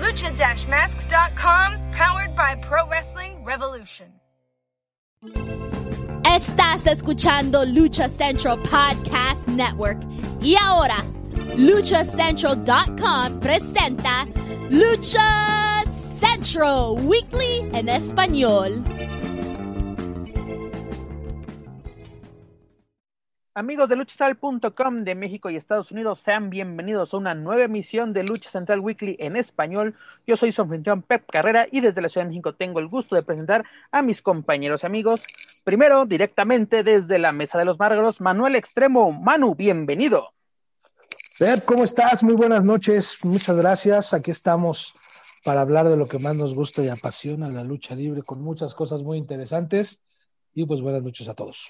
Lucha-masks.com, powered by Pro Wrestling Revolution. Estás escuchando Lucha Central Podcast Network. Y ahora, luchacentral.com presenta Lucha Central Weekly en español. Amigos de luchacentral.com de México y Estados Unidos, sean bienvenidos a una nueva emisión de Lucha Central Weekly en español. Yo soy su anfitrión Pep Carrera y desde la Ciudad de México tengo el gusto de presentar a mis compañeros y amigos. Primero, directamente desde la Mesa de los Márgaros, Manuel Extremo. Manu, bienvenido. Pep, ¿cómo estás? Muy buenas noches, muchas gracias. Aquí estamos para hablar de lo que más nos gusta y apasiona, la lucha libre, con muchas cosas muy interesantes. Y pues buenas noches a todos.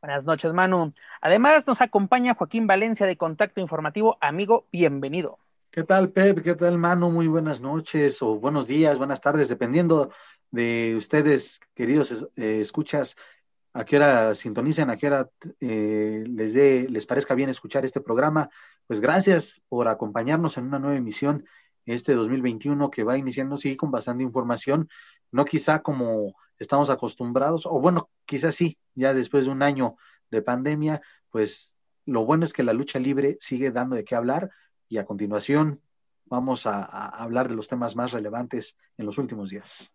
Buenas noches, Manu. Además, nos acompaña Joaquín Valencia de Contacto Informativo. Amigo, bienvenido. ¿Qué tal, Pep? ¿Qué tal, Manu? Muy buenas noches o buenos días, buenas tardes, dependiendo de ustedes, queridos eh, escuchas, a qué hora sintonicen, a qué hora eh, les, dé, les parezca bien escuchar este programa. Pues gracias por acompañarnos en una nueva emisión este 2021 que va iniciando, sí, con bastante información, no quizá como estamos acostumbrados, o bueno, quizás sí, ya después de un año de pandemia, pues lo bueno es que la lucha libre sigue dando de qué hablar y a continuación vamos a, a hablar de los temas más relevantes en los últimos días.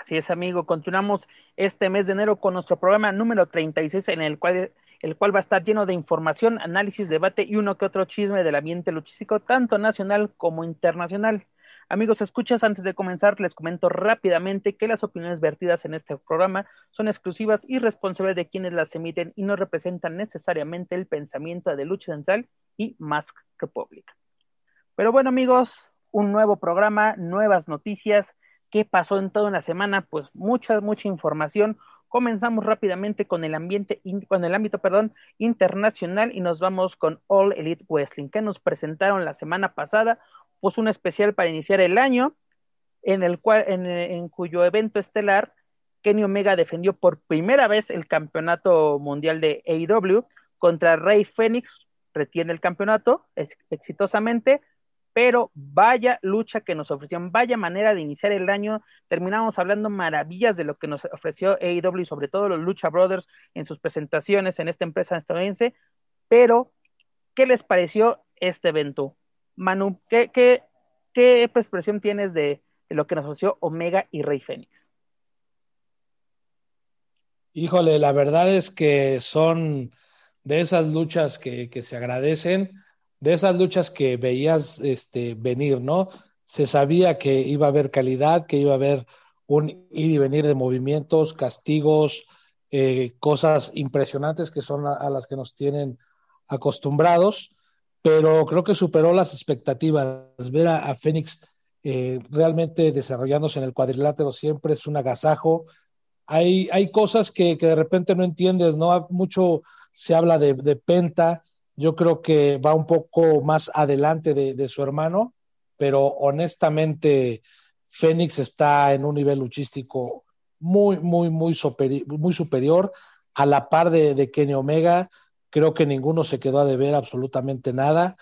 Así es, amigo. Continuamos este mes de enero con nuestro programa número 36, en el cual, el cual va a estar lleno de información, análisis, debate y uno que otro chisme del ambiente luchístico, tanto nacional como internacional. Amigos, escuchas, antes de comenzar, les comento rápidamente que las opiniones vertidas en este programa son exclusivas y responsables de quienes las emiten y no representan necesariamente el pensamiento de Lucha Central y Mask Republic. Pero bueno, amigos, un nuevo programa, nuevas noticias. ¿Qué pasó en toda una semana? Pues mucha, mucha información. Comenzamos rápidamente con el ambiente, con el ámbito, perdón, internacional y nos vamos con All Elite Wrestling, que nos presentaron la semana pasada puso un especial para iniciar el año, en el cual, en, cuyo evento estelar, Kenny Omega defendió por primera vez el campeonato mundial de AEW contra Rey Fénix, retiene el campeonato ex exitosamente, pero vaya lucha que nos ofrecieron, vaya manera de iniciar el año. Terminamos hablando maravillas de lo que nos ofreció AEW sobre todo los Lucha Brothers en sus presentaciones en esta empresa estadounidense. Pero, ¿qué les pareció este evento? Manu, ¿qué, qué, qué expresión tienes de, lo que nos ofreció Omega y Rey Fénix? Híjole, la verdad es que son de esas luchas que, que se agradecen, de esas luchas que veías este, venir, ¿no? Se sabía que iba a haber calidad, que iba a haber un ir y venir de movimientos, castigos, eh, cosas impresionantes que son a las que nos tienen acostumbrados pero creo que superó las expectativas. Ver a, Fénix eh, realmente desarrollándose en el cuadrilátero siempre es un agasajo. Hay, hay cosas que, que, de repente no entiendes, ¿no? Mucho se habla de, de, Penta, yo creo que va un poco más adelante de, de su hermano, pero honestamente Fénix está en un nivel luchístico muy, muy, muy, muy superior a la par de, de Kenny Omega creo que ninguno se quedó a deber absolutamente nada.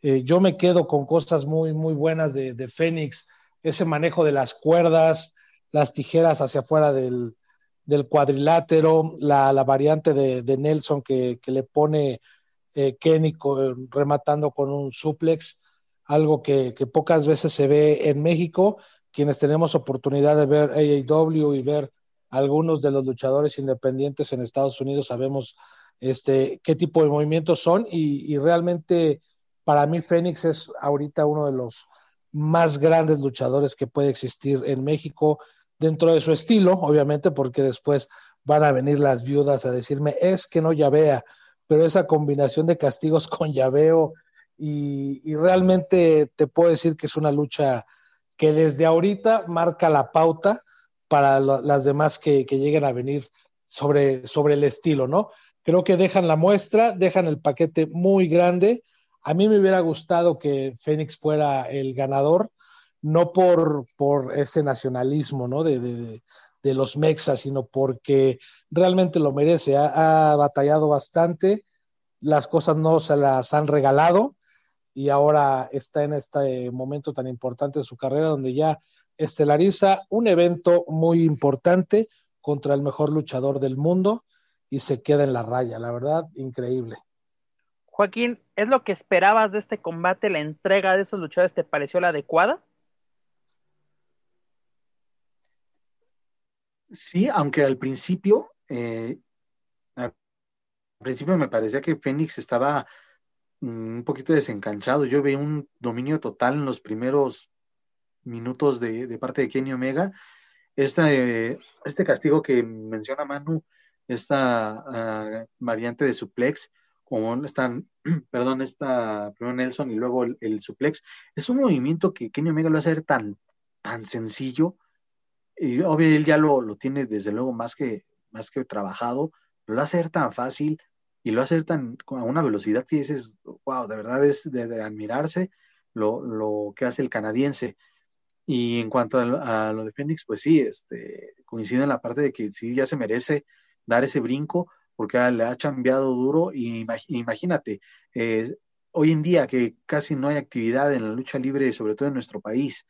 Eh, yo me quedo con cosas muy, muy buenas de, de Fénix, ese manejo de las cuerdas, las tijeras hacia afuera del, del cuadrilátero, la, la variante de, Nelson que, le pone eh, Kenny rematando con un suplex, algo que, que, pocas veces se ve en México. Quienes tenemos oportunidad de ver AAW y ver algunos de los luchadores independientes en Estados Unidos, sabemos este, qué tipo de movimientos son y, y, realmente para mí Fénix es ahorita uno de los más grandes luchadores que puede existir en México dentro de su estilo, obviamente, porque después van a venir las viudas a decirme, es que no llavea, pero esa combinación de castigos con llaveo y, y realmente te puedo decir que es una lucha que desde ahorita marca la pauta para las demás que, que, lleguen a venir sobre, sobre el estilo, ¿no? Creo que dejan la muestra, dejan el paquete muy grande. A mí me hubiera gustado que Fénix fuera el ganador, no por, por ese nacionalismo, ¿no? De, de, de los mexas, sino porque realmente lo merece. Ha, ha, batallado bastante, las cosas no se las han regalado y ahora está en este momento tan importante de su carrera donde ya estelariza un evento muy importante contra el mejor luchador del mundo y se queda en la raya, la verdad, increíble. Joaquín, ¿es lo que esperabas de este combate? ¿La entrega de esos luchadores te pareció la adecuada? Sí, aunque al principio, eh, al principio me parecía que Fénix estaba mm, un poquito desencanchado. Yo veía un dominio total en los primeros minutos de, de parte de Kenny Omega. Esta, eh, este castigo que menciona Manu, esta uh, variante de suplex, como están, perdón, esta primero Nelson y luego el, el, suplex, es un movimiento que Kenny Omega lo hacer tan, tan sencillo y obvio él ya lo, lo, tiene desde luego más que, más que trabajado, lo va a hacer tan fácil y lo hacer tan, a una velocidad que dices, wow, de verdad es de, de admirarse lo, lo, que hace el canadiense. Y en cuanto a, a, lo de Fénix, pues sí, este, coincido en la parte de que sí ya se merece dar ese brinco porque le ha cambiado duro. Y imagínate, eh, hoy en día que casi no hay actividad en la lucha libre, sobre todo en nuestro país,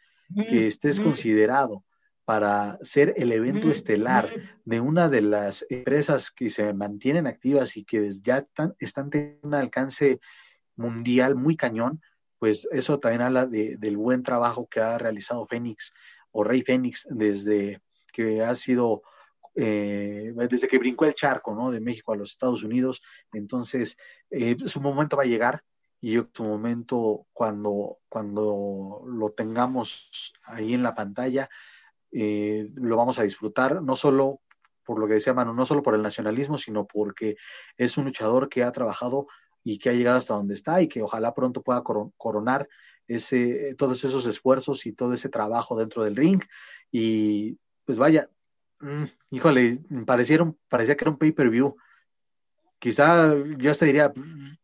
que estés considerado para ser el evento estelar de una de las empresas que se mantienen activas y que ya están, están teniendo un alcance mundial muy cañón, pues eso también habla de, del buen trabajo que ha realizado Fénix o Rey Fénix desde que ha sido, eh, desde que brincó el charco, ¿no? De México a los Estados Unidos. Entonces, eh, su momento va a llegar y yo su momento cuando, cuando lo tengamos ahí en la pantalla, eh, lo vamos a disfrutar, no solo por lo que decía Manu, no solo por el nacionalismo, sino porque es un luchador que ha trabajado y que ha llegado hasta donde está y que ojalá pronto pueda coronar ese, todos esos esfuerzos y todo ese trabajo dentro del ring. Y pues vaya, mmm, híjole, parecieron, parecía que era un pay-per-view. Quizá yo hasta diría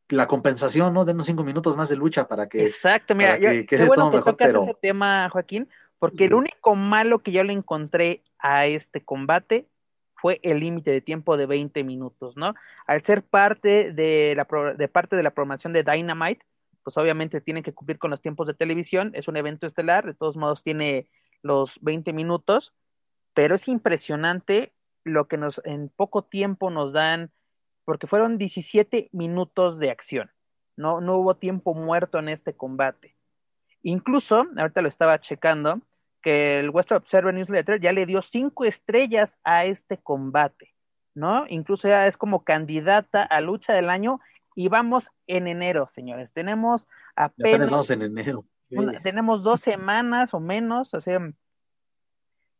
la compensación, ¿no? De unos cinco minutos más de lucha para que. Exacto, mira, yo, que qué bueno que mejor, tocas pero... ese tema, Joaquín, porque el único malo que yo le encontré a este combate fue el límite de tiempo de 20 minutos, ¿no? Al ser parte de la de parte de la programación de Dynamite, pues obviamente tienen que cumplir con los tiempos de televisión, es un evento estelar, de todos modos tiene los 20 minutos, pero es impresionante lo que nos en poco tiempo nos dan, porque fueron 17 minutos de acción, no, no hubo tiempo muerto en este combate. Incluso, ahorita lo estaba checando, que el Western Observer Newsletter ya le dio cinco estrellas a este combate, ¿no? Incluso ya es como candidata a lucha del año y vamos en enero, señores. Tenemos apenas. Vamos en enero. Una, tenemos dos semanas o menos, o sea,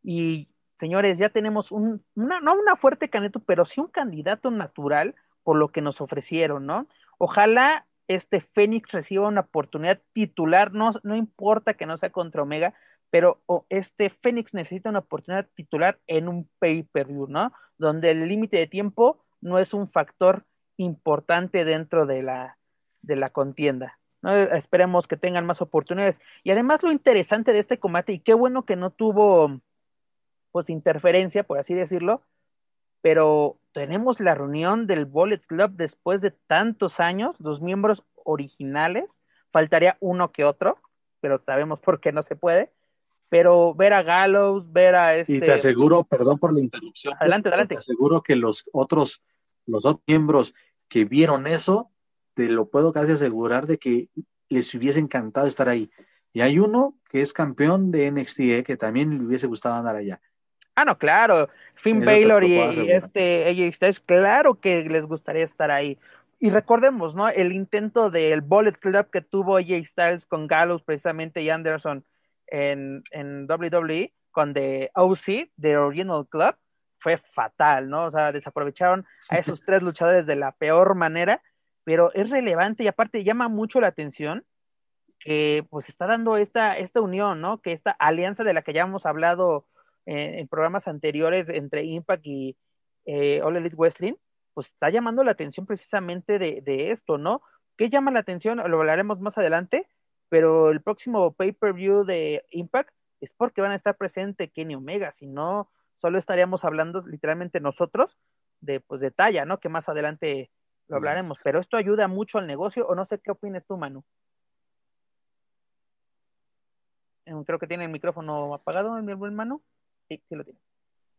y señores, ya tenemos un, una, no una fuerte candidato, pero sí un candidato natural por lo que nos ofrecieron, ¿no? Ojalá este Fénix reciba una oportunidad titular, no, no importa que no sea contra Omega, pero este Fénix necesita una oportunidad titular en un pay-per-view, ¿no? Donde el límite de tiempo no es un factor importante dentro de la, de la contienda. ¿no? Esperemos que tengan más oportunidades. Y además lo interesante de este combate, y qué bueno que no tuvo pues interferencia, por así decirlo, pero tenemos la reunión del Bullet Club después de tantos años, los miembros originales, faltaría uno que otro, pero sabemos por qué no se puede. Pero ver a Gallows, ver a este. Y te aseguro, perdón por la interrupción. Adelante, adelante. Te aseguro que los otros, los otros miembros que vieron eso, te lo puedo casi asegurar de que les hubiese encantado estar ahí. Y hay uno que es campeón de NXT, ¿eh? que también le hubiese gustado andar allá. Ah, no, claro. Finn Baylor y, y este AJ Styles, claro que les gustaría estar ahí. Y recordemos, ¿no? El intento del Bullet Club que tuvo AJ Styles con Gallows precisamente y Anderson en, en WWE con The OC, The Original Club, fue fatal, ¿no? O sea, desaprovecharon a esos tres luchadores de la peor manera, pero es relevante y aparte llama mucho la atención que pues está dando esta, esta unión, ¿no? Que esta alianza de la que ya hemos hablado en programas anteriores entre Impact y eh, All Elite Wrestling, pues está llamando la atención precisamente de, de esto, ¿no? ¿Qué llama la atención? Lo hablaremos más adelante, pero el próximo pay-per-view de Impact es porque van a estar presentes Kenny Omega, si no, solo estaríamos hablando literalmente nosotros de, pues, de talla, ¿no? Que más adelante lo hablaremos, pero esto ayuda mucho al negocio, o no sé qué opinas tú, Manu. Eh, creo que tiene el micrófono apagado, mi buen Manu. Sí, sí lo tiene.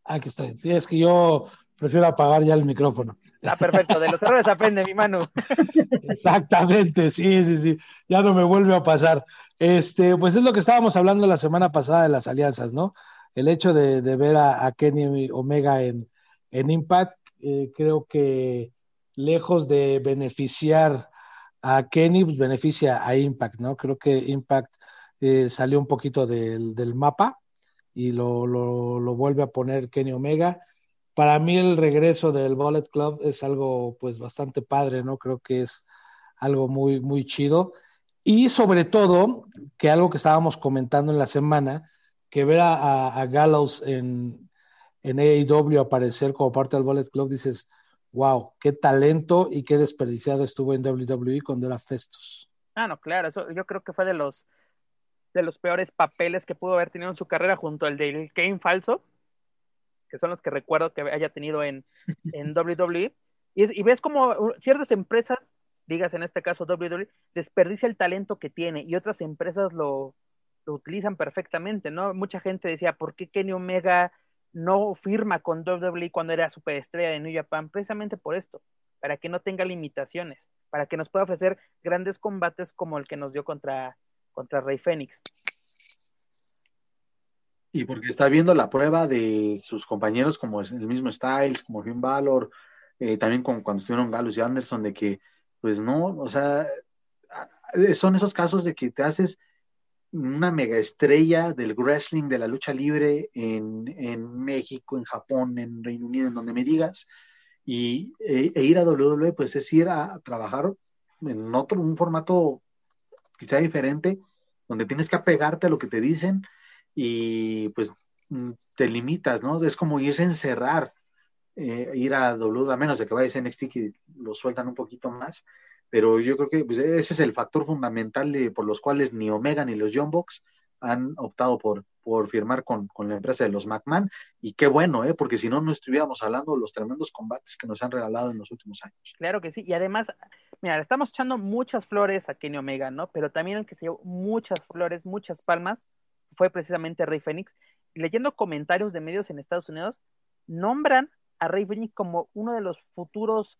Aquí está. Sí, es que yo prefiero apagar ya el micrófono. Ah, perfecto. De los errores aprende mi Manu. Exactamente, sí, sí, sí. Ya no me vuelve a pasar. Este, pues es lo que estábamos hablando la semana pasada de las alianzas, ¿no? El hecho de, ver a, Kenny Omega en, en Impact, eh, creo que lejos de beneficiar a Kenny, pues beneficia a Impact, ¿no? Creo que Impact eh, salió un poquito del, del mapa y lo, lo, vuelve a poner Kenny Omega. Para mí el regreso del Bullet Club es algo pues bastante padre, ¿no? Creo que es algo muy, muy chido. Y sobre todo, que algo que estábamos comentando en la semana, que ver a, Gallows en, en AEW aparecer como parte del Bullet Club, dices, wow, qué talento y qué desperdiciado estuvo en WWE cuando era Festus. Ah, no, claro, eso yo creo que fue de los de los peores papeles que pudo haber tenido en su carrera junto al del Kane falso, que son los que recuerdo que haya tenido en, en WWE. Y, ves como ciertas empresas, digas en este caso WWE, desperdicia el talento que tiene y otras empresas lo, lo utilizan perfectamente, ¿no? Mucha gente decía, ¿por qué Kenny Omega no firma con WWE cuando era superestrella de New Japan? Precisamente por esto, para que no tenga limitaciones, para que nos pueda ofrecer grandes combates como el que nos dio contra contra Rey Fénix. Y porque está viendo la prueba de sus compañeros como el mismo Styles, como Finn Balor, eh, también con, cuando estuvieron Galus y Anderson, de que, pues no, o sea, son esos casos de que te haces una mega estrella del wrestling, de la lucha libre en, en México, en Japón, en Reino Unido, en donde me digas, y, e, e ir a WWE, pues es ir a trabajar en otro, un formato quizá diferente, donde tienes que apegarte a lo que te dicen y pues mm, te limitas, ¿no? Es como irse a encerrar, eh, ir a W, a menos de que vayas a NXT que lo sueltan un poquito más, pero yo creo que pues, ese es el factor fundamental por los cuales ni Omega ni los Young Bucks han optado por, por firmar con, la empresa de los McMahon. Y qué bueno, ¿eh? porque si no, no estuviéramos hablando de los tremendos combates que nos han regalado en los últimos años. Claro que sí. Y además, mira, estamos echando muchas flores a Kenny Omega, ¿no? Pero también el que se llevó muchas flores, muchas palmas, fue precisamente Rey Fénix. Leyendo comentarios de medios en Estados Unidos, nombran a Rey Fénix como uno de los futuros,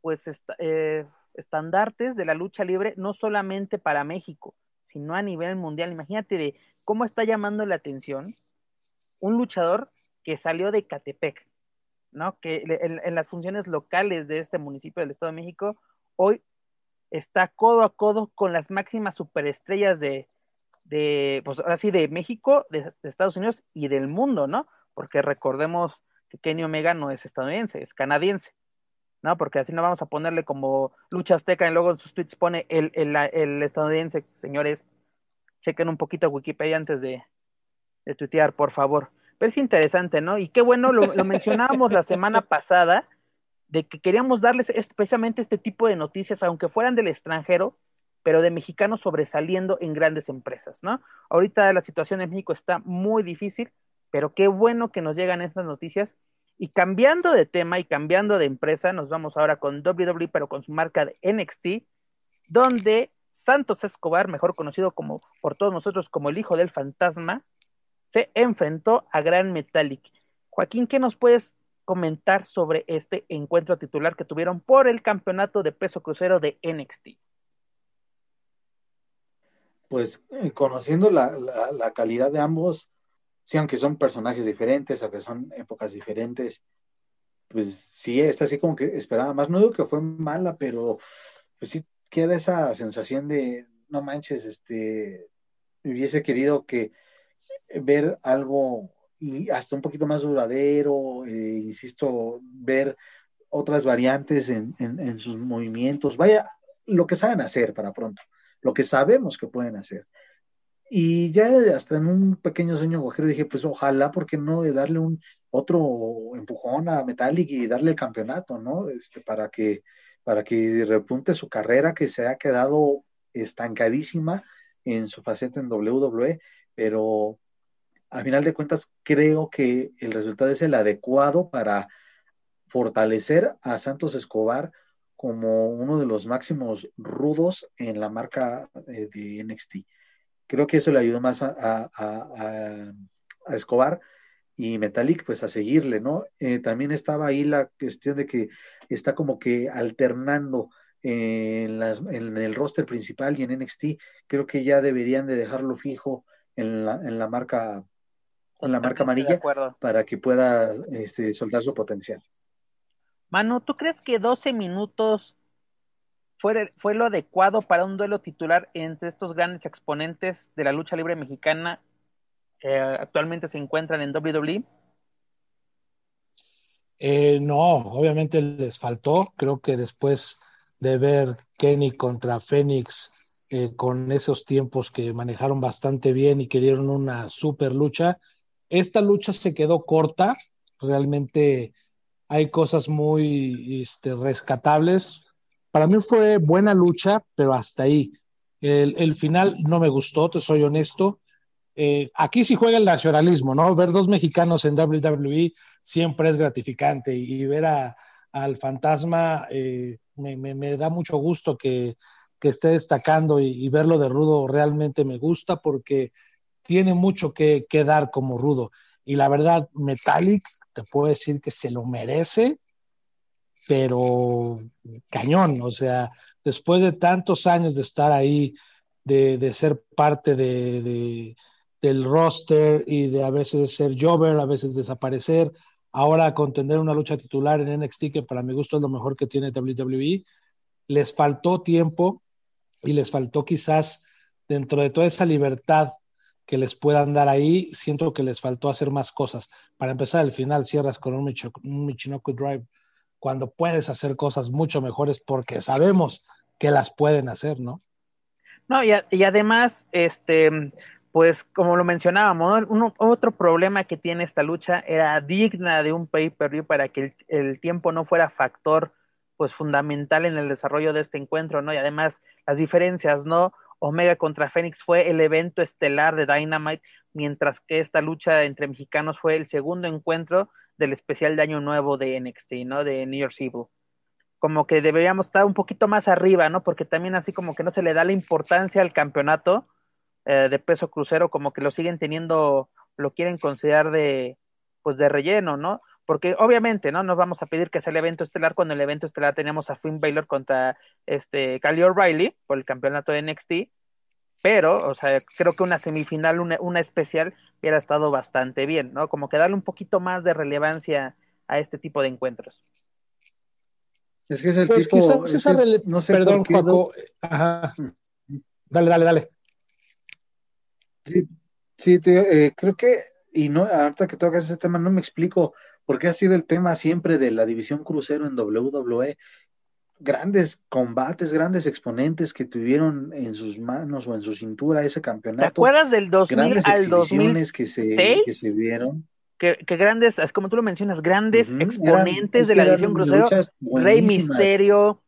pues, eh, estandartes de la lucha libre, no solamente para México, sino a nivel mundial. Imagínate de cómo está llamando la atención un luchador que salió de Catepec, ¿no? Que en, las funciones locales de este municipio del Estado de México, hoy está codo a codo con las máximas superestrellas de, pues ahora de México, de, de, Estados Unidos y del mundo, ¿no? Porque recordemos que Kenny Omega no es estadounidense, es canadiense. ¿No? Porque así no vamos a ponerle como lucha azteca y luego en sus tweets pone el, el, estadounidense, señores, chequen un poquito Wikipedia antes de, de tuitear, por favor. Pero es interesante, ¿no? Y qué bueno, lo, lo mencionábamos la semana pasada, de que queríamos darles especialmente este tipo de noticias, aunque fueran del extranjero, pero de mexicanos sobresaliendo en grandes empresas, ¿no? Ahorita la situación en México está muy difícil, pero qué bueno que nos llegan estas noticias y cambiando de tema y cambiando de empresa, nos vamos ahora con WWE, pero con su marca de NXT, donde Santos Escobar, mejor conocido como por todos nosotros como el hijo del fantasma, se enfrentó a Gran Metallic. Joaquín, ¿qué nos puedes comentar sobre este encuentro titular que tuvieron por el campeonato de peso crucero de NXT? Pues eh, conociendo la, la calidad de ambos, sí, aunque son personajes diferentes, aunque son épocas diferentes, pues sí, está así como que esperaba más. No digo que fue mala, pero pues sí queda esa sensación de, no manches, este, hubiese querido que ver algo y hasta un poquito más duradero, eh, insisto, ver otras variantes en, en, sus movimientos, vaya, lo que saben hacer para pronto, lo que sabemos que pueden hacer. Y ya hasta en un pequeño sueño guajero dije, pues ojalá, ¿por qué no de darle un otro empujón a Metallic y darle el campeonato, ¿no? Este, para que, para que repunte su carrera que se ha quedado estancadísima en su faceta en WWE, pero a final de cuentas creo que el resultado es el adecuado para fortalecer a Santos Escobar como uno de los máximos rudos en la marca eh, de NXT creo que eso le ayudó más a, Escobar y Metallic pues a seguirle, ¿no? Eh, también estaba ahí la cuestión de que está como que alternando en, las, en, el roster principal y en NXT, creo que ya deberían de dejarlo fijo en la, en la marca en la marca amarilla para que pueda este, soltar su potencial. Mano, ¿tú crees que 12 minutos fue, lo adecuado para un duelo titular entre estos grandes exponentes de la lucha libre mexicana que actualmente se encuentran en WWE? Eh, no, obviamente les faltó. Creo que después de ver Kenny contra Fénix eh, con esos tiempos que manejaron bastante bien y que dieron una super lucha, esta lucha se quedó corta. Realmente hay cosas muy este, rescatables para mí fue buena lucha, pero hasta ahí. El, final no me gustó, te soy honesto. Eh, aquí sí juega el nacionalismo, ¿no? Ver dos mexicanos en WWE siempre es gratificante y, ver al fantasma eh, me, da mucho gusto que, esté destacando y, verlo de Rudo realmente me gusta porque tiene mucho que, que dar como Rudo. Y la verdad, Metallic, te puedo decir que se lo merece pero cañón, o sea, después de tantos años de estar ahí, de, ser parte de, del roster y de a veces ser Jover, a veces desaparecer, ahora contender una lucha titular en NXT, que para mi gusto es lo mejor que tiene WWE, les faltó tiempo y les faltó quizás dentro de toda esa libertad que les puedan dar ahí, siento que les faltó hacer más cosas. Para empezar, al final cierras con un Michinoku Drive cuando puedes hacer cosas mucho mejores porque sabemos que las pueden hacer, ¿no? No, y, además, este, pues como lo mencionábamos, otro problema que tiene esta lucha era digna de un pay-per-view para que el, tiempo no fuera factor pues fundamental en el desarrollo de este encuentro, ¿no? Y además las diferencias, ¿no? Omega contra Fénix fue el evento estelar de Dynamite, mientras que esta lucha entre mexicanos fue el segundo encuentro del especial de Año Nuevo de NXT, ¿no? De New York Evil. Como que deberíamos estar un poquito más arriba, ¿no? Porque también así como que no se le da la importancia al campeonato eh, de peso crucero, como que lo siguen teniendo, lo quieren considerar de, pues de relleno, ¿no? Porque obviamente, ¿no? Nos vamos a pedir que sea el evento estelar cuando el evento estelar tenemos a Finn Baylor contra este Cali O'Reilly por el campeonato de NXT pero, o sea, creo que una semifinal, una, especial, hubiera estado bastante bien, ¿no? Como que darle un poquito más de relevancia a este tipo de encuentros. Es que es el pues tipo, no sé perdón, Paco, ajá. Dale, dale, dale. Sí, sí eh, creo que, y no, ahorita que tocas ese tema, no me explico por qué ha sido el tema siempre de la división crucero en WWE grandes combates, grandes exponentes que tuvieron en sus manos o en su cintura ese campeonato. ¿Te acuerdas del 2000 al 2006? Que se, que se vieron. Que, grandes, como tú lo mencionas, grandes exponentes de la división crucero, Rey Misterio,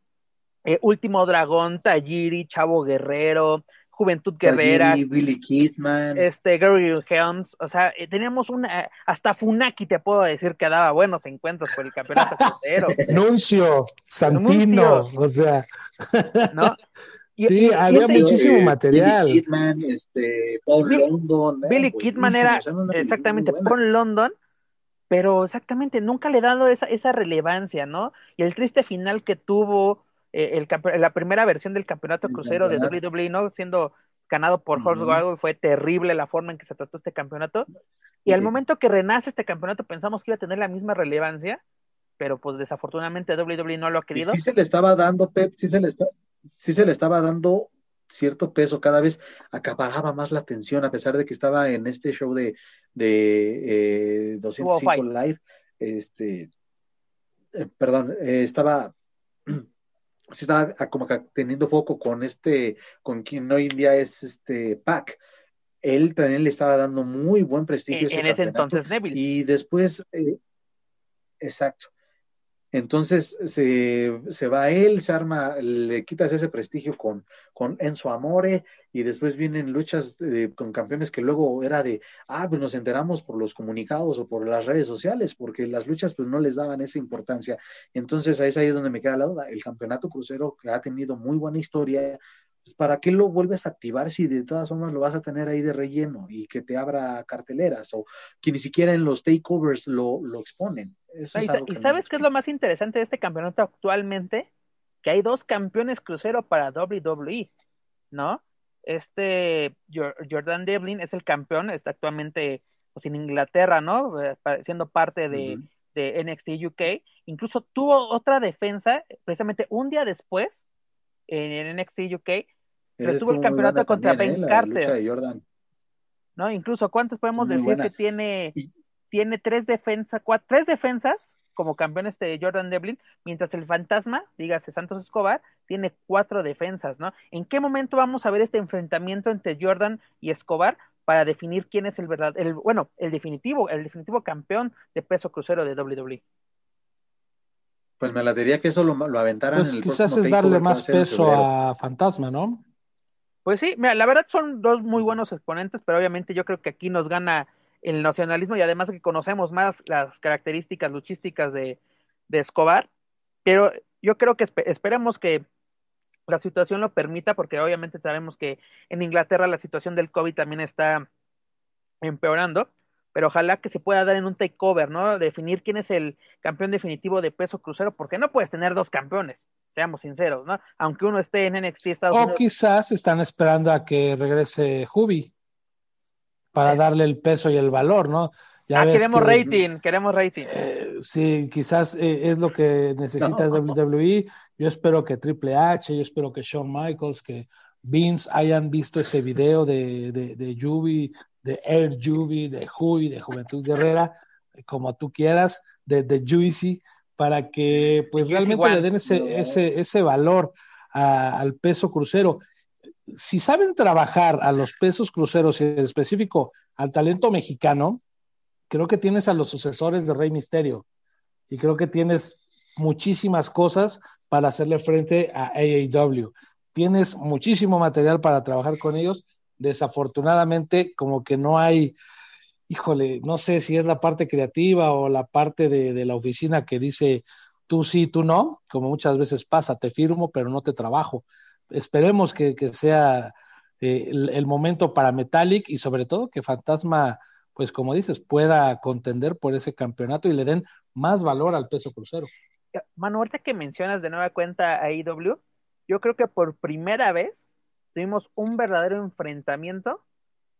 eh, Último Dragón, Tajiri, Chavo Guerrero, Juventud Guerrera, Billy Kidman, este Gary Helms, o sea, eh, teníamos una, hasta Funaki te puedo decir que daba buenos encuentros por el campeonato crucero. Nuncio, Santino, o sea, ¿no? sí, había muchísimo material. Billy Kidman, este, Paul London. Billy Kidman era exactamente Paul London, pero exactamente nunca le he dado esa, esa relevancia, ¿no? Y el triste final que tuvo eh, el, la primera versión del campeonato crucero de WWE, ¿no? Siendo ganado por Horse fue terrible la forma en que se trató este campeonato. Y al momento que renace este campeonato pensamos que iba a tener la misma relevancia, pero pues desafortunadamente WWE no lo ha querido. sí se le estaba dando, Pep, sí se le, está, sí se le estaba dando cierto peso, cada vez acaparaba más la atención, a pesar de que estaba en este show de, de eh, 205 Live, este, eh, perdón, eh, estaba sí estaba como teniendo foco con este, con quien hoy en día es este Pac. él también le estaba dando muy buen prestigio. En, ese entonces Neville. Y después, eh, exacto. Entonces se, se, va él, se arma, le quitas ese prestigio con, con Enzo Amore y después vienen luchas con campeones que luego era de, ah, pues nos enteramos por los comunicados o por las redes sociales, porque las luchas pues no les daban esa importancia. Entonces ahí es ahí donde me queda la duda. El campeonato crucero que ha tenido muy buena historia, pues, ¿para qué lo vuelves a activar si de todas formas lo vas a tener ahí de relleno y que te abra carteleras o que ni siquiera en los takeovers lo, lo exponen? Y, sabes qué es lo más interesante de este campeonato actualmente? Que hay dos campeones crucero para WWE, ¿no? Este Jordan Devlin es el campeón, está actualmente pues, en Inglaterra, ¿no? Eh, siendo parte de, de NXT UK. Incluso tuvo otra defensa, precisamente un día después, en NXT UK, pero tuvo el campeonato contra Ben ¿eh? Carter. ¿No? Incluso, ¿cuántos podemos decir que tiene, tiene tres defensas, tres defensas como campeón este Jordan Devlin, mientras el fantasma, dígase Santos Escobar, tiene cuatro defensas, ¿no? ¿En qué momento vamos a ver este enfrentamiento entre Jordan y Escobar para definir quién es el verdad, el, bueno, el definitivo, el definitivo campeón de peso crucero de WWE? Pues me la diría que eso lo, lo aventaran pues en el quizás es darle más peso a Fantasma, ¿no? Pues sí, mira, la verdad son dos muy buenos exponentes, pero obviamente yo creo que aquí nos gana el nacionalismo y además que conocemos más las características luchísticas de, de Escobar, pero yo creo que esperemos que la situación lo permita, porque obviamente sabemos que en Inglaterra la situación del COVID también está empeorando, pero ojalá que se pueda dar en un takeover, ¿no? Definir quién es el campeón definitivo de peso crucero, porque no puedes tener dos campeones, seamos sinceros, ¿no? Aunque uno esté en NXT Estados o quizás están esperando a que regrese Hubi para eh. darle el peso y el valor, ¿no? Ya ah, queremos rating, queremos rating. Eh, sí, quizás eh, es lo que necesita WWE. Yo espero que Triple H, yo espero que Shawn Michaels, que Vince hayan visto ese video de, de, de Yubi de Air Juby, de Huy, de Juventud Guerrera, como tú quieras, de, de Juicy, para que pues realmente le den ese, ese, ese valor al peso crucero. Si saben trabajar a los pesos cruceros y en específico al talento mexicano, creo que tienes a los sucesores de Rey Misterio y creo que tienes muchísimas cosas para hacerle frente a AAW. Tienes muchísimo material para trabajar con ellos desafortunadamente como que no hay, híjole, no sé si es la parte creativa o la parte de, la oficina que dice tú sí, tú no, como muchas veces pasa, te firmo, pero no te trabajo. Esperemos que, sea eh, el, momento para Metallic y sobre todo que Fantasma, pues como dices, pueda contender por ese campeonato y le den más valor al peso crucero. Manu, ahorita que mencionas de nueva cuenta a IW, yo creo que por primera vez tuvimos un verdadero enfrentamiento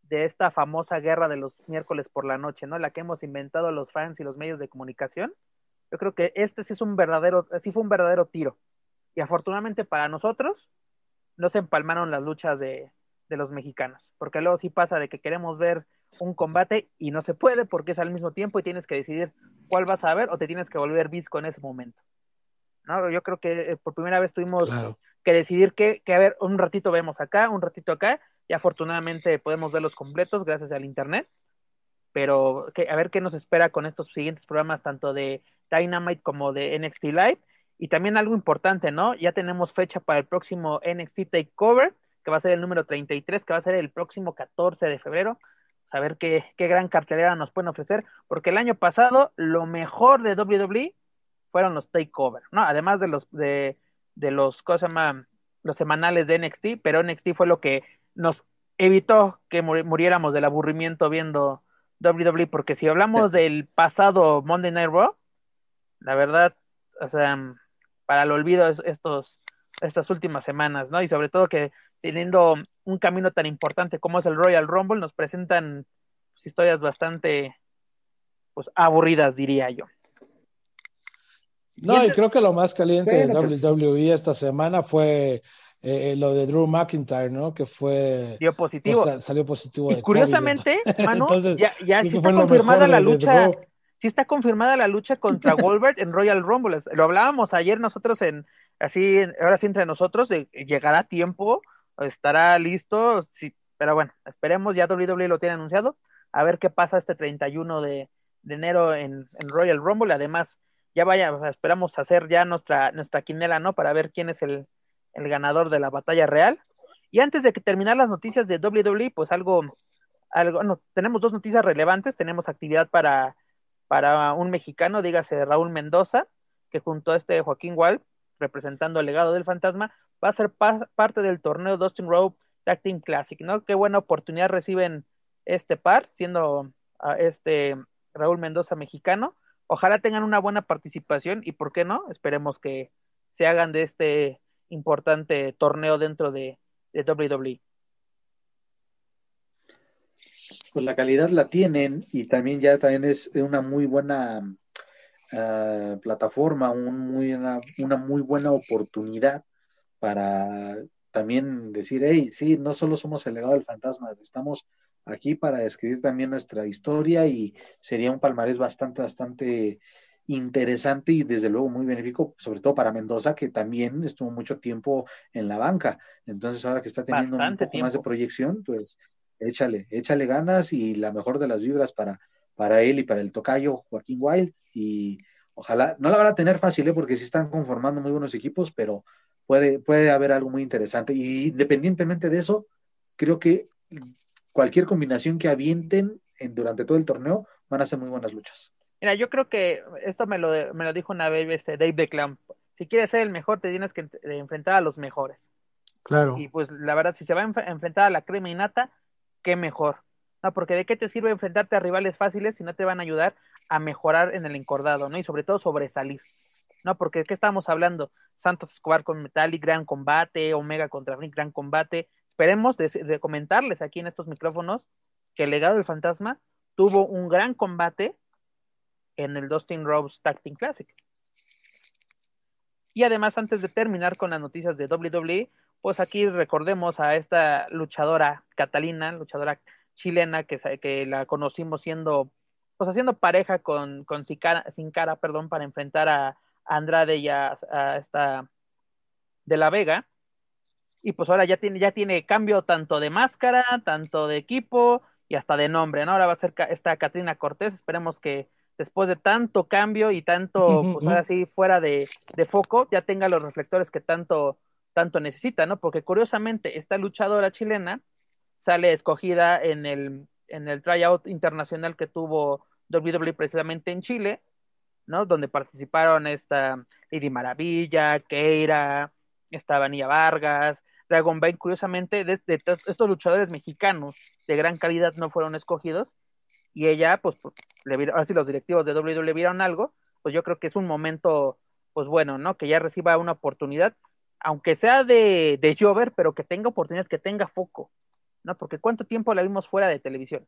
de esta famosa guerra de los miércoles por la noche, ¿no? La que hemos inventado los fans y los medios de comunicación. Yo creo que este sí es un verdadero, sí fue un verdadero tiro. Y afortunadamente para nosotros, no se empalmaron las luchas de, de los mexicanos, porque luego sí pasa de que queremos ver un combate y no se puede porque es al mismo tiempo y tienes que decidir cuál vas a ver o te tienes que volver visco en ese momento. ¿no? Yo creo que eh, por primera vez tuvimos que decidir que, que, a ver, un ratito vemos acá, un ratito acá, y afortunadamente podemos verlos completos gracias al internet, pero que, a ver qué nos espera con estos siguientes programas, tanto de Dynamite como de NXT Live, y también algo importante, ¿no? Ya tenemos fecha para el próximo NXT Takeover, que va a ser el número 33, que va a ser el próximo 14 de febrero. A ver qué, qué gran cartelera nos pueden ofrecer, porque el año pasado lo mejor de WWE fueron los takeover, ¿no? Además de los de de los, ¿cómo se llama? Los semanales de NXT, pero NXT fue lo que nos evitó que muriéramos del aburrimiento viendo WWE, porque si hablamos del pasado Monday Night Raw, la verdad, o sea, para el olvido estos, estas últimas semanas, ¿no? Y sobre todo que teniendo un camino tan importante como es el Royal Rumble, nos presentan pues, historias bastante pues aburridas, diría yo. No, y creo que lo más caliente de WWE esta semana fue eh, lo de Drew McIntyre, ¿no? Que fue. Dio positivo. salió positivo. Y curiosamente, mano, ya, ya sí está confirmada la lucha. Sí está confirmada la lucha contra Goldberg en Royal Rumble. Lo hablábamos ayer nosotros en. Así, ahora sí entre nosotros, de, llegará tiempo, estará listo. Si, pero bueno, esperemos, ya WWE lo tiene anunciado, a ver qué pasa este 31 de, de enero en, en, Royal Rumble. Además, ya vaya, esperamos hacer ya nuestra, nuestra quinela, ¿no? Para ver quién es el, el ganador de la batalla real. Y antes de que terminar las noticias de WWE, pues algo, algo, no, tenemos dos noticias relevantes. Tenemos actividad para, para un mexicano, dígase Raúl Mendoza, que junto a este Joaquín Wall, representando el legado del fantasma, va a ser pa parte del torneo Dustin Rope Tag Classic, ¿no? Qué buena oportunidad reciben este par, siendo uh, este Raúl Mendoza mexicano. Ojalá tengan una buena participación y, ¿por qué no? Esperemos que se hagan de este importante torneo dentro de, de WWE. Pues la calidad la tienen y también ya también es una muy buena uh, plataforma, un muy, una, una, muy buena oportunidad para también decir, hey, sí, no solo somos el legado del fantasma, estamos aquí para escribir también nuestra historia y sería un palmarés bastante, bastante interesante y desde luego muy benéfico, sobre todo para Mendoza, que también estuvo mucho tiempo en la banca. Entonces, ahora que está teniendo Bastante un poco tiempo. más de proyección, pues échale, échale ganas y la mejor de las vibras para, para él y para el tocayo Joaquín Wild. Y ojalá, no la van a tener fácil, ¿eh? porque sí están conformando muy buenos equipos, pero puede, puede haber algo muy interesante. Y independientemente de eso, creo que cualquier combinación que avienten en, durante todo el torneo van a ser muy buenas luchas. Mira, yo creo que esto me lo, me lo dijo una vez este Dave DeClamp. Si quieres ser el mejor, te tienes que enfrentar a los mejores. Claro. Y pues la verdad, si se va a enfrentar a la crema y nata, qué mejor. No, porque de qué te sirve enfrentarte a rivales fáciles si no te van a ayudar a mejorar en el encordado, ¿no? Y sobre todo sobresalir. ¿No? Porque ¿de qué estamos hablando? Santos Escobar con Metallic, gran combate, Omega contra Rick, gran combate. Esperemos de, comentarles aquí en estos micrófonos que el legado del fantasma tuvo un gran combate en el Dustin Rhodes Tag Classic. Y además, antes de terminar con las noticias de WWE, pues aquí recordemos a esta luchadora Catalina, luchadora chilena que, que la conocimos siendo, pues haciendo pareja con, con Sin Cara, perdón, para enfrentar a, Andrade y a, a, esta de la Vega. Y pues ahora ya tiene, ya tiene cambio tanto de máscara, tanto de equipo y hasta de nombre, ¿no? Ahora va a ser esta Catrina Cortés, esperemos que después de tanto cambio y tanto, pues ahora sí, fuera de, de, foco, ya tenga los reflectores que tanto, tanto necesita, ¿no? Porque curiosamente, esta luchadora chilena sale escogida en el, en el tryout internacional que tuvo WWE precisamente en Chile, ¿no? Donde participaron esta Lady Maravilla, Keira, esta Vanilla Vargas, Dragon Bane, curiosamente, de, de, estos luchadores mexicanos de gran calidad no fueron escogidos, y ella, pues, le vieron, ahora si los directivos de WWE vieron algo, pues yo creo que es un momento, pues bueno, ¿no? Que ya reciba una oportunidad, aunque sea de, de Jover, pero que tenga oportunidad, que tenga foco, ¿no? Porque cuánto tiempo la vimos fuera de televisión.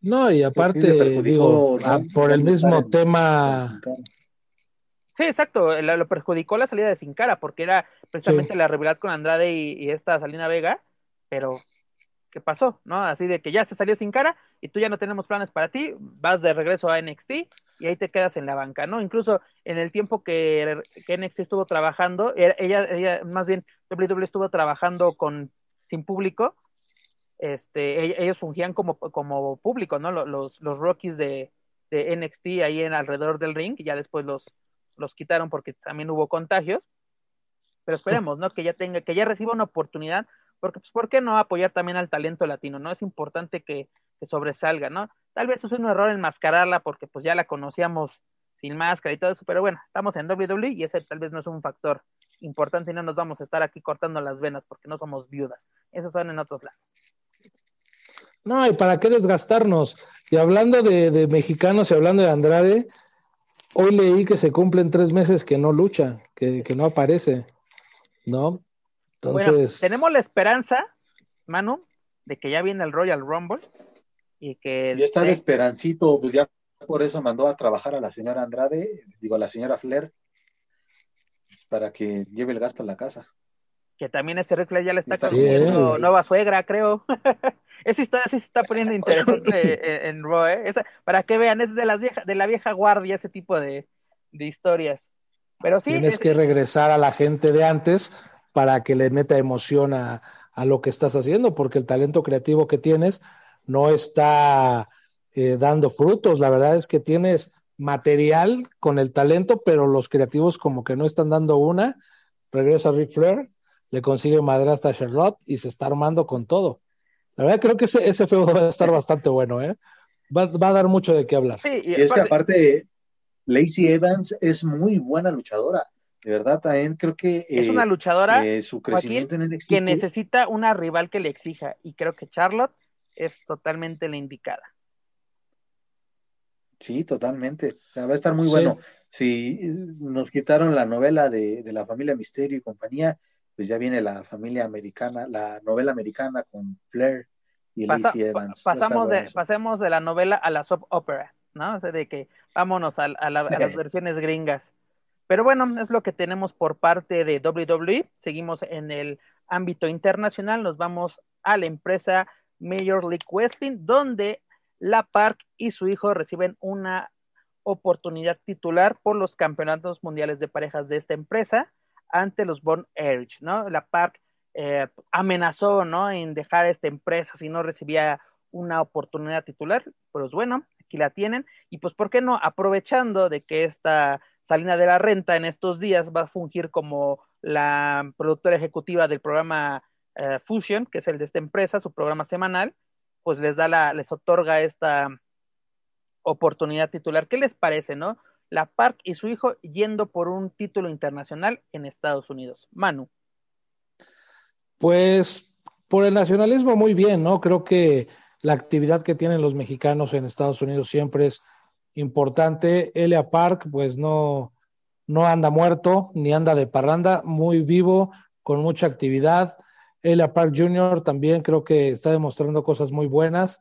No, y aparte, digo, ah, por el mismo tema. Sí, exacto, lo, perjudicó la salida de Sin Cara, porque era precisamente sí. la rivalidad con Andrade y, y, esta Salina Vega, pero ¿qué pasó? ¿No? Así de que ya se salió Sin Cara y tú ya no tenemos planes para ti, vas de regreso a NXT y ahí te quedas en la banca, ¿no? Incluso en el tiempo que, que NXT estuvo trabajando, ella, ella, más bien, WWE estuvo trabajando con sin público, este, ellos fungían como, como público, ¿no? Los, los Rockies de, de NXT ahí en alrededor del ring, y ya después los, los quitaron porque también hubo contagios. Pero esperemos, ¿no? Que ya tenga, que ya reciba una oportunidad, porque, pues, ¿por qué no apoyar también al talento latino, no? Es importante que, que sobresalga, ¿no? Tal vez es un error enmascararla porque pues ya la conocíamos sin máscara y todo eso, pero bueno, estamos en WWE y ese tal vez no es un factor importante y no nos vamos a estar aquí cortando las venas porque no somos viudas. Esos son en otros lados. No, y para qué desgastarnos. Y hablando de, de, mexicanos y hablando de Andrade, hoy leí que se cumplen tres meses que no lucha, que, que no aparece, ¿no? Entonces. Bueno, tenemos la esperanza, Manu, de que ya viene el Royal Rumble y que. Ya está de esperancito, pues ya por eso mandó a trabajar a la señora Andrade, digo, a la señora Flair, para que lleve el gasto a la casa. Que también este Rick ya le está consiguiendo nueva suegra, creo. Esa historia sí se está poniendo interesante en, en Raw, ¿eh? Esa, para que vean, es de, las vieja, de la vieja guardia ese tipo de, de historias. Pero sí. Tienes es... que regresar a la gente de antes para que le meta emoción a, a lo que estás haciendo, porque el talento creativo que tienes no está eh, dando frutos. La verdad es que tienes material con el talento, pero los creativos como que no están dando una. Regresa Rick Flair, le consigue madrastra a Charlotte y se está armando con todo. La verdad creo que ese, ese feudo va a estar bastante bueno, ¿eh? Va, a dar mucho de qué hablar. y, es que aparte, Lacey Evans es muy buena luchadora. De verdad, también creo que... es una eh, luchadora eh, su crecimiento en que necesita una rival que le exija. Y creo que Charlotte es totalmente la indicada. Sí, totalmente. va a estar muy bueno. Si nos quitaron la novela de, de, la familia Misterio y compañía, pues ya viene la familia americana, la novela americana con Flair y Lacey Evans. pasamos de, pasemos de la novela a la soap opera, ¿no? O sea, de que vámonos a, las versiones gringas. Pero bueno, es lo que tenemos por parte de WWE. Seguimos en el ámbito internacional, nos vamos a la empresa Major League Wrestling, donde la Park y su hijo reciben una oportunidad titular por los campeonatos mundiales de parejas de esta empresa ante los Born Edge, ¿no? La Park eh, amenazó, ¿no? En dejar esta empresa si no recibía una oportunidad titular, pues bueno, aquí la tienen, y pues, ¿por qué no? Aprovechando de que esta Salina de la Renta en estos días va a fungir como la productora ejecutiva del programa eh, Fusion, que es el de esta empresa, su programa semanal, pues les da la, les otorga esta oportunidad titular. ¿Qué les parece, no? La Park y su hijo yendo por un título internacional en Estados Unidos. Manu. Pues por el nacionalismo muy bien, ¿no? Creo que la actividad que tienen los mexicanos en Estados Unidos siempre es importante. Elia Park, pues no, no anda muerto, ni anda de parranda, muy vivo, con mucha actividad. Elia Park Jr. también creo que está demostrando cosas muy buenas.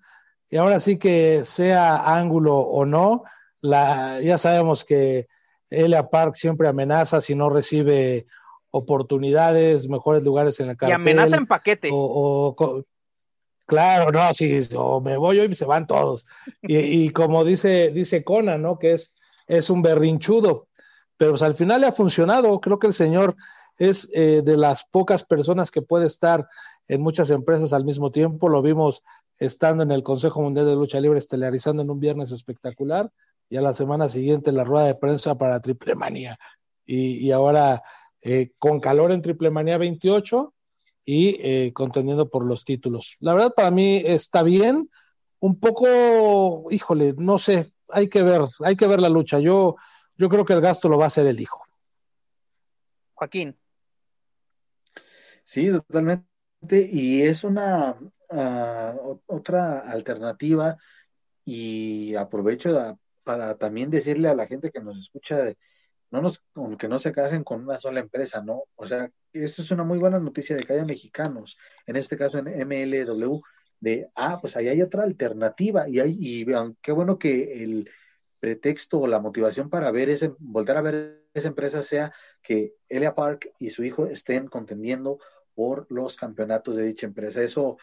Y ahora sí que sea ángulo o no, la, ya sabemos que Elia Park siempre amenaza si no recibe oportunidades, mejores lugares en el cartel. Y amenaza en paquete. O, claro, no, sí, o me voy hoy y se van todos. Y, como dice, dice Conan, ¿no? Que es, es un berrinchudo. Pero pues, al final le ha funcionado. Creo que el señor es eh, de las pocas personas que puede estar en muchas empresas al mismo tiempo. Lo vimos estando en el Consejo Mundial de Lucha Libre estelarizando en un viernes espectacular y a la semana siguiente la rueda de prensa para Triple Manía. Y, ahora eh, con calor en Triple Manía 28 y eh, contendiendo por los títulos. La verdad para mí está bien, un poco, híjole, no sé, hay que ver, hay que ver la lucha. Yo, yo creo que el gasto lo va a hacer el hijo. Joaquín. Sí, totalmente. Y es una ah, otra alternativa y aprovecho para también decirle a la gente que nos escucha no nos, que no se casen con una sola empresa, ¿no? O sea, esto es una muy buena noticia de que haya mexicanos, en este caso en MLW, de, ah, pues ahí hay otra alternativa y, hay, y qué bueno que el pretexto o la motivación para ver ese, volver a ver esa empresa sea que Elia Park y su hijo estén contendiendo por los campeonatos de dicha empresa. Eso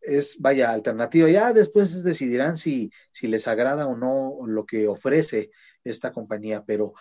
es, vaya, alternativa. Ya después decidirán si, si les agrada o no lo que ofrece esta compañía, pero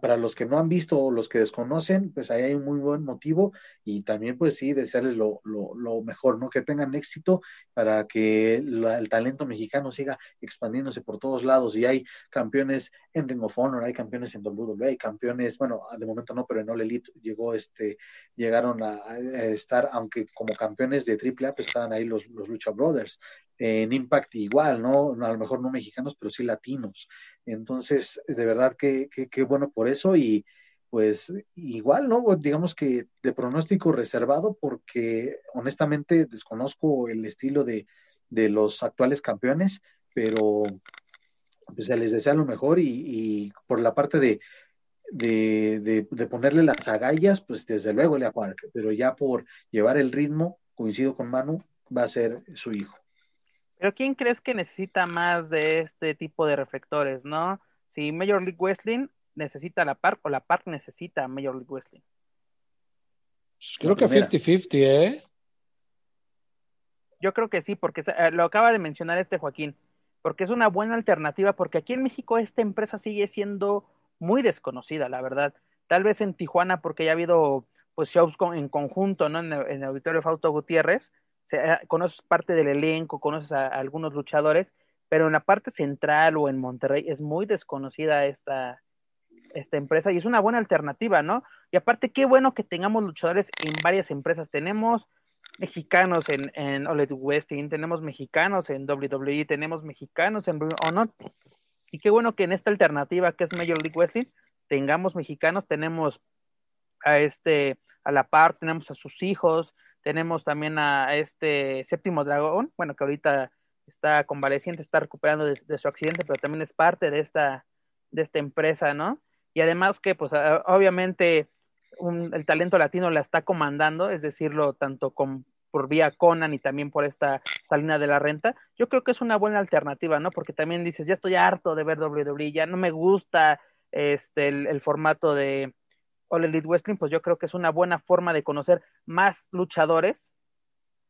para los que no han visto o los que desconocen, pues ahí hay un muy buen motivo y también pues sí, desearles lo, lo, mejor, ¿no? Que tengan éxito para que el talento mexicano siga expandiéndose por todos lados y hay campeones en Ring of Honor, hay campeones en WWE, hay campeones, bueno, de momento no, pero en All Elite llegó este, llegaron a, estar, aunque como campeones de AAA, pues estaban ahí los, los Lucha Brothers, en Impact igual, ¿no? A lo mejor no mexicanos, pero sí latinos. Entonces, de verdad que, que, bueno por eso y pues igual, ¿no? Digamos que de pronóstico reservado porque honestamente desconozco el estilo de, de los actuales campeones, pero pues se les desea lo mejor y, por la parte de, de, de, ponerle las agallas, pues desde luego le Park, pero ya por llevar el ritmo, coincido con Manu, va a ser su hijo. Pero ¿quién crees que necesita más de este tipo de reflectores, no? Si Major League Wrestling necesita la Park o la Park necesita Major League Wrestling. Pues creo que 50-50, ¿eh? Yo creo que sí, porque eh, lo acaba de mencionar este Joaquín, porque es una buena alternativa, porque aquí en México esta empresa sigue siendo muy desconocida, la verdad. Tal vez en Tijuana, porque ya ha habido pues shows en conjunto, ¿no? En el, auditorio Fausto Gutiérrez, se, conoces parte del elenco, conoces a, algunos luchadores, pero en la parte central o en Monterrey es muy desconocida esta, esta empresa y es una buena alternativa, ¿no? Y aparte, qué bueno que tengamos luchadores en varias empresas. Tenemos mexicanos en, en All Westing, tenemos mexicanos en WWE, tenemos mexicanos en Ring. Y qué bueno que en esta alternativa que es Major League Wrestling tengamos mexicanos, tenemos a este, a la par, tenemos a sus hijos, tenemos también a este séptimo dragón, bueno, que ahorita está convaleciente, está recuperando de, su accidente, pero también es parte de esta, de esta empresa, ¿no? Y además que, pues, obviamente el talento latino la está comandando, es decirlo, tanto por vía Conan y también por esta salina de la renta, yo creo que es una buena alternativa, ¿no? Porque también dices, ya estoy harto de ver WWE, ya no me gusta este, el, formato de All Elite Wrestling, pues yo creo que es una buena forma de conocer más luchadores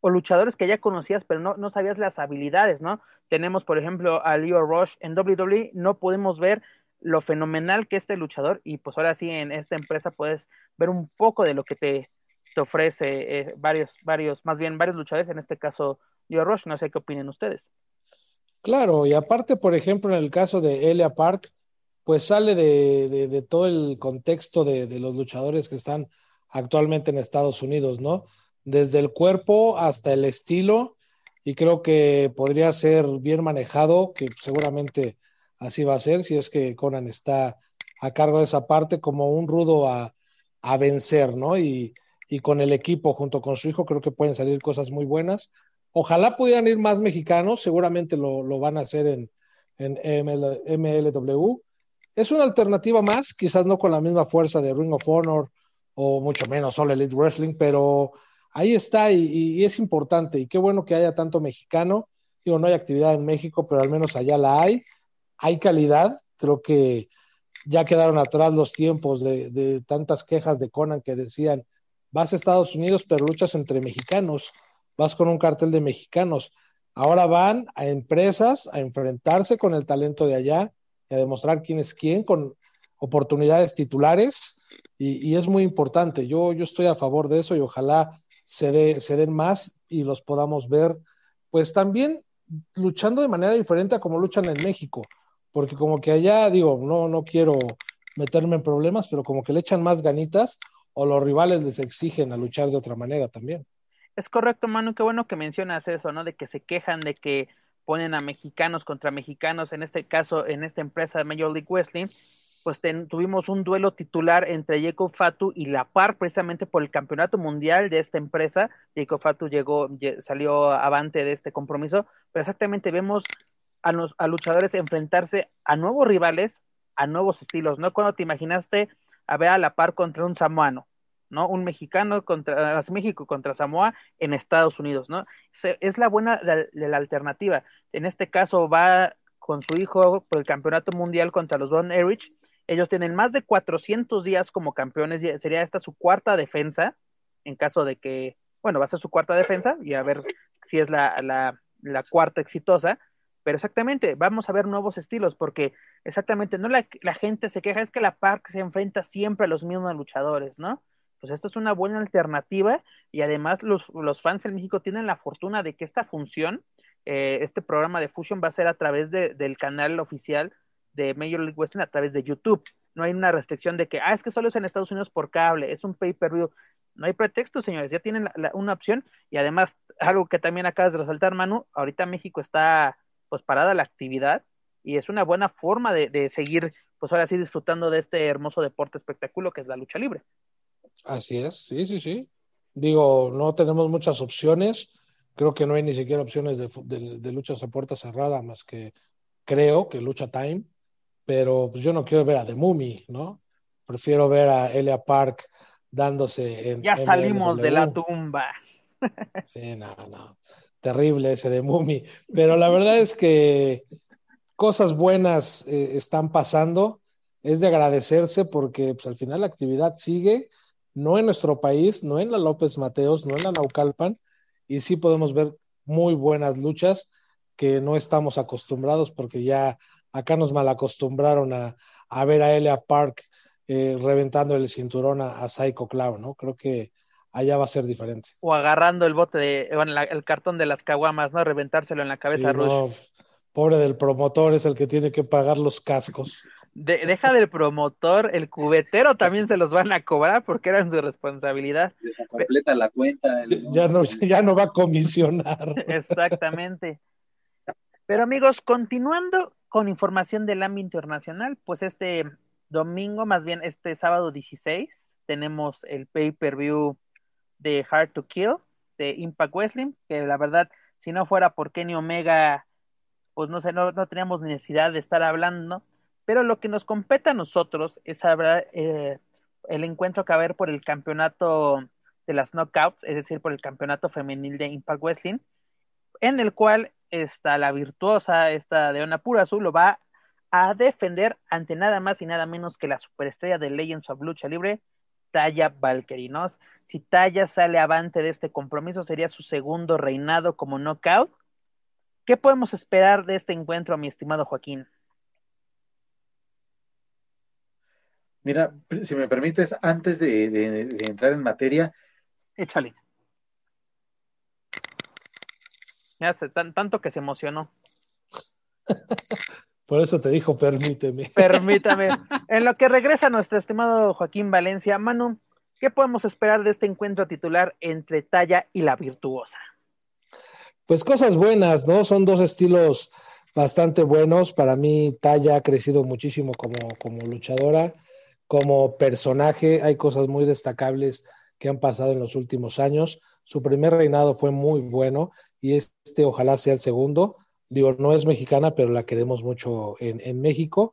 o luchadores que ya conocías, pero no, no sabías las habilidades, ¿no? Tenemos, por ejemplo, a Leo Rush en WWE, no podemos ver lo fenomenal que este luchador y pues ahora sí en esta empresa puedes ver un poco de lo que te, te ofrece eh, varios, varios, más bien varios luchadores, en este caso Leo Rush, no sé qué opinen ustedes. Claro, y aparte, por ejemplo, en el caso de Elia Park, pues sale de, todo el contexto de, los luchadores que están actualmente en Estados Unidos, ¿no? Desde el cuerpo hasta el estilo, y creo que podría ser bien manejado, que seguramente así va a ser, si es que Conan está a cargo de esa parte como un rudo a, vencer, ¿no? Y, con el equipo junto con su hijo creo que pueden salir cosas muy buenas. Ojalá pudieran ir más mexicanos, seguramente lo, van a hacer en MLW. Es una alternativa más, quizás no con la misma fuerza de Ring of Honor o mucho menos solo Elite Wrestling, pero ahí está y, es importante. Y qué bueno que haya tanto mexicano. Digo, no hay actividad en México, pero al menos allá la hay hay calidad, creo que ya quedaron atrás los tiempos de, tantas quejas de Conan que decían, vas a Estados Unidos pero luchas entre mexicanos, vas con un cartel de mexicanos. Ahora van a empresas a enfrentarse con el talento de allá y a demostrar quién es quién con oportunidades titulares y, es muy importante. Yo, yo estoy a favor de eso y ojalá se, se den más y los podamos ver, pues también luchando de manera diferente a como luchan en México porque como que allá, digo, no, no quiero meterme en problemas, pero como que le echan más ganitas o los rivales les exigen a luchar de otra manera también. Es correcto, Manu, qué bueno que mencionas eso, ¿no? De que se quejan de que ponen a mexicanos contra mexicanos, en este caso, en esta empresa de Major League Wrestling, pues tuvimos un duelo titular entre Jacob Fatu y La Par, precisamente por el campeonato mundial de esta empresa. Jacob Fatu llegó, salió avante de este compromiso, pero exactamente vemos a, los, luchadores enfrentarse a nuevos rivales, a nuevos estilos, ¿no? Cuando te imaginaste a ver a la par contra un samoano, ¿no? Un mexicano contra México contra Samoa en Estados Unidos, ¿no? Es la buena de la, alternativa. En este caso va con su hijo por el campeonato mundial contra los Von Erich. Ellos tienen más de 400 días como campeones. Sería esta su cuarta defensa, en caso de que, bueno, va a ser su cuarta defensa y a ver si es la, la, la cuarta exitosa. Pero exactamente, vamos a ver nuevos estilos, porque exactamente, no la, gente se queja, es que la PARC se enfrenta siempre a los mismos luchadores, ¿no? Pues esto es una buena alternativa y además los, los fans en México tienen la fortuna de que esta función, eh, este programa de Fusion va a ser a través de, del canal oficial de Major League Wrestling a través de YouTube. No hay una restricción de que, ah, es que solo es en Estados Unidos por cable, es un pay-per-view. No hay pretexto, señores, ya tienen una opción y además, algo que también acabas de resaltar, Manu, ahorita México está pues parada la actividad y es una buena forma de, seguir, pues ahora sí disfrutando de este hermoso deporte espectáculo que es la lucha libre. Así es, sí, sí, sí. Digo, no tenemos muchas opciones, creo que no hay ni siquiera opciones de, de, luchas a puerta cerrada más que creo que lucha time, pero pues yo no quiero ver a The Mummy, ¿no? Prefiero ver a Elia Park dándose en... Ya salimos de la tumba. Sí, no, no. Terrible ese de Mumi, pero la verdad es que cosas buenas eh, están pasando, es de agradecerse porque pues, al final la actividad sigue, no en nuestro país, no en la López Mateos, no en la Naucalpan, y sí podemos ver muy buenas luchas que no estamos acostumbrados porque ya acá nos malacostumbraron a, a ver a Elia Park eh, reventando el cinturón a, a, Psycho Clown, ¿no? Creo que allá va a ser diferente. O agarrando el bote de, bueno, la, el cartón de las caguamas, ¿no? Reventárselo en la cabeza a Rush. Pobre del promotor es el que tiene que pagar los cascos. De, deja del promotor, el cubetero también se los van a cobrar porque eran su responsabilidad. completa la cuenta. ya, no, ya no va a comisionar. Exactamente. Pero amigos, continuando con información del ámbito internacional, pues este domingo, más bien este sábado 16, tenemos el pay-per-view de Hard to Kill de Impact Wrestling, que la verdad, si no fuera por Kenny Omega, pues no sé, no, no teníamos necesidad de estar hablando, pero lo que nos compete a nosotros es hablar eh, el encuentro que va a haber por el campeonato de las knockouts, es decir, por el campeonato femenil de Impact Wrestling, en el cual está la virtuosa, esta de Ona Azul, lo va a defender ante nada más y nada menos que la superestrella de Legends of Lucha Libre, Taya Valkyrie, Si Taya sale avante de este compromiso, sería su segundo reinado como knockout. ¿Qué podemos esperar de este encuentro, mi estimado Joaquín? Mira, si me permites, antes de entrar en materia, échale. Ya hace tanto que se emocionó. Por eso te dijo, permíteme. Permítame. En lo que regresa nuestro estimado Joaquín Valencia, Manu, ¿qué podemos esperar de este encuentro titular entre Talla y la Virtuosa? Pues cosas buenas, ¿no? Son dos estilos bastante buenos. Para mí, Talla ha crecido muchísimo como, como luchadora, como personaje. Hay cosas muy destacables que han pasado en los últimos años. Su primer reinado fue muy bueno y este ojalá sea el segundo. Digo, no es mexicana, pero la queremos mucho en, México.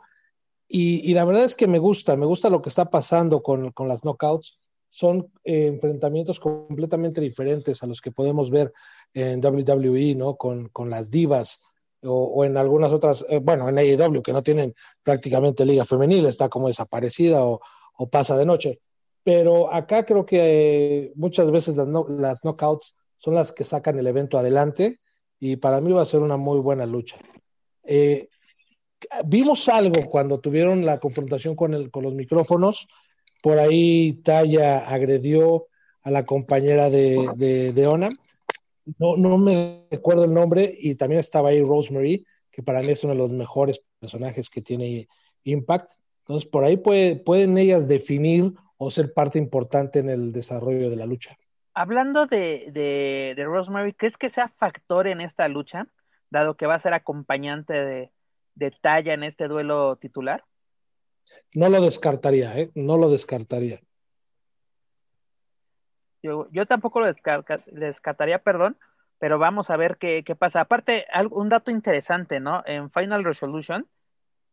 Y, la verdad es que me gusta, me gusta lo que está pasando con, las knockouts. Son eh, enfrentamientos completamente diferentes a los que podemos ver en WWE, ¿no? Con, las divas o, en algunas otras, eh, bueno, en AEW, que no tienen prácticamente liga femenil, está como desaparecida o, pasa de noche. Pero acá creo que eh, muchas veces las, las knockouts son las que sacan el evento adelante y para mí va a ser una muy buena lucha. Eh, vimos algo cuando tuvieron la confrontación con, el, con los micrófonos, por ahí Taya agredió a la compañera de, de, Ona, no, no me recuerdo el nombre, y también estaba ahí Rosemary, que para mí es uno de los mejores personajes que tiene Impact. Entonces, por ahí pueden ellas definir o ser parte importante en el desarrollo de la lucha hablando de, de, Rosemary, ¿crees que sea factor en esta lucha, dado que va a ser acompañante de, de Talla en este duelo titular? No lo descartaría, ¿eh? No lo descartaría. Yo, yo tampoco lo descartaría, perdón, pero vamos a ver qué, qué pasa. Aparte, un dato interesante, ¿no? En Final Resolution,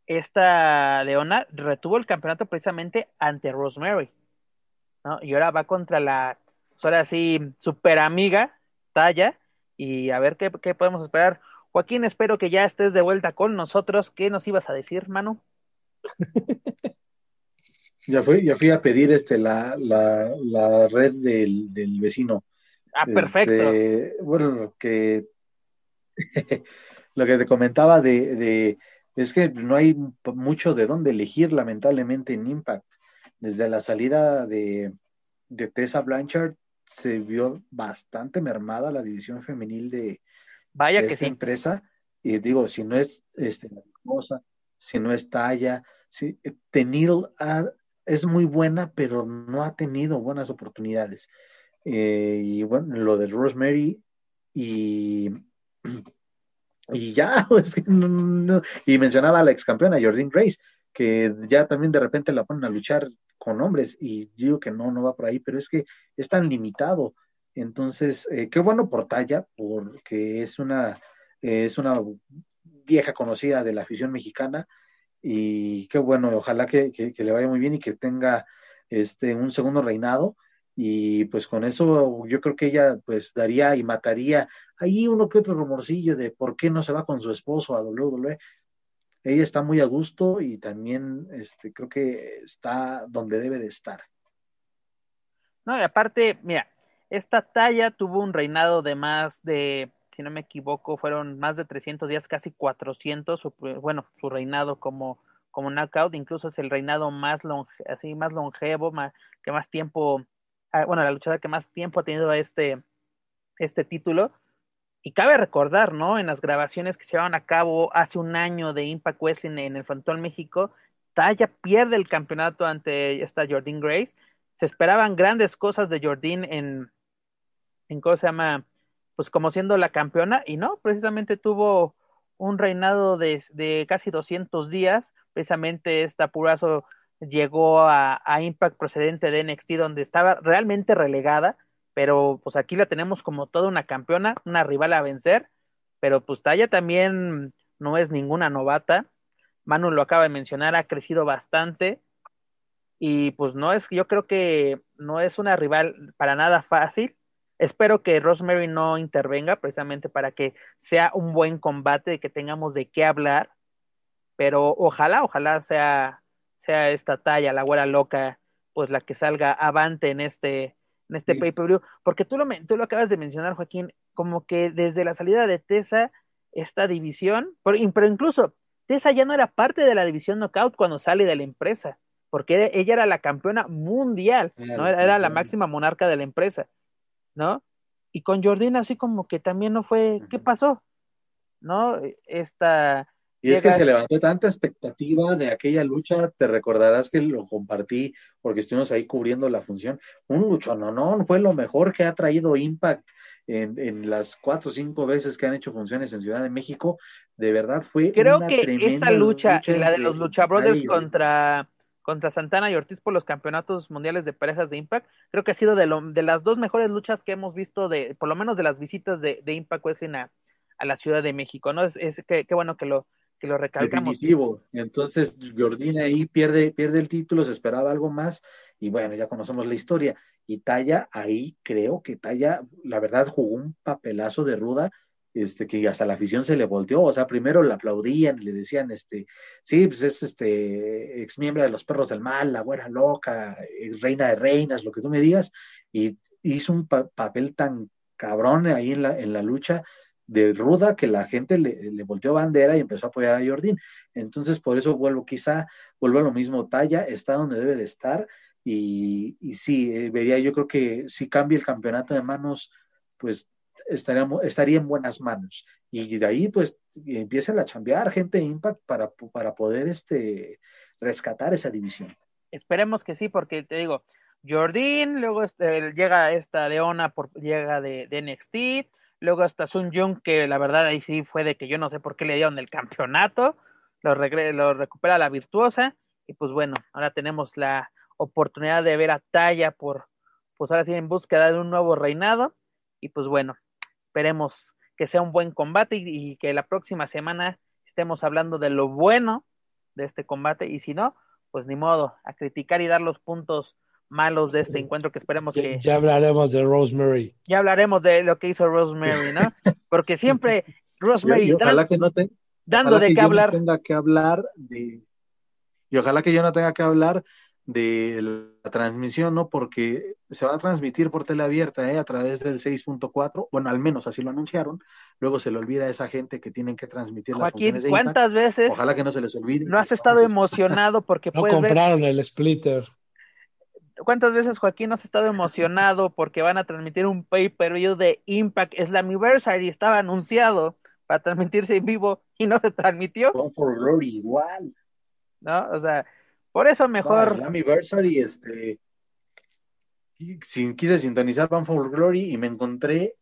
esta Leona retuvo el campeonato precisamente ante Rosemary, ¿no? Y ahora va contra la pues ahora sí, super amiga, talla, y a ver qué, podemos esperar. Joaquín, espero que ya estés de vuelta con nosotros. ¿Qué nos ibas a decir, mano? ya fui, ya fui a pedir este la, la, red del, vecino. Ah, perfecto. Este, bueno, lo que lo que te comentaba de, de, es que no hay mucho de dónde elegir, lamentablemente, en Impact. Desde la salida de, de Tessa Blanchard se vio bastante mermada la división femenil de, Vaya esta empresa. Y digo, si no es este, la cosa, si no es talla, si, eh, Tenil es muy buena, pero no ha tenido buenas oportunidades. Eh, y bueno, lo de Rosemary y, y ya, y mencionaba a la ex campeona Jordyn Grace, que ya también de repente la ponen a luchar con hombres y digo que no, no va por ahí, pero es que es tan limitado. Entonces, eh, qué bueno por Talla, porque es una, es una vieja conocida de la afición mexicana y qué bueno, ojalá que, le vaya muy bien y que tenga este, un segundo reinado y pues con eso yo creo que ella pues daría y mataría ahí uno que otro rumorcillo de por qué no se va con su esposo a WWE, ella está muy a gusto y también este, creo que está donde debe de estar. No, y aparte, mira, esta talla tuvo un reinado de más de, si no me equivoco, fueron más de 300 días, casi 400, bueno, su reinado como, como knockout, incluso es el reinado más longe, así más longevo, que más tiempo, ah, bueno, la luchadora que más tiempo ha tenido este, este título. Y cabe recordar, ¿no? En las grabaciones que se llevaron a cabo hace un año de Impact Wrestling en el Frontón México, Taya pierde el campeonato ante esta Jordan Grace. Se esperaban grandes cosas de Jordan en, en ¿cómo se llama? Pues como siendo la campeona, y no, precisamente tuvo un reinado de, casi 200 días. Precisamente esta Purazo llegó a, a, Impact procedente de NXT, donde estaba realmente relegada, pero pues aquí la tenemos como toda una campeona, una rival a vencer, pero pues Taya también no es ninguna novata. Manu lo acaba de mencionar, ha crecido bastante y pues no es, yo creo que no es una rival para nada fácil. Espero que Rosemary no intervenga precisamente para que sea un buen combate, que tengamos de qué hablar, pero ojalá, ojalá sea, sea esta talla, la güera loca, pues la que salga avante en este, en este sí. pay-per-view, porque tú lo, tú lo acabas de mencionar, Joaquín, como que desde la salida de Tessa, esta división, pero, pero incluso Tessa ya no era parte de la división knockout cuando sale de la empresa, porque ella era la campeona mundial, ¿no? Era, era la máxima monarca de la empresa, ¿no? Y con Jordina así como que también no fue, ¿qué pasó? ¿No? Esta... Y es que se levantó tanta expectativa de aquella lucha, te recordarás que lo compartí porque estuvimos ahí cubriendo la función. Un lucho, no, no, fue lo mejor que ha traído Impact en, en, las cuatro o cinco veces que han hecho funciones en Ciudad de México, de verdad fue. Creo una que esa lucha, lucha la de los Lucha Brothers contra, contra Santana y Ortiz por los campeonatos mundiales de parejas de Impact, creo que ha sido de, lo, de las dos mejores luchas que hemos visto, de por lo menos de las visitas de, de Impact a, la Ciudad de México, ¿no? Es, es que, qué bueno que lo, que lo recalcamos. Definitivo. Entonces, Jordina ahí pierde, pierde el título, se esperaba algo más, y bueno, ya conocemos la historia. Y Talla, ahí creo que Talla, la verdad, jugó un papelazo de ruda, este, que hasta la afición se le volteó, o sea, primero le aplaudían le decían, este, sí, pues es este ex miembro de los perros del mal, la güera loca, eh, reina de reinas, lo que tú me digas, y hizo un pa papel tan cabrón ahí en la, en la lucha, de ruda que la gente le, le, volteó bandera y empezó a apoyar a Jordín. Entonces, por eso vuelvo, quizá vuelvo a lo mismo, Talla está donde debe de estar y, y sí, eh, vería, yo creo que si cambia el campeonato de manos, pues estaríamos, estaría en buenas manos. Y de ahí, pues, empieza a chambear gente de Impact para, para poder este, rescatar esa división. Esperemos que sí, porque te digo, Jordín, luego este, llega esta Leona, por, llega de, de NXT, Luego hasta Sun Jung, que la verdad ahí sí fue de que yo no sé por qué le dieron el campeonato, lo, lo recupera la virtuosa, y pues bueno, ahora tenemos la oportunidad de ver a Talla por, pues ahora sí en búsqueda de un nuevo reinado, y pues bueno, esperemos que sea un buen combate y, y que la próxima semana estemos hablando de lo bueno de este combate, y si no, pues ni modo, a criticar y dar los puntos malos de este encuentro que esperemos ya, que... Ya hablaremos de Rosemary. Ya hablaremos de lo que hizo Rosemary, ¿no? Porque siempre Rosemary... y, y ojalá que no te, dando de que qué hablar. No tenga que hablar de... Y ojalá que yo no tenga que hablar de la transmisión, ¿no? Porque se va a transmitir por tele abierta, ¿eh? A través del 6.4, bueno, al menos así lo anunciaron, luego se le olvida a esa gente que tienen que transmitir Joaquín, las funciones de ¿cuántas Impact. veces Ojalá que no se les olvide. no has estado emocionado porque no compraron ver... el splitter. ¿Cuántas veces Joaquín has estado emocionado porque van a transmitir un pay-per-view de Impact Slammiversary? Estaba anunciado para transmitirse en vivo y no se transmitió. One for Glory, igual. ¿No? O sea, por eso mejor. No, Slammiversary, este. Sin, quise sintonizar One for Glory y me encontré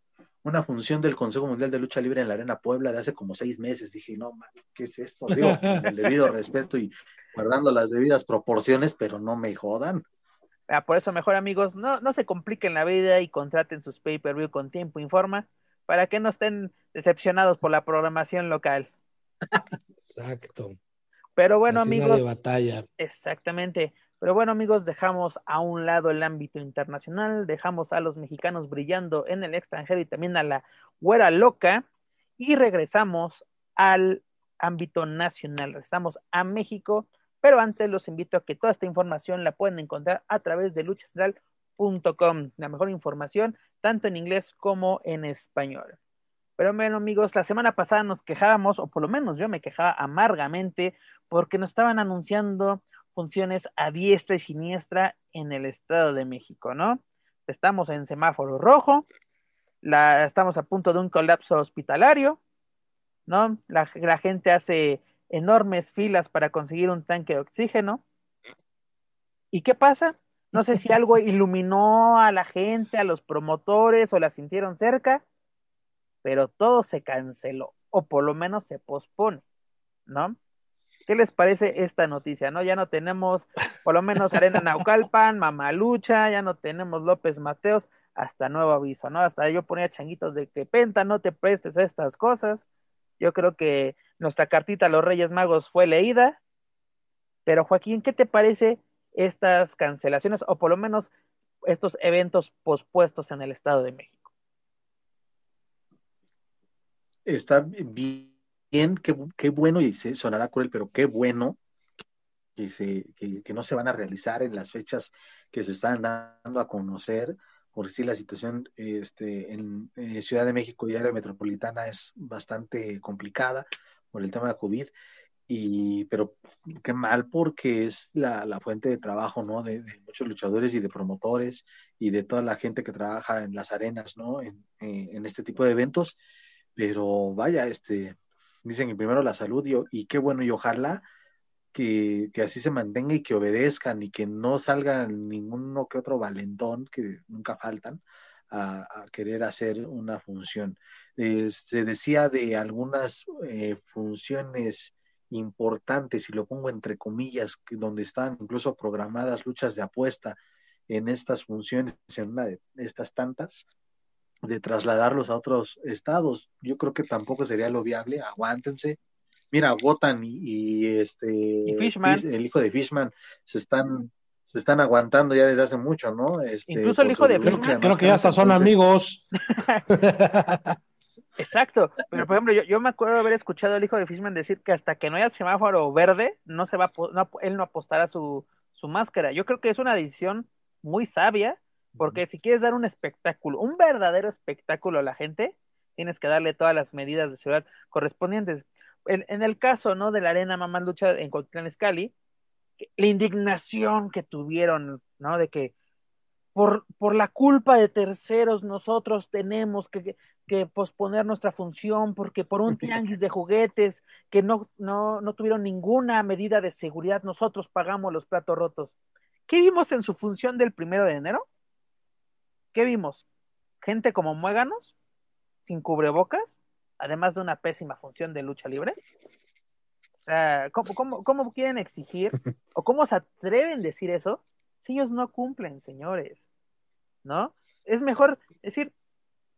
una función del Consejo Mundial de Lucha Libre en la Arena Puebla de hace como seis meses. Dije, no, man, ¿qué es esto? Digo, con el debido respeto y guardando las debidas proporciones, pero no me jodan. Ah, por eso mejor amigos, no, no se compliquen la vida y contraten sus pay-per-view con tiempo informa para que no estén decepcionados por la programación local. Exacto. Pero bueno Así amigos, de batalla. exactamente. Pero bueno amigos, dejamos a un lado el ámbito internacional, dejamos a los mexicanos brillando en el extranjero y también a la güera loca y regresamos al ámbito nacional, regresamos a México pero antes los invito a que toda esta información la pueden encontrar a través de luchacentral.com, la mejor información tanto en inglés como en español. Pero bueno, amigos, la semana pasada nos quejábamos, o por lo menos yo me quejaba amargamente, porque nos estaban anunciando funciones a diestra y siniestra en el Estado de México, ¿no? Estamos en semáforo rojo, la, estamos a punto de un colapso hospitalario, ¿no? La, la gente hace enormes filas para conseguir un tanque de oxígeno. ¿Y qué pasa? No sé si algo iluminó a la gente, a los promotores o la sintieron cerca, pero todo se canceló, o por lo menos se pospone, ¿no? ¿Qué les parece esta noticia? ¿No? Ya no tenemos, por lo menos Arena Naucalpan, Mamalucha, ya no tenemos López Mateos, hasta nuevo aviso, ¿no? Hasta yo ponía changuitos de que Penta, no te prestes a estas cosas. Yo creo que nuestra cartita a los Reyes Magos fue leída. Pero Joaquín, ¿qué te parece estas cancelaciones o por lo menos estos eventos pospuestos en el Estado de México? Está bien bien, qué, bueno, y se sonará cruel, pero qué bueno que, se, que, no se van a realizar en las fechas que se están dando a conocer, porque sí la situación este, en eh, Ciudad de México y área metropolitana es bastante complicada por el tema de COVID, y, pero qué mal porque es la, fuente de trabajo, ¿no? De, muchos luchadores y de promotores y de toda la gente que trabaja en las arenas, ¿no? En, eh, en este tipo de eventos, pero vaya, este, dicen que primero la salud y, qué bueno y ojalá que, así se mantenga y que obedezcan y que no salgan ninguno que otro valentón, que nunca faltan, a, querer hacer una función. se decía de algunas eh, funciones importantes, y lo pongo entre comillas, donde están incluso programadas luchas de apuesta en estas funciones, en una de estas tantas, de trasladarlos a otros estados. Yo creo que tampoco sería lo viable, aguántense. Mira, Wotan y, este el hijo de Fishman se están se están aguantando ya desde hace mucho, ¿no? Este, Incluso el hijo de Fishman. Creo que ya hasta son amigos. Exacto, pero por ejemplo, yo, me acuerdo de haber escuchado al hijo de Fishman decir que hasta que no haya semáforo verde, no se va no, él no apostará su, su máscara. Yo creo que es una decisión muy sabia, porque si quieres dar un espectáculo, un verdadero espectáculo a la gente, tienes que darle todas las medidas de seguridad correspondientes. En, el caso, ¿no? De la arena Mamá Lucha en Cotlán Escali, la indignación que tuvieron, ¿no? De que por, por la culpa de terceros nosotros tenemos que, que posponer nuestra función porque por un tianguis de juguetes que no, no, no tuvieron ninguna medida de seguridad, nosotros pagamos los platos rotos. ¿Qué vimos en su función del primero de enero? ¿Qué vimos? Gente como muéganos, sin cubrebocas, además de una pésima función de lucha libre. O sea, ¿cómo, quieren exigir o cómo se atreven a decir eso si ellos no cumplen, señores? ¿No? Es mejor decir,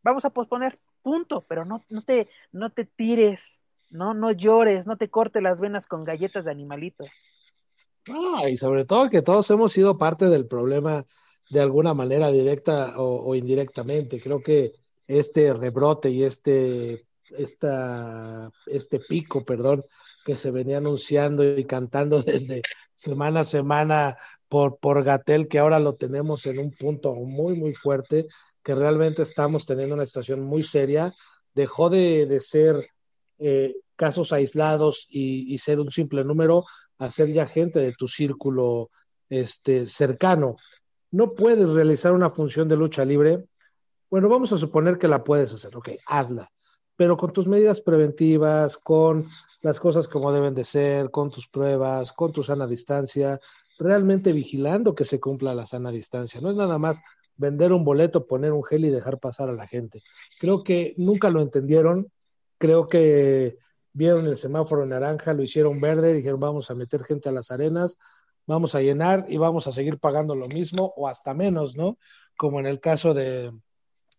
vamos a posponer, punto, pero no, no, te, no te tires, no, no llores, no te cortes las venas con galletas de animalito. Ah, y sobre todo que todos hemos sido parte del problema de alguna manera directa o, indirectamente. Creo que este rebrote y este, esta, este pico, perdón, que se venía anunciando y cantando desde semana a semana por, por Gatel, que ahora lo tenemos en un punto muy, muy fuerte, que realmente estamos teniendo una situación muy seria, dejó de, ser eh, casos aislados y, y, ser un simple número a ser ya gente de tu círculo este, cercano no puedes realizar una función de lucha libre, bueno, vamos a suponer que la puedes hacer, ok, hazla, pero con tus medidas preventivas, con las cosas como deben de ser, con tus pruebas, con tu sana distancia, realmente vigilando que se cumpla la sana distancia. No es nada más vender un boleto, poner un gel y dejar pasar a la gente. Creo que nunca lo entendieron, creo que vieron el semáforo naranja, lo hicieron verde, dijeron vamos a meter gente a las arenas, vamos a llenar y vamos a seguir pagando lo mismo o hasta menos, ¿no? Como en el caso de,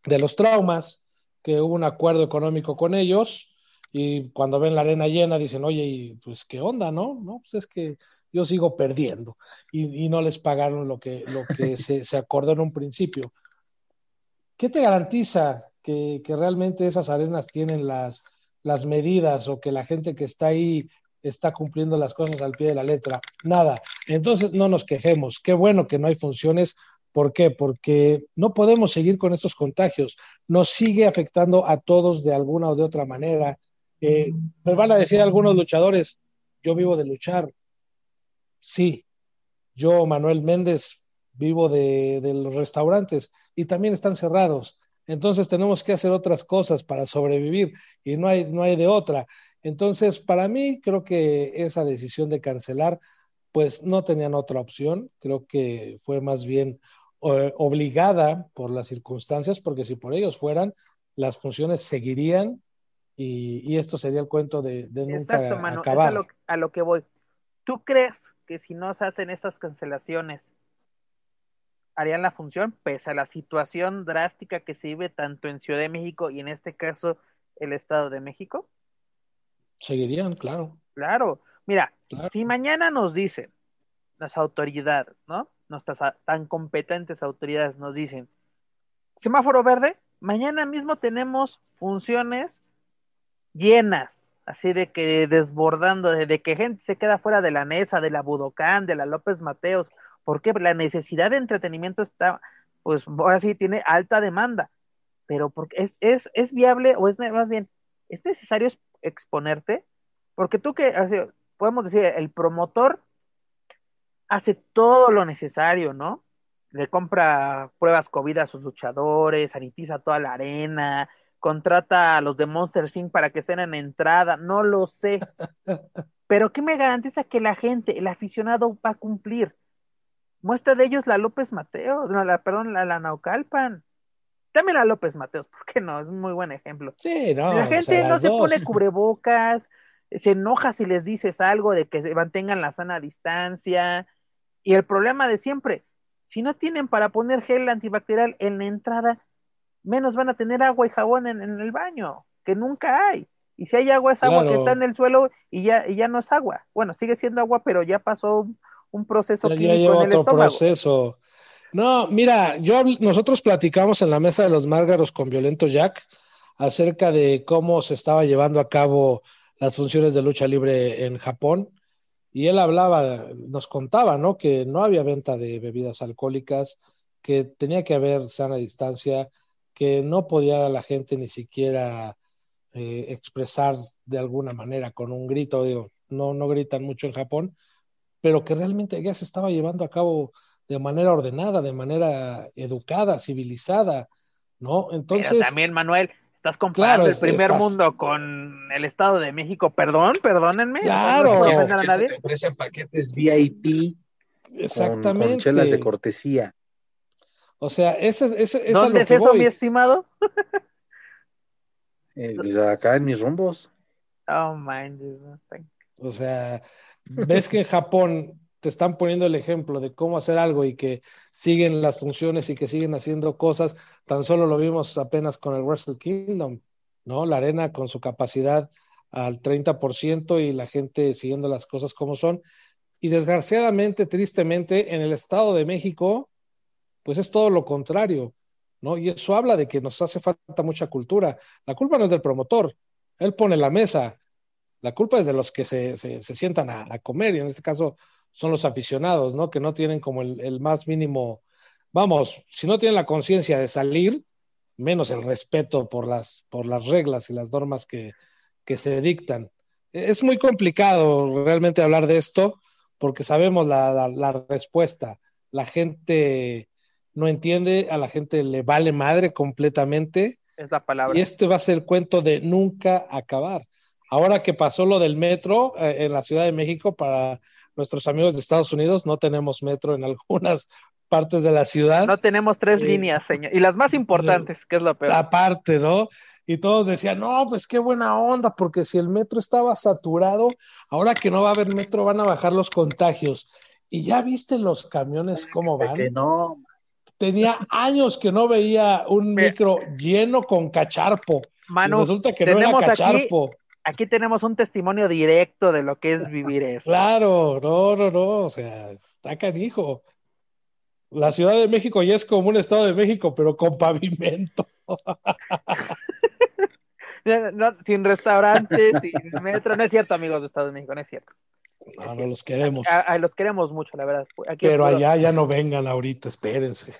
los traumas, que hubo un acuerdo económico con ellos y cuando ven la arena llena dicen, oye, pues qué onda, ¿no? No, pues es que yo sigo perdiendo y, no les pagaron lo que, lo que se, acordó en un principio. ¿Qué te garantiza que, que realmente esas arenas tienen las, las medidas o que la gente que está ahí está cumpliendo las cosas al pie de la letra. Nada. Entonces no nos quejemos. Qué bueno que no hay funciones ¿Por qué? Porque no podemos seguir con estos contagios. Nos sigue afectando a todos de alguna o de otra manera. Eh, me van a decir algunos luchadores, yo vivo de luchar. Sí, yo, Manuel Méndez, vivo de, de los restaurantes y también están cerrados. Entonces tenemos que hacer otras cosas para sobrevivir y no hay, no hay de otra. Entonces, para mí, creo que esa decisión de cancelar, pues no tenían otra opción. Creo que fue más bien eh, obligada por las circunstancias, porque si por ellos fueran, las funciones seguirían y, esto sería el cuento de, nunca Exacto, mano, acabar. Es a, lo, a lo que voy. ¿Tú crees que si no se hacen estas cancelaciones, harían la función, pese a la situación drástica que se vive tanto en Ciudad de México y en este caso el Estado de México? Seguirían, claro. Claro. Mira, si mañana nos dicen las autoridades, ¿no? Nuestras tan competentes autoridades nos dicen, semáforo verde, mañana mismo tenemos funciones llenas, así de que desbordando, de que gente se queda fuera de la Nesa, de la Budocán, de la López Mateos, porque la necesidad de entretenimiento está, pues ahora sí tiene alta demanda, pero porque es, es, es viable o es más bien, es necesario exponerte, porque tú que, podemos decir, el promotor hace todo lo necesario, ¿no? Le compra pruebas COVID a sus luchadores, sanitiza toda la arena, contrata a los de Monster Inc. para que estén en entrada, no lo sé. Pero ¿qué me garantiza que la gente, el aficionado va a cumplir? Muestra de ellos la López Mateos, no, la, perdón, la, la Naucalpan. Dame la López Mateos, ¿por qué no? Es un muy buen ejemplo. Sí, no. La gente no se pone cubrebocas, se enoja si les dices algo de que mantengan la sana distancia. Y el problema de siempre, si no tienen para poner gel antibacterial en la entrada, menos van a tener agua y jabón en, el baño, que nunca hay. Y si hay agua, es agua que está en el suelo y ya, y ya no es agua. Bueno, sigue siendo agua, pero ya pasó un proceso ya, químico en el otro proceso. No, mira, yo nosotros platicamos en la mesa de los márgaros con Violento Jack acerca de cómo se estaba llevando a cabo las funciones de lucha libre en Japón y él hablaba, nos contaba, ¿no? Que no había venta de bebidas alcohólicas, que tenía que haber sana distancia, que no podía la gente ni siquiera eh, expresar de alguna manera con un grito, digo, no, no gritan mucho en Japón, pero que realmente ya se estaba llevando a cabo de manera ordenada, de manera educada, civilizada, ¿no? Entonces. Pero también, Manuel, estás comparando el primer mundo con el Estado de México, perdón, perdónenme. Claro. No te ofrecen paquetes VIP. Exactamente. Con, chelas de cortesía. O sea, ese, ese, ese ¿Dónde es, eso, mi estimado? Eh, pues acá en mis rumbos. Oh, man. O sea, ves que en Japón te están poniendo el ejemplo de cómo hacer algo y que siguen las funciones y que siguen haciendo cosas, tan solo lo vimos apenas con el Wrestle Kingdom, ¿no? La arena con su capacidad al 30% y la gente siguiendo las cosas como son. Y desgraciadamente, tristemente, en el Estado de México, pues es todo lo contrario, ¿no? Y eso habla de que nos hace falta mucha cultura. La culpa no es del promotor, él pone la mesa, la culpa es de los que se, se, sientan a, comer, y en este caso son los aficionados, ¿no? Que no tienen como el, más mínimo, vamos, si no tienen la conciencia de salir, menos el respeto por las, por las reglas y las normas que, que se dictan. Es muy complicado realmente hablar de esto porque sabemos la, la, la, respuesta. La gente no entiende, a la gente le vale madre completamente. Es la palabra. Y este va a ser el cuento de nunca acabar. Ahora que pasó lo del metro eh, en la Ciudad de México, para nuestros amigos de Estados Unidos, no tenemos metro en algunas partes de la ciudad. No tenemos tres eh, líneas, señor. Y las más importantes, que es lo peor. Aparte, ¿no? Y todos decían, no, pues qué buena onda, porque si el metro estaba saturado, ahora que no va a haber metro, van a bajar los contagios. Y ya viste los camiones cómo van. Que no. Tenía años que no veía un micro lleno con cacharpo. Manu, resulta que no era cacharpo aquí tenemos un testimonio directo de lo que es vivir eso. Claro, no, no, no, o sea, está canijo. La Ciudad de México ya es como un Estado de México, pero con pavimento. sin restaurantes, sin metro, no es cierto, amigos de Estado de México, no es cierto. No, no los queremos. A, los queremos mucho, la verdad. pero allá ya no vengan ahorita, espérense.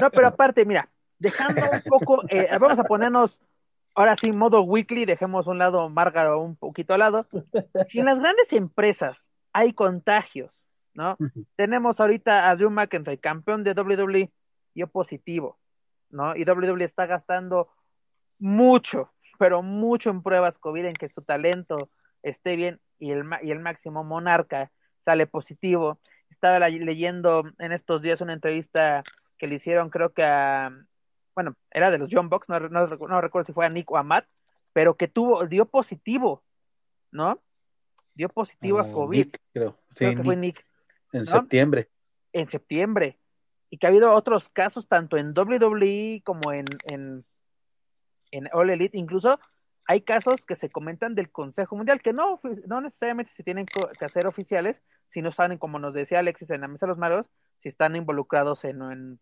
No, pero aparte, mira, dejando un poco, eh, vamos a ponernos ahora sí, modo weekly, dejemos un lado Márgaro un poquito al lado. Si en las grandes empresas hay contagios, ¿no? Tenemos ahorita a Drew McIntyre, campeón de WWE, y positivo, ¿no? Y WWE está gastando mucho, pero mucho en pruebas COVID en que su talento esté bien y el, y el máximo monarca sale positivo. Estaba leyendo en estos días una entrevista que le hicieron, creo que a, bueno, era de los John Box, no, recuerdo si fue a Nick o a Matt, pero que tuvo, dio positivo, ¿no? Dio positivo a COVID. creo. Sí, que fue Nick. En septiembre. En septiembre. Y que ha habido otros casos, tanto en WWE como en, en, en All Elite, incluso hay casos que se comentan del Consejo Mundial, que no, no necesariamente se tienen que hacer oficiales, si no saben, como nos decía Alexis en la mesa de los malos, si están involucrados en, en,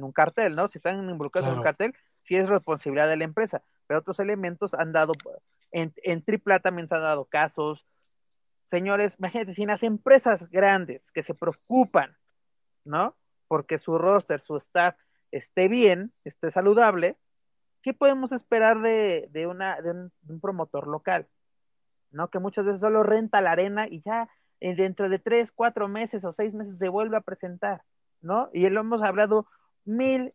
un cartel, ¿no? Si están involucrados en un cartel, sí es responsabilidad de la empresa, pero otros elementos han dado, en, en AAA también se han dado casos. Señores, imagínate, si las empresas grandes que se preocupan, ¿no? Porque su roster, su staff esté bien, esté saludable, ¿qué podemos esperar de, de, una, de un, promotor local? ¿No? Que muchas veces solo renta la arena y ya eh, dentro de tres, cuatro meses o seis meses se vuelve a presentar, ¿no? Y lo hemos hablado mil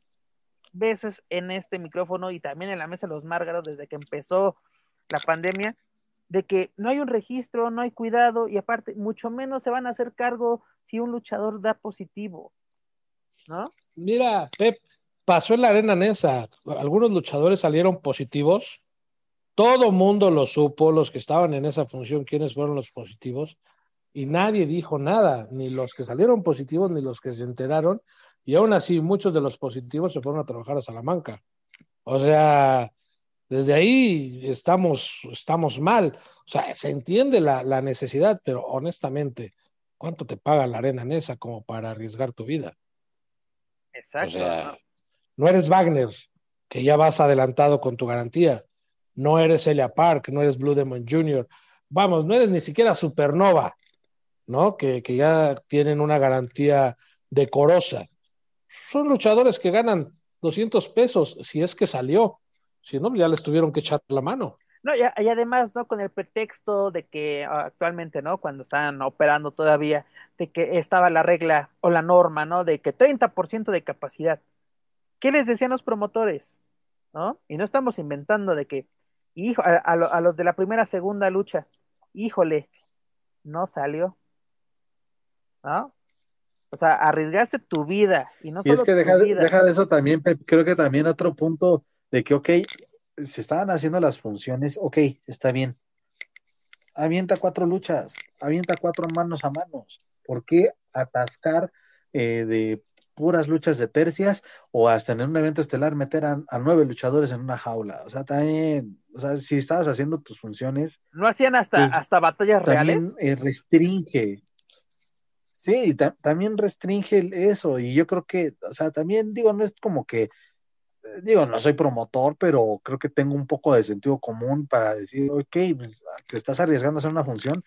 veces en este micrófono y también en la mesa de los Márgaros desde que empezó la pandemia, de que no hay un registro, no hay cuidado y aparte, mucho menos se van a hacer cargo si un luchador da positivo, ¿no? Mira, Pep, pasó en la arena Nesa. Algunos luchadores salieron positivos. Todo mundo lo supo, los que estaban en esa función, quiénes fueron los positivos. Y nadie dijo nada, ni los que salieron positivos, ni los que se enteraron. Y aún así, muchos de los positivos se fueron a trabajar a Salamanca. O sea, desde ahí estamos, estamos mal. O sea, se entiende la, la necesidad, pero honestamente, ¿cuánto te paga la arena Nesa como para arriesgar tu vida? Exacto. No eres Wagner, que ya vas adelantado con tu garantía. No eres Elia Park, no eres Blue Demon Jr. Vamos, no eres ni siquiera Supernova, ¿no? Que, ya tienen una garantía decorosa. Son luchadores que ganan 200 pesos si es que salió. Si no, ya les tuvieron que echar la mano. No, y, y, además, ¿no? Con el pretexto de que ah, actualmente, ¿no? Cuando están operando todavía, de que estaba la regla o la norma, ¿no? De que 30% de capacidad. ¿Qué les decían los promotores? ¿No? Y no estamos inventando de que, hijo, a, los de la primera, segunda lucha, híjole, no salió. ¿No? O sea, arriesgaste tu vida y no y es que deja, deja de eso también, creo que también otro punto de que, ok, se estaban haciendo las funciones, ok, está bien. Avienta cuatro luchas, avienta cuatro manos a manos. ¿Por qué atascar eh, de puras luchas de persias o hasta en un evento estelar meter a, nueve luchadores en una jaula. O sea, también, o sea, si estabas haciendo tus funciones. ¿No hacían hasta, pues, hasta batallas reales? Eh, restringe. Sí, también restringe eso. Y yo creo que, o sea, también digo, no es como que, eh, digo, no soy promotor, pero creo que tengo un poco de sentido común para decir, ok, pues, te estás arriesgando a hacer una función,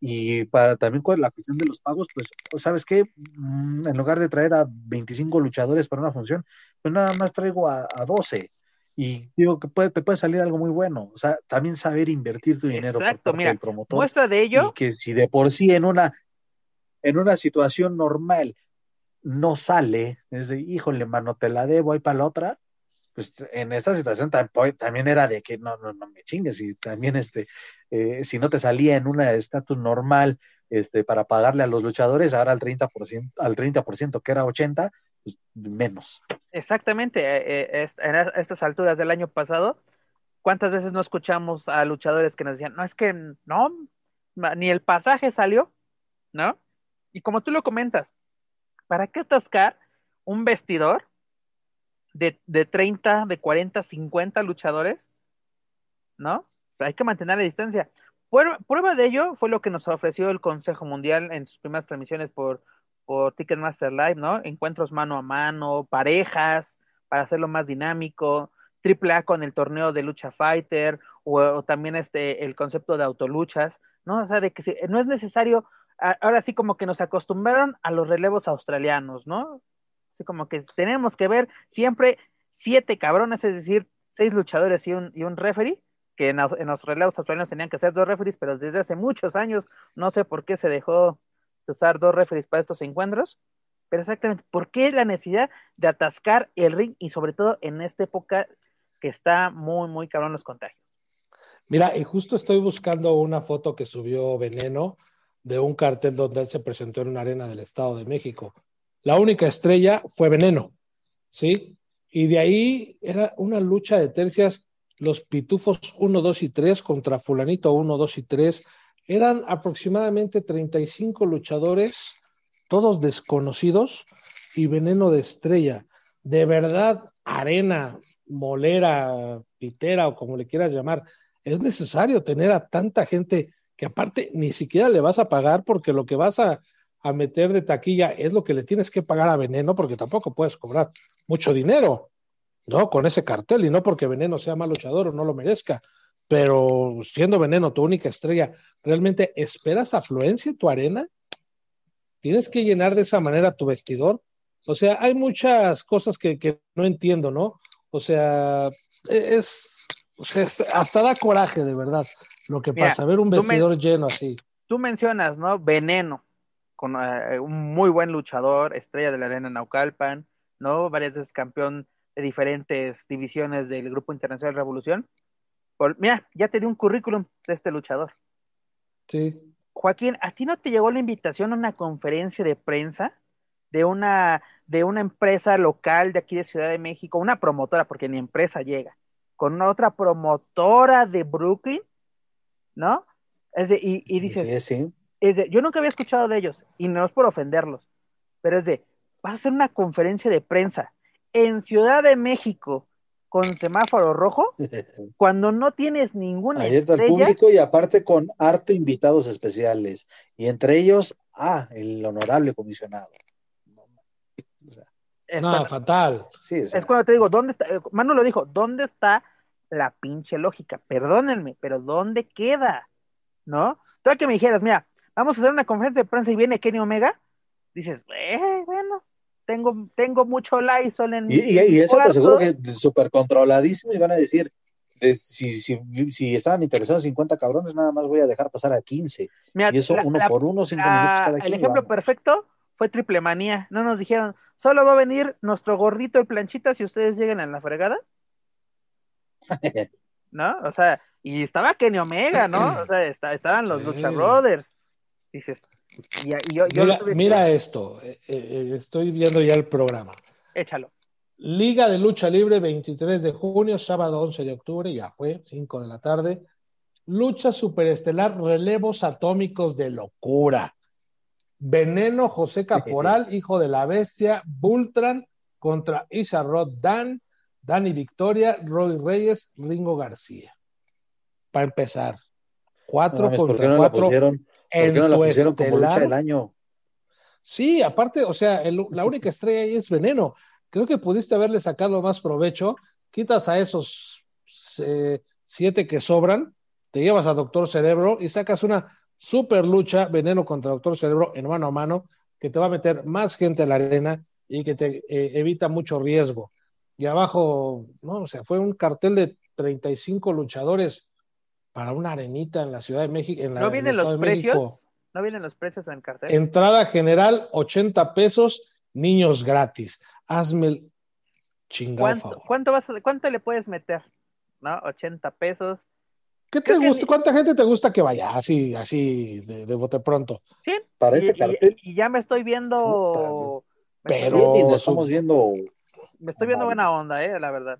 y para también con la cuestión de los pagos, pues, ¿sabes qué? Mm, en lugar de traer a 25 luchadores para una función, pues nada más traigo a, a 12. Y digo que puede, te puede salir algo muy bueno. O sea, también saber invertir tu dinero Exacto, mira, promotor. Muestra de ello. Y que si de por sí en una, en una situación normal no sale, es de, híjole, mano, te la debo, ahí para la otra, pues en esta situación también era de que no, no, no me chingues y también este, eh, si no te salía en un estatus normal este, para pagarle a los luchadores, ahora al 30%, al 30% que era 80, pues menos. Exactamente, eh, eh, en estas alturas del año pasado, ¿cuántas veces no escuchamos a luchadores que nos decían, no, es que no, ni el pasaje salió, ¿no? Y como tú lo comentas, ¿para qué atascar un vestidor de, de 30, de 40, 50 luchadores, ¿no? Hay que mantener la distancia. Prueba, de ello fue lo que nos ofreció el Consejo Mundial en sus primeras transmisiones por, por Ticketmaster Live, ¿no? Encuentros mano a mano, parejas, para hacerlo más dinámico, triple A con el torneo de lucha fighter, o, también este, el concepto de autoluchas, ¿no? O sea, de que no es necesario, ahora sí como que nos acostumbraron a los relevos australianos, ¿no? Así como que tenemos que ver siempre siete cabrones, es decir, seis luchadores y un, y un referee, que en, los relevos australianos tenían que ser dos referees, pero desde hace muchos años no sé por qué se dejó de usar dos referees para estos encuentros. Pero exactamente, ¿por qué la necesidad de atascar el ring y sobre todo en esta época que está muy, muy cabrón los contagios? Mira, y justo estoy buscando una foto que subió Veneno de un cartel donde él se presentó en una arena del Estado de México. La única estrella fue Veneno, ¿sí? Y de ahí era una lucha de tercias, los pitufos 1, 2 y 3 contra fulanito 1, 2 y 3. Eran aproximadamente 35 luchadores todos desconocidos y veneno de estrella. De verdad, arena, molera, pitera o como le quieras llamar, es necesario tener a tanta gente que aparte ni siquiera le vas a pagar porque lo que vas a, a meter de taquilla es lo que le tienes que pagar a Veneno porque tampoco puedes cobrar mucho dinero, ¿no? Con ese cartel y no porque Veneno sea mal luchador o no lo merezca, pero siendo Veneno tu única estrella, ¿realmente esperas afluencia en tu arena? tienes que llenar de esa manera tu vestidor. O sea, hay muchas cosas que, no entiendo, ¿no? O sea, es, hasta da coraje de verdad lo que pasa, ver un vestidor lleno así. Tú mencionas, ¿no? Veneno, con eh, un muy buen luchador, estrella de la arena Naucalpan, ¿no? Varias veces campeón de diferentes divisiones del Grupo Internacional Revolución. mira, ya te di un currículum de este luchador. Sí. Joaquín, ¿a ti no te llegó la invitación a una conferencia de prensa de una, de una empresa local de aquí de Ciudad de México, una promotora, porque ni empresa llega, con una otra promotora de Brooklyn, ¿no? Es de, y, dices, sí, sí. Es de, yo nunca había escuchado de ellos, y no es por ofenderlos, pero es de, vas a hacer una conferencia de prensa en Ciudad de México con semáforo rojo cuando no tienes ninguna Ahí está el público y aparte con harto invitados especiales y entre ellos ah el honorable comisionado no, fatal. Es cuando te digo dónde está eh, Manu lo dijo dónde está la pinche lógica perdónenme pero dónde queda no tú que me dijeras mira vamos a hacer una conferencia de prensa y viene Kenny Omega dices eh, bueno tengo, tengo mucho Lysol en y, y, y eso te aseguro que es súper controladísimo y van a decir, si, si, si, estaban interesados 50 cabrones, nada más voy a dejar pasar a 15. y eso uno por uno, cinco minutos cada El ejemplo perfecto fue Triple Manía. No nos dijeron, solo va a venir nuestro gordito el planchita si ustedes llegan en la fregada. ¿No? O sea, y estaba Kenny Omega, ¿no? O sea, estaban los Lucha Brothers. Dices, mira, esto, eh, eh, estoy viendo ya el programa. Échalo. Liga de Lucha Libre, 23 de junio, sábado 11 de octubre, ya fue, 5 de la tarde. Lucha superestelar, relevos atómicos de locura. Veneno José Caporal, hijo de la bestia, Bultran contra Isa Rod Dan, Dani Victoria, Roy Reyes, Ringo García. Para empezar, cuatro contra cuatro en no la pusieron lucha del año? Sí, aparte, o sea, la única estrella ahí es Veneno. Creo que pudiste haberle sacado más provecho. Quitas a esos eh, siete que sobran, te llevas a Doctor Cerebro y sacas una super lucha, Veneno contra Doctor Cerebro en mano a mano, que te va a meter más gente en la arena y que te eh, evita mucho riesgo. Y abajo, no, o sea, fue un cartel de 35 luchadores para una arenita en la Ciudad de México. En la, ¿No vienen los precios? ¿No vienen los precios en el cartel? Entrada general, 80 pesos, niños gratis. Hazme el chingado ¿Cuánto, ¿cuánto, vas ¿Cuánto le puedes meter? ¿No? 80 pesos. ¿Qué te gusta? ¿Cuánta gente te gusta que vaya así, así, de, bote pronto? Sí. Para ese cartel. Y, ya me estoy viendo. pero estamos viendo. Me estoy viendo buena onda, eh, la verdad.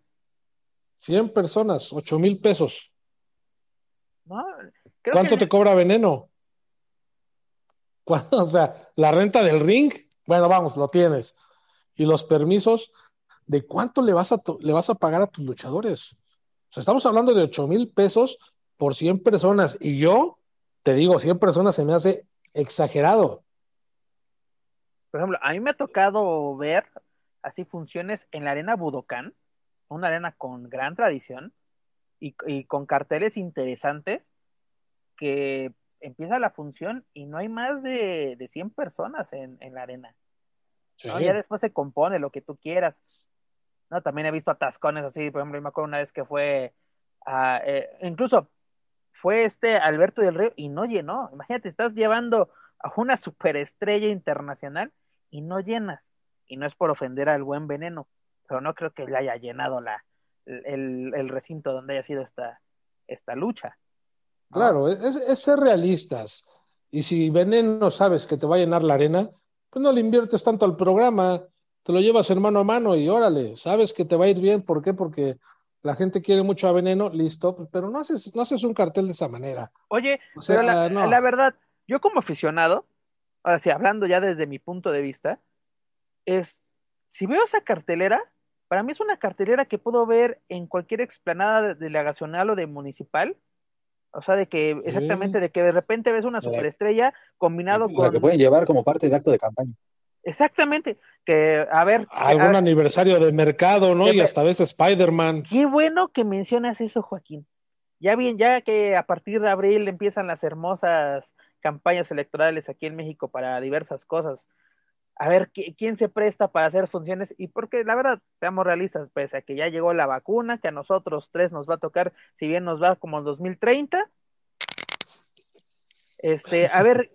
100 personas, 8 mil pesos. ¿Cuánto te cobra veneno? O sea, la renta del ring, bueno, vamos, lo tienes. Y los permisos, ¿de cuánto le vas a, le vas a pagar a tus luchadores? O sea, estamos hablando de 8 mil pesos por 100 personas. Y yo, te digo, 100 personas se me hace exagerado. Por ejemplo, a mí me ha tocado ver así funciones en la arena Budokan, una arena con gran tradición, y, con carteles interesantes que empieza la función y no hay más de, de 100 personas en, la arena. Ya después se compone lo que tú quieras. No, también he visto atascones así, por ejemplo, me acuerdo una vez que fue, a, eh, incluso fue este Alberto del Río y no llenó. Imagínate, estás llevando a una superestrella internacional y no llenas. Y no es por ofender al buen veneno, pero no creo que le haya llenado la, el, recinto donde haya sido esta, esta lucha. Claro, es, ser realistas. Y si veneno sabes que te va a llenar la arena, pues no le inviertes tanto al programa, te lo llevas en mano a mano y órale, sabes que te va a ir bien. ¿Por qué? Porque la gente quiere mucho a veneno, listo, pero no haces, no haces un cartel de esa manera. Oye, pero la, la verdad, yo como aficionado, ahora sí, hablando ya desde mi punto de vista, es, si veo esa cartelera, para mí es una cartelera que puedo ver en cualquier explanada delegacional o de municipal. O sea, de que exactamente, de que de repente ves una superestrella combinado con. La que pueden llevar como parte de acto de campaña. Exactamente, que a ver. Algún aniversario de mercado, ¿no? Y hasta a veces Spider-Man. Qué bueno que mencionas eso, Joaquín. Ya bien, ya que a partir de abril empiezan las hermosas campañas electorales aquí en México para diversas cosas. A ver quién se presta para hacer funciones y porque la verdad, seamos realistas, pese a que ya llegó la vacuna, que a nosotros tres nos va a tocar, si bien nos va como en 2030, este, a ver,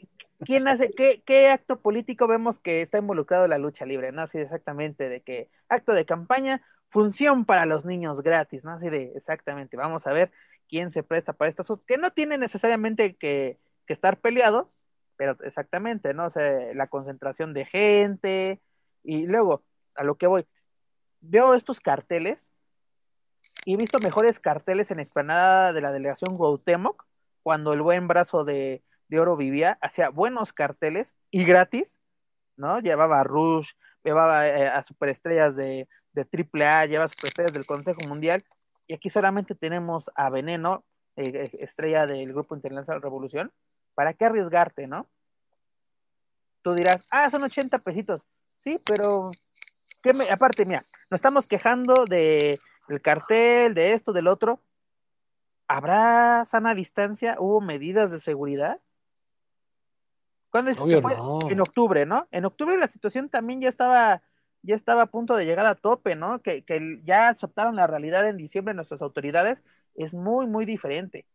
¿quién hace, qué, qué acto político vemos que está involucrado en la lucha libre? ¿No? Así exactamente de que acto de campaña, función para los niños gratis, ¿no? Así de exactamente, vamos a ver quién se presta para estas, que no tiene necesariamente que que estar peleado, pero exactamente, ¿no? O sea, la concentración de gente y luego, a lo que voy, veo estos carteles y he visto mejores carteles en explanada de la delegación Gautemoc cuando el buen brazo de, de oro vivía, hacía buenos carteles y gratis, ¿no? Llevaba a Rush, llevaba eh, a superestrellas de, de AAA, llevaba superestrellas del Consejo Mundial, y aquí solamente tenemos a Veneno, eh, estrella del Grupo Internacional Revolución, ¿para qué arriesgarte, no? Tú dirás, ah, son 80 pesitos. Sí, pero, ¿qué me... aparte, mira, nos estamos quejando de el cartel, de esto, del otro. ¿Habrá sana distancia? ¿Hubo medidas de seguridad? ¿Cuándo es En octubre, ¿no? En octubre la situación también ya estaba, ya estaba a punto de llegar a tope, ¿no? Que, que ya aceptaron la realidad en diciembre nuestras autoridades, es muy, muy diferente,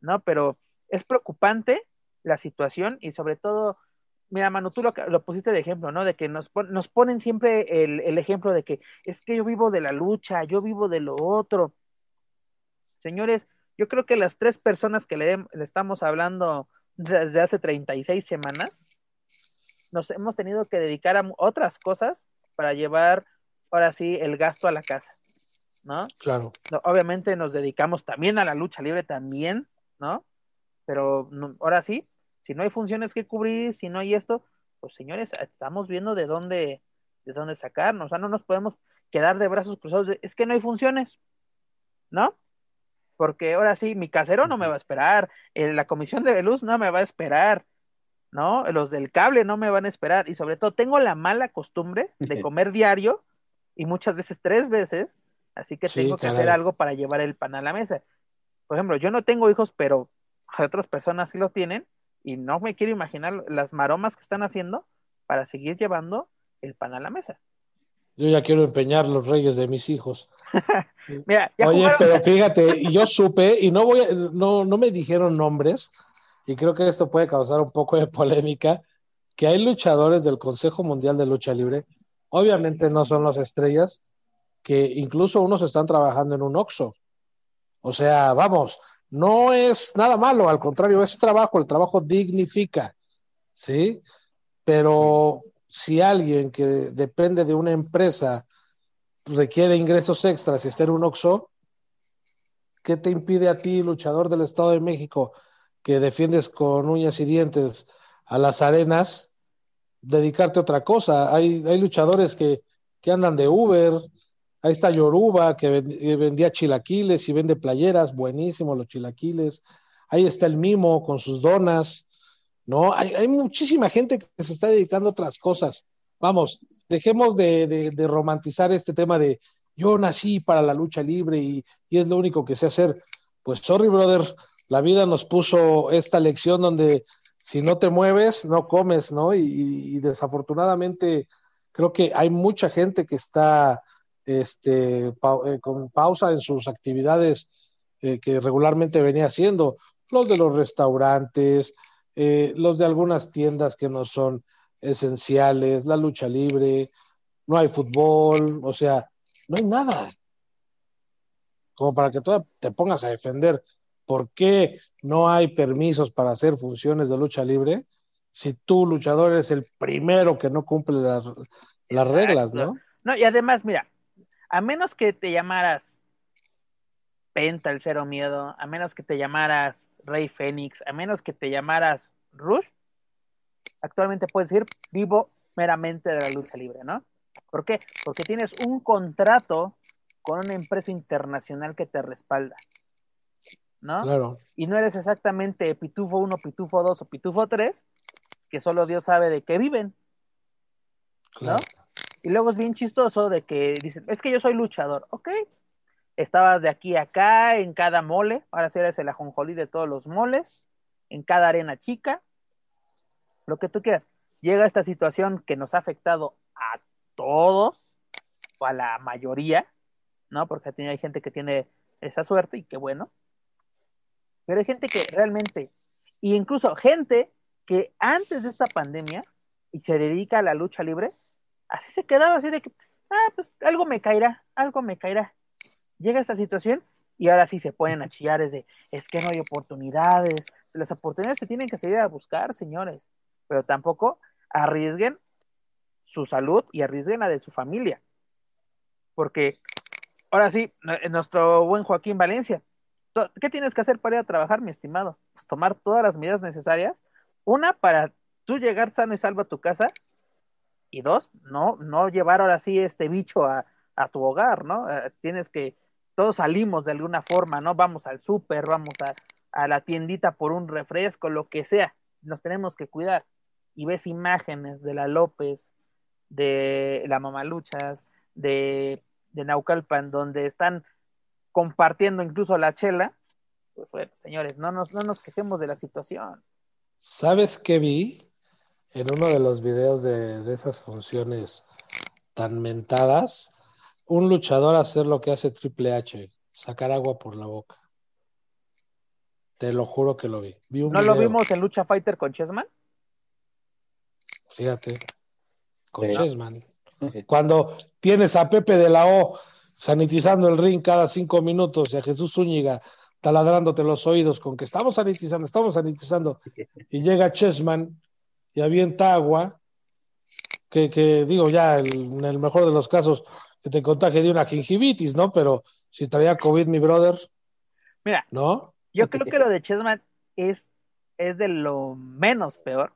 ¿no? Pero es preocupante la situación y sobre todo, mira, Manu, tú lo, lo pusiste de ejemplo, ¿no? De que nos, nos ponen siempre el, el, ejemplo de que es que yo vivo de la lucha, yo vivo de lo otro. Señores, yo creo que las tres personas que le, le estamos hablando desde hace 36 semanas, nos hemos tenido que dedicar a otras cosas para llevar ahora sí el gasto a la casa, ¿no? Claro. obviamente nos dedicamos también a la lucha libre también, ¿no? pero ahora sí, si no hay funciones que cubrir, si no hay esto, pues señores, estamos viendo de dónde, de dónde sacarnos, o sea, no nos podemos quedar de brazos cruzados, es que no hay funciones, ¿no? Porque ahora sí, mi casero no me va a esperar, la comisión de luz no me va a esperar, ¿no? Los del cable no me van a esperar, y sobre todo tengo la mala costumbre de comer diario, y muchas veces tres veces, así que tengo que hacer algo para llevar el pan a la mesa. Por ejemplo, yo no tengo hijos, pero otras personas sí lo tienen y no me quiero imaginar las maromas que están haciendo para seguir llevando el pan a la mesa. Yo ya quiero empeñar los reyes de mis hijos. Mira, Oye, pero fíjate, y yo supe, y no voy, no, no me dijeron nombres, y creo que esto puede causar un poco de polémica, que hay luchadores del Consejo Mundial de Lucha Libre, obviamente no son las estrellas, que incluso unos están trabajando en un OXO. O sea, vamos, no es nada malo, al contrario, es trabajo, el trabajo dignifica, ¿sí? Pero si alguien que depende de una empresa requiere ingresos extras y está en un OXO, ¿qué te impide a ti, luchador del Estado de México, que defiendes con uñas y dientes a las arenas, dedicarte a otra cosa? Hay, hay luchadores que, que andan de Uber, Ahí está Yoruba, que vendía chilaquiles y vende playeras, buenísimo los chilaquiles. Ahí está el Mimo con sus donas, ¿no? Hay, muchísima gente que se está dedicando a otras cosas. Vamos, dejemos de, romantizar este tema de yo nací para la lucha libre y, es lo único que sé hacer. Pues sorry, brother, la vida nos puso esta lección donde si no te mueves, no comes, ¿no? Y, desafortunadamente creo que hay mucha gente que está este, eh, con pausa en sus actividades eh, que regularmente venía haciendo, los de los restaurantes, eh, los de algunas tiendas que no son esenciales, la lucha libre, no hay fútbol, o sea, no hay nada. Como para que tú te pongas a defender por qué no hay permisos para hacer funciones de lucha libre si tú, luchador, eres el primero que no cumple las, las reglas, ¿no? No, y además, mira, a menos que te llamaras Penta, el cero miedo, a menos que te llamaras Rey Fénix, a menos que te llamaras Rush, actualmente puedes decir vivo meramente de la lucha libre, ¿no? ¿Por qué? Porque tienes un contrato con una empresa internacional que te respalda. ¿No? Claro. Y no eres exactamente Pitufo 1, Pitufo 2 o Pitufo 3, que solo Dios sabe de qué viven. ¿No? Y luego es bien chistoso de que dicen, es que yo soy luchador, ok. Estabas de aquí a acá en cada mole, ahora sí eres el ajonjolí de todos los moles, en cada arena chica, lo que tú quieras. Llega esta situación que nos ha afectado a todos, o a la mayoría, ¿no? Porque hay gente que tiene esa suerte y qué bueno. Pero hay gente que realmente, e incluso gente que antes de esta pandemia y se dedica a la lucha libre, así se quedaba así de que, ah, pues algo me caerá, algo me caerá. Llega esta situación y ahora sí se ponen a chillar es de, es que no hay oportunidades, las oportunidades se tienen que seguir a buscar, señores, pero tampoco arriesguen su salud y arriesguen la de su familia. Porque ahora sí, nuestro buen Joaquín Valencia, ¿qué tienes que hacer para ir a trabajar, mi estimado? Pues tomar todas las medidas necesarias. Una, para tú llegar sano y salvo a tu casa. Y dos, no, no llevar ahora sí este bicho a, tu hogar, ¿no? Eh, tienes que, todos salimos de alguna forma, ¿no? Vamos al súper, vamos a, la tiendita por un refresco, lo que sea. Nos tenemos que cuidar. Y ves imágenes de la López, de la Mamaluchas, de, de Naucalpan, donde están compartiendo incluso la chela, pues bueno, señores, no nos, no nos quejemos de la situación. ¿Sabes qué vi? En uno de los videos de, de esas funciones tan mentadas, un luchador hacer lo que hace Triple H, sacar agua por la boca. Te lo juro que lo vi. ¿No lo vimos en Lucha Fighter con Chessman? Fíjate con Chessman. Cuando tienes a Pepe de la O sanitizando el ring cada cinco minutos y a Jesús Zúñiga taladrándote los oídos con que estamos sanitizando, estamos sanitizando, y llega Chessman y avienta agua, que, que digo ya, en el mejor de los casos, que te contagie de una gingivitis, ¿no? Pero si traía COVID mi brother, Mira, ¿no? Yo creo que lo de Chessman es, es de lo menos peor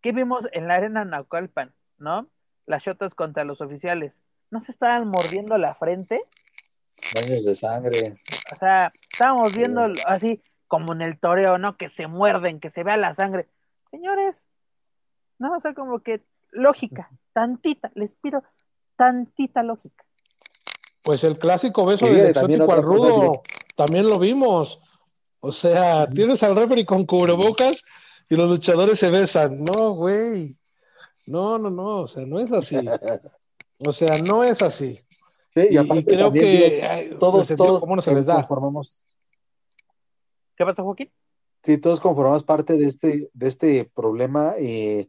que vimos en la arena Naucalpan. ¿no? Las shotas contra los oficiales. ¿No se estaban mordiendo la frente? Baños de sangre. O sea, estábamos viendo así como en el toreo, ¿no? Que se muerden, que se vea la sangre. Señores, no, o sea, como que lógica, tantita, les pido tantita lógica. Pues el clásico beso del exótico al rudo, también lo vimos. O sea, tienes al referee con cubrebocas y los luchadores se besan. No, güey. No, no, no, o sea, no es así. O sea, no es así. Sí, y, creo que todos, todos cómo no se les da. Conformamos... ¿Qué pasa, Joaquín? Sí, todos conformamos parte de este, de este problema eh,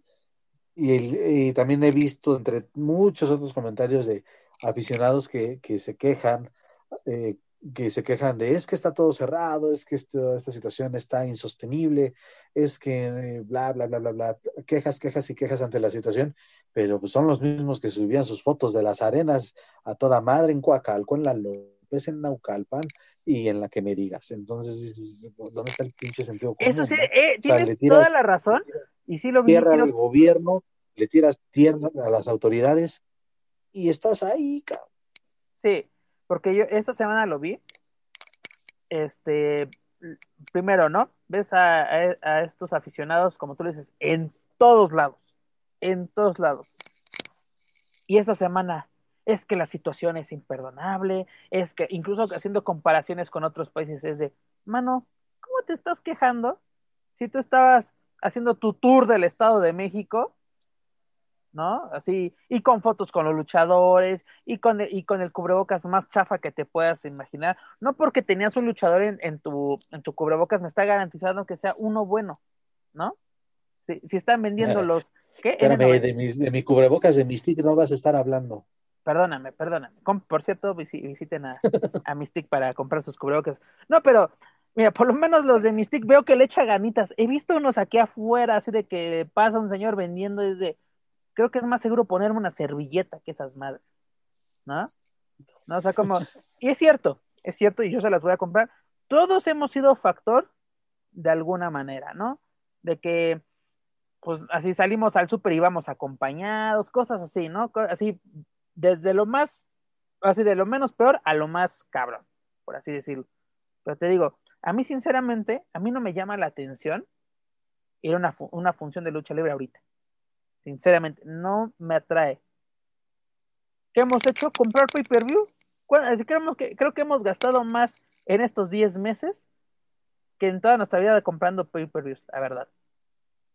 y, también he visto entre muchos otros comentarios de aficionados que, que se quejan eh, que se quejan de es que está todo cerrado, es que esta situación está insostenible, es que eh, bla, bla, bla, bla, bla, quejas, quejas y quejas ante la situación, pero pues son los mismos que subían sus fotos de las arenas a toda madre en Coacalco, en La López, en Naucalpan y en la que me digas. Entonces, ¿dónde está el pinche sentido común? Eso sí, eh, tienes toda la razón y sí lo vi. Tierra al gobierno, le tiras tierra a las autoridades y estás ahí, cabrón. Sí, porque yo esta semana lo vi. Este, primero, ¿no? Ves a, estos aficionados, como tú le dices, en todos lados, en todos lados. Y esta semana, es que la situación es imperdonable, es que incluso haciendo comparaciones con otros países es de, mano, ¿cómo te estás quejando si tú estabas haciendo tu tour del Estado de México? ¿No? Así, y con fotos con los luchadores, y con, el, y con el cubrebocas más chafa que te puedas imaginar. No porque tenías un luchador en, en, tu, en tu cubrebocas, me está garantizando que sea uno bueno, ¿no? Si, si están vendiendo los. ¿Qué? Espérame, de mi, de mi cubrebocas de Mystic no vas a estar hablando. Perdóname, perdóname. Por cierto, visiten a, a Mystic para comprar sus cubrebocas. No, pero Mira, por lo menos los de Mystic veo que le echa ganitas. He visto unos aquí afuera, así de que pasa un señor vendiendo desde. Creo que es más seguro ponerme una servilleta que esas madres. ¿No? ¿No? O sea, como. Y es cierto, es cierto, y yo se las voy a comprar. Todos hemos sido factor de alguna manera, ¿no? De que, pues así salimos al súper y vamos acompañados, cosas así, ¿no? Así, desde lo más, así de lo menos peor a lo más cabrón, por así decirlo. Pero te digo, a mí, sinceramente, a mí no me llama la atención ir a una, una función de lucha libre ahorita. Sinceramente, no me atrae. ¿Qué hemos hecho? ¿Comprar pay-per-view? Creo que, creo que hemos gastado más en estos 10 meses que en toda nuestra vida comprando pay-per-views, la verdad.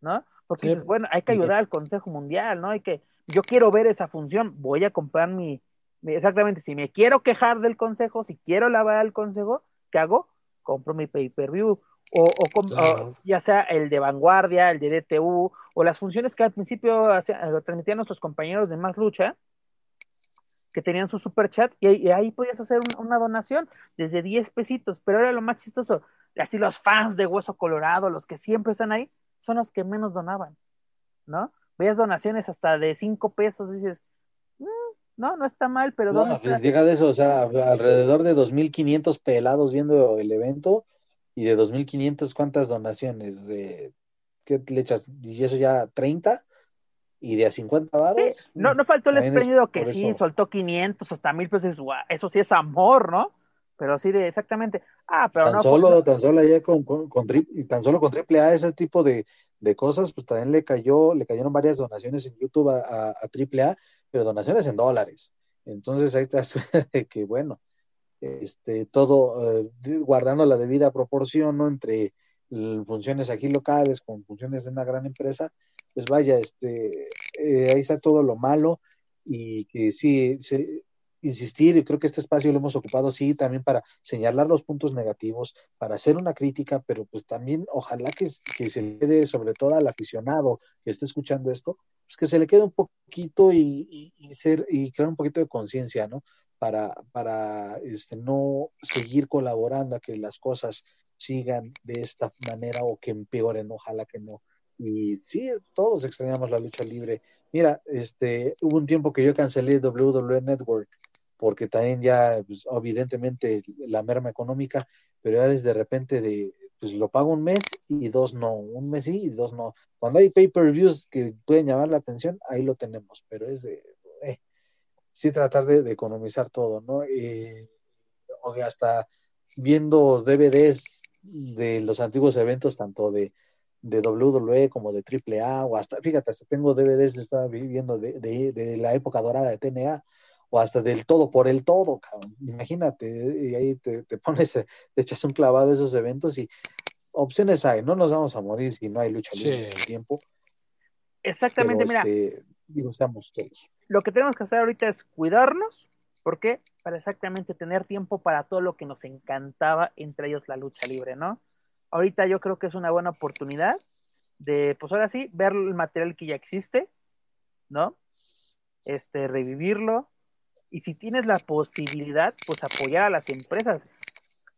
¿No? Porque dices, bueno, hay que ayudar al Consejo Mundial, ¿no? Hay que, yo quiero ver esa función, voy a comprar mi, exactamente, si me quiero quejar del Consejo, si quiero lavar al Consejo, ¿qué hago? Compro mi pay-per-view. O, o, ya sea el de vanguardia, el de DTU, o las funciones que al principio hacían, transmitían nuestros compañeros de Más Lucha, que tenían su super chat, y, ahí podías hacer una donación desde 10 pesitos, pero era lo más chistoso, así los fans de Hueso Colorado, los que siempre están ahí, son los que menos donaban, ¿no? Veías donaciones hasta de 5 pesos, dices, no, no está mal, pero no, pues llega de eso, o sea, alrededor de 2.500 pelados viendo el evento y de 2.500 cuántas donaciones de qué le echas y eso ya 30 y de a 50 baros. no, no faltó el espléndido que sí soltó 500 hasta mil pesos, eso sí es amor, ¿no? Pero sí de exactamente. Ah, pero tan no solo, tan solo allá con, con, tan solo con triple A ese tipo de, de, cosas, pues también le cayó, le cayeron varias donaciones en YouTube a, a, a triple A pero donaciones en dólares. Entonces ahí está que, bueno, este, todo eh, guardando la debida proporción ¿no? entre funciones aquí locales con funciones de una gran empresa, pues vaya, este, eh, ahí está todo lo malo y que sí, se, insistir, y creo que este espacio lo hemos ocupado, sí, también para señalar los puntos negativos, para hacer una crítica, pero pues también ojalá que, se le quede, sobre todo al aficionado que esté escuchando esto, pues que se le quede un poquito y, y, ser, y crear un poquito de conciencia, ¿no? Para, para este, no seguir colaborando a que las cosas sigan de esta manera o que empeoren, ojalá que no. Y sí, todos extrañamos la lucha libre. Mira, este, hubo un tiempo que yo cancelé WWE Network porque también ya, pues, evidentemente, la merma económica, pero ya es de repente de, pues lo pago un mes y dos no, un mes sí y dos no. Cuando hay pay-per-views que pueden llamar la atención, ahí lo tenemos, pero es de, eh, sí tratar de, economizar todo, ¿no? Eh, o hasta viendo DVDs de los antiguos eventos, tanto de, de WWE como de AAA, o hasta, fíjate, hasta tengo DVDs, estaba viviendo de, la época dorada de TNA, o hasta del todo por el todo, cabrón. Imagínate, y ahí te, te pones, te echas un clavado de esos eventos y opciones hay, no nos vamos a morir si no hay lucha libre en el tiempo. Exactamente, mira. Este, todos. Lo que tenemos que hacer ahorita es cuidarnos, ¿por qué? Para exactamente tener tiempo para todo lo que nos encantaba, entre ellos la lucha libre, ¿no? Ahorita yo creo que es una buena oportunidad de, pues ahora sí, ver el material que ya existe, ¿no? Este, revivirlo, y si tienes la posibilidad, pues apoyar a las empresas.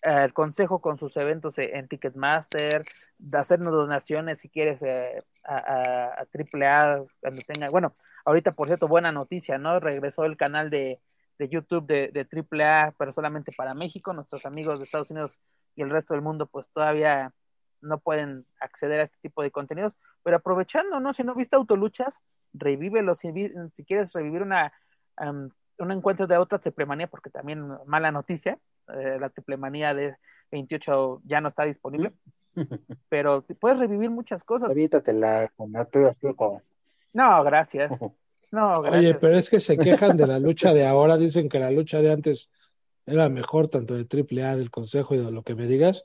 El consejo con sus eventos en Ticketmaster, de hacernos donaciones si quieres eh, a, a, AAA cuando tenga. Bueno, ahorita por cierto, buena noticia, ¿no? Regresó el canal de, de YouTube de, AAA, pero solamente para México. Nuestros amigos de Estados Unidos y el resto del mundo, pues todavía no pueden acceder a este tipo de contenidos. Pero aprovechando, ¿no? Si no viste Autoluchas, revívelo. Si, si quieres revivir una un encuentro de otra triplemanía, porque también mala noticia, eh, la triplemanía de 28 ya no está disponible, pero puedes revivir muchas cosas. Evítatela con No, gracias. No, Oye, pero es que se quejan de la lucha de ahora, dicen que la lucha de antes era mejor, tanto de AAA, del Consejo y de lo que me digas,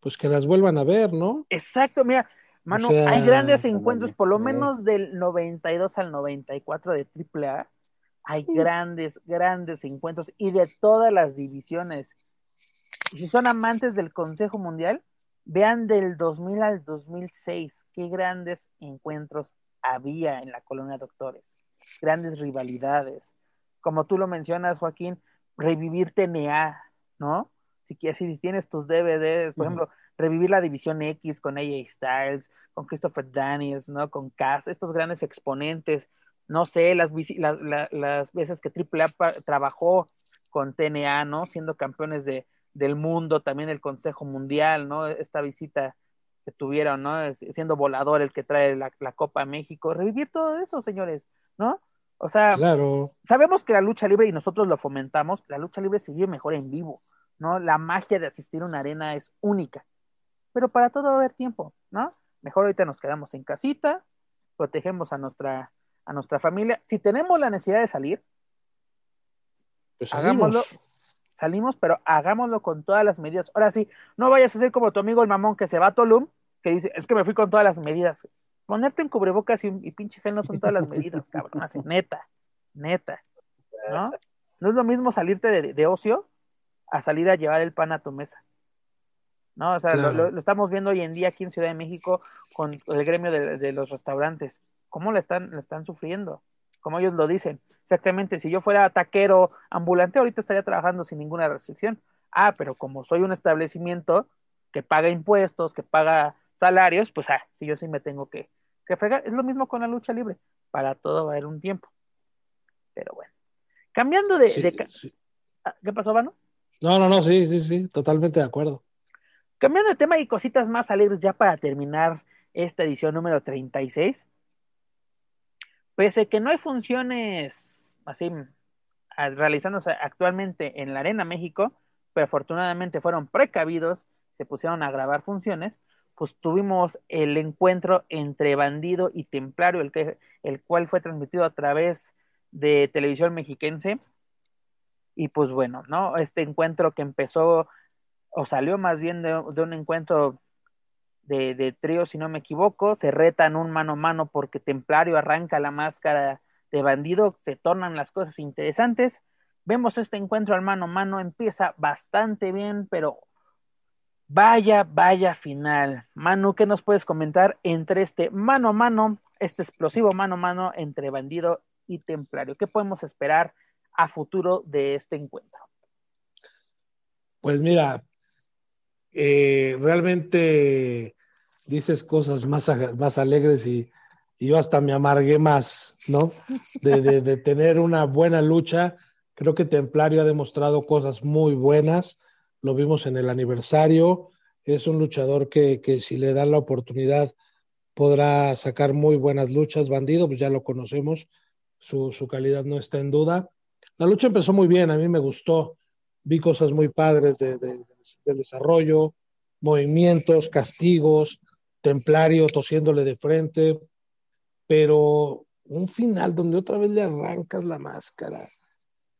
pues que las vuelvan a ver, ¿no? Exacto, mira, mano, O sea, hay grandes encuentros, por lo menos del 92 al 94 de AAA, hay grandes, grandes encuentros y de todas las divisiones. Si son amantes del Consejo Mundial, vean del 2000 al 2006 qué grandes encuentros había en la colonia Doctores, grandes rivalidades. Como tú lo mencionas, Joaquín, revivir TNA, ¿no? Si quieres, si tienes tus DVDs, por ejemplo, revivir la División X con AJ Styles, con Christopher Daniels, ¿no? Con Cass, estos grandes exponentes, no sé, las, la- la- las veces que AAA trabajó con TNA, ¿no? Siendo campeones de, del mundo, también el Consejo Mundial, ¿no? Esta visita que tuvieron, ¿no? Siendo volador el que trae la, la Copa a México, revivir todo eso, señores, ¿no? O sea, Claro. sabemos que la lucha libre y nosotros lo fomentamos, la lucha libre se vive mejor en vivo, ¿no? La magia de asistir a una arena es única, pero para todo va a haber tiempo, ¿no? Mejor ahorita nos quedamos en casita, protegemos a nuestra, a nuestra familia. Si tenemos la necesidad de salir, Pues hagámoslo, salimos. pero hagámoslo con todas las medidas. Ahora sí, no vayas a ser como tu amigo el mamón que se va a Tulum, que dice, es que me fui con todas las medidas. Ponerte en cubrebocas y, y pinche gel no son todas las medidas, cabrón. Así, neta, neta, ¿no? No es lo mismo salirte de, de ocio a salir a llevar el pan a tu mesa. ¿No? O sea, Claro. lo- lo estamos viendo hoy en día aquí en Ciudad de México con el gremio de, de los restaurantes. ¿Cómo le están, le están sufriendo? Como ellos lo dicen. Exactamente, si yo fuera taquero ambulante, ahorita estaría trabajando sin ninguna restricción. Ah, pero como soy un establecimiento que paga impuestos, que paga salarios, pues ah, si yo sí me tengo que, que fregar. Es lo mismo con la lucha libre. Para todo va a haber un tiempo. Pero bueno. Cambiando de... Sí, de sí. ah, ¿Qué pasó, Vano? No, no, no, sí, sí, sí, totalmente de acuerdo. Cambiando de tema y cositas más alegres ya para terminar esta edición número 36. Pese que no hay funciones así a- realizándose actualmente en la Arena México, pero afortunadamente fueron precavidos, se pusieron a grabar funciones, pues tuvimos el encuentro entre Bandido y Templario, el, que, el cual fue transmitido a través de televisión mexiquense. Y pues bueno, ¿no? Este encuentro que empezó o salió más bien de un encuentro de, trío, si no me equivoco, se retan un mano a mano porque Templario arranca la máscara de bandido, se tornan las cosas interesantes. Vemos este encuentro al mano a mano, empieza bastante bien, pero vaya, vaya final. Manu, ¿qué nos puedes comentar entre este mano a mano, este explosivo mano a mano entre bandido y templario? ¿Qué podemos esperar a futuro de este encuentro? Pues mira, eh, realmente dices cosas más, más alegres y, yo hasta me amargué más, ¿no? De, tener una buena lucha. Creo que Templario ha demostrado cosas muy buenas. Lo vimos en el aniversario. Es un luchador que, que si le dan la oportunidad podrá sacar muy buenas luchas. Bandido, pues ya lo conocemos. Su, su calidad no está en duda. La lucha empezó muy bien, a mí me gustó vi cosas muy padres de, del desarrollo, movimientos, castigos, templario tosiéndole de frente, pero un final donde otra vez le arrancas la máscara.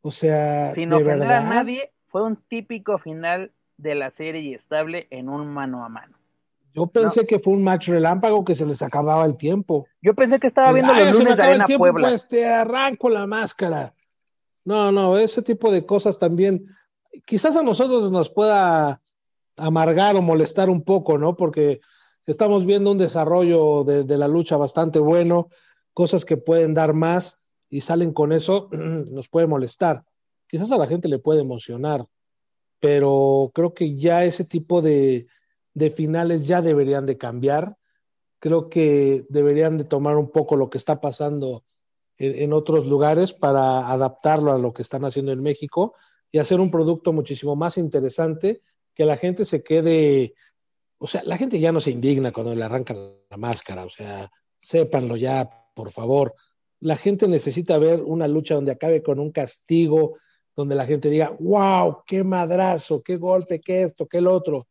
O sea, Sin de ofender verdad, a nadie, fue un típico final de la serie y estable en un mano a mano. yo pensé que fue un match relámpago que se les acababa el tiempo. Yo pensé que estaba viendo Ay, los lunes de Arena tiempo, Puebla. Pues te arranco la máscara. No, no, ese tipo de cosas también, quizás a nosotros nos pueda amargar o molestar un poco, ¿no? Porque estamos viendo un desarrollo de, la lucha bastante bueno, cosas que pueden dar más y salen con eso, nos puede molestar. Quizás a la gente le puede emocionar, pero creo que ya ese tipo de, finales ya deberían de cambiar. Creo que deberían de tomar un poco lo que está pasando en, otros lugares para adaptarlo a lo que están haciendo en México y hacer un producto muchísimo más interesante que la gente se quede, o sea, la gente ya no se indigna cuando le arrancan la máscara, o sea, sépanlo ya, por favor. La gente necesita ver una lucha donde acabe con un castigo, donde la gente diga, wow, qué madrazo, qué golpe, qué esto, qué el otro.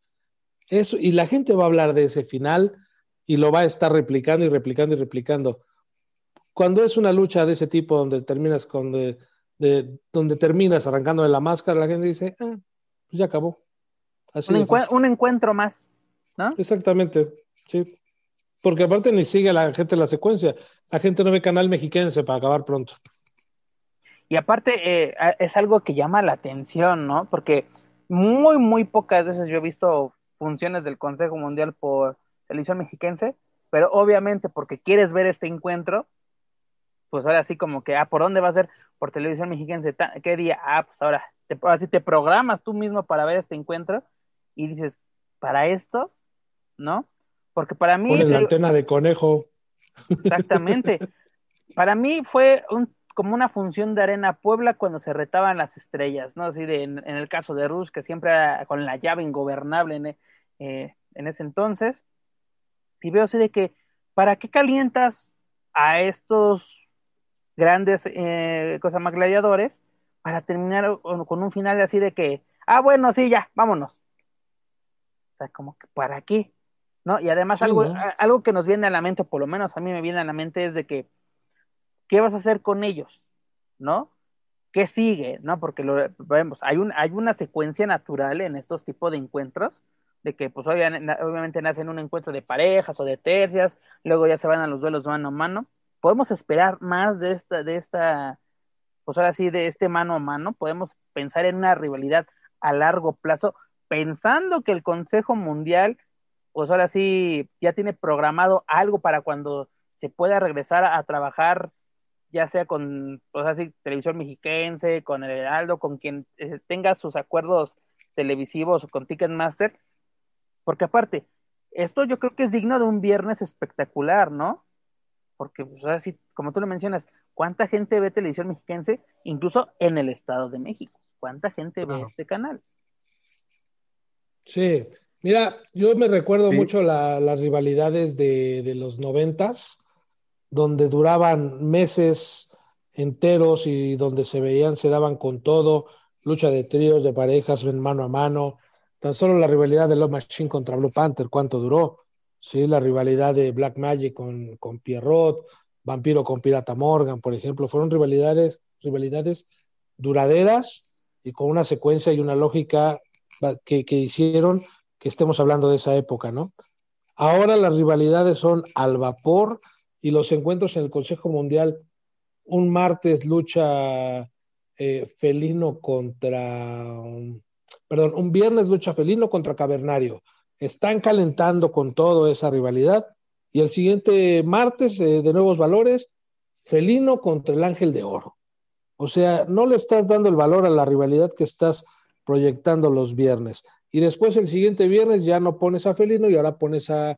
Eso, y la gente va a hablar de ese final y lo va a estar replicando y replicando y replicando cuando es una lucha de ese tipo donde terminas con de, donde terminas arrancando de la máscara, la gente dice, ah, pues ya acabó. Así un, un, encuentro más, ¿no? Exactamente, sí. Porque aparte ni sigue la gente la secuencia. La gente no ve canal mexiquense para acabar pronto. Y aparte eh, es algo que llama la atención, ¿no? Porque muy, muy pocas veces yo he visto funciones del Consejo Mundial por televisión mexiquense, pero obviamente porque quieres ver este encuentro, pues ahora sí como que, ah, ¿por dónde va a ser? Por televisión mexiquense, ¿qué día? Ah, pues ahora, te, así te programas tú mismo para ver este encuentro y dices, ¿para esto? ¿No? Porque para mí... Pones la antena de conejo. Exactamente. para mí fue un, como una función de Arena Puebla cuando se retaban las estrellas, ¿no? Así de, en, el caso de Rush, que siempre era con la llave ingobernable en, eh, en ese entonces. Y veo así de que, ¿para qué calientas a estos grandes eh, cosas más gladiadores para terminar con un final así de que, ah, bueno, sí, ya, vámonos? O sea, como que, ¿para qué? ¿no? Y además algo, algo que nos viene a la mente, por lo menos a mí me viene a la mente, es de que, ¿qué vas a hacer con ellos? ¿No? ¿Qué sigue? ¿No? Porque lo vemos, hay, un, hay una secuencia natural en estos tipos de encuentros, de que pues obviamente, nacen un encuentro de parejas o de tercias, luego ya se van a los duelos mano a mano. Podemos esperar más de esta, de esta, pues ahora sí, de este mano a mano, podemos pensar en una rivalidad a largo plazo, pensando que el Consejo Mundial pues ahora sí ya tiene programado algo para cuando se pueda regresar a, trabajar, ya sea con, pues así, televisión mexiquense, con el Heraldo, con quien eh, tenga sus acuerdos televisivos o con Ticketmaster, porque aparte, esto yo creo que es digno de un viernes espectacular, ¿no? Porque, pues así, como tú lo mencionas, ¿cuánta gente ve televisión mexiquense, incluso en el Estado de México? ¿Cuánta gente ve este canal? Sí, Mira, yo me recuerdo mucho las rivalidades de, los noventas, donde duraban meses enteros y donde se veían, se daban con todo, lucha de tríos, de parejas, mano a mano. Tan solo la rivalidad de Love Machine contra Blue Panther, ¿cuánto duró? Sí, la rivalidad de Black Magic con, con Pierrot, Vampiro con Pirata Morgan, por ejemplo, fueron rivalidades, rivalidades duraderas y con una secuencia y una lógica que, que hicieron que estemos hablando de esa época, ¿no? Ahora las rivalidades son al vapor y los encuentros en el Consejo Mundial, un martes lucha eh, felino contra, perdón, un viernes lucha felino contra cavernario. Están calentando con todo esa rivalidad y el siguiente martes eh, de nuevos valores, felino contra el ángel de oro. O sea, no le estás dando el valor a la rivalidad que estás proyectando los viernes y después el siguiente viernes ya no pones a Felino y ahora pones a,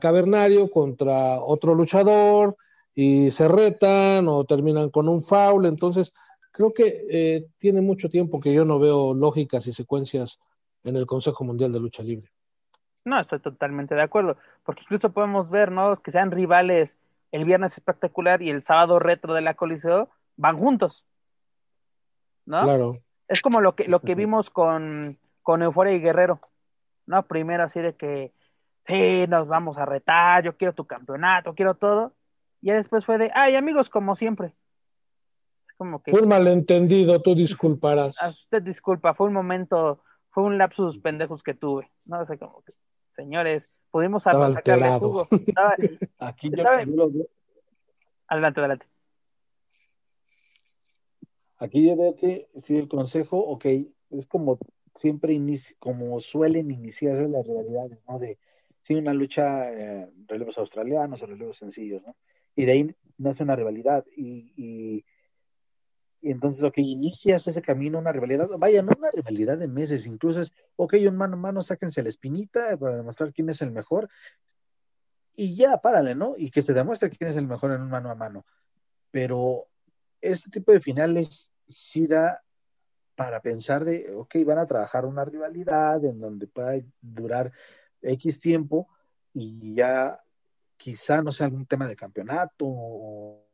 Cavernario contra otro luchador y se retan o terminan con un foul. Entonces, creo que eh, tiene mucho tiempo que yo no veo lógicas y secuencias en el Consejo Mundial de Lucha Libre. No, estoy totalmente de acuerdo, porque incluso podemos ver, ¿no? Que sean rivales el viernes espectacular y el sábado retro de la Coliseo, van juntos. ¿No? Claro. Es como lo que, lo que vimos con con Euforia y Guerrero. No, primero así de que, sí, nos vamos a retar, yo quiero tu campeonato, quiero todo. Y después fue de, ay, amigos, como siempre. Como que, fue un malentendido, tú disculparás. A usted disculpa, fue un momento, fue un lapsus pendejos que tuve. No sé, como que, señores, pudimos sacarle jugo. Aquí yo, Adelante, adelante. Aquí yo veo que si el consejo, ok, es como siempre como suelen iniciarse las rivalidades, ¿no? De, sí, una lucha, eh, relevos australianos o relevos sencillos, ¿no? Y de ahí nace una rivalidad y, y, entonces, ok, inicias ese camino, una rivalidad, vaya, no una rivalidad de meses, incluso es, ok, un mano a mano, sáquense la espinita para demostrar quién es el mejor y ya, párale, ¿no? Y que se demuestre quién es el mejor en un mano a mano. Pero este tipo de finales sí da para pensar de, ok, van a trabajar una rivalidad en donde pueda durar X tiempo y ya quizá no sea algún tema de campeonato o,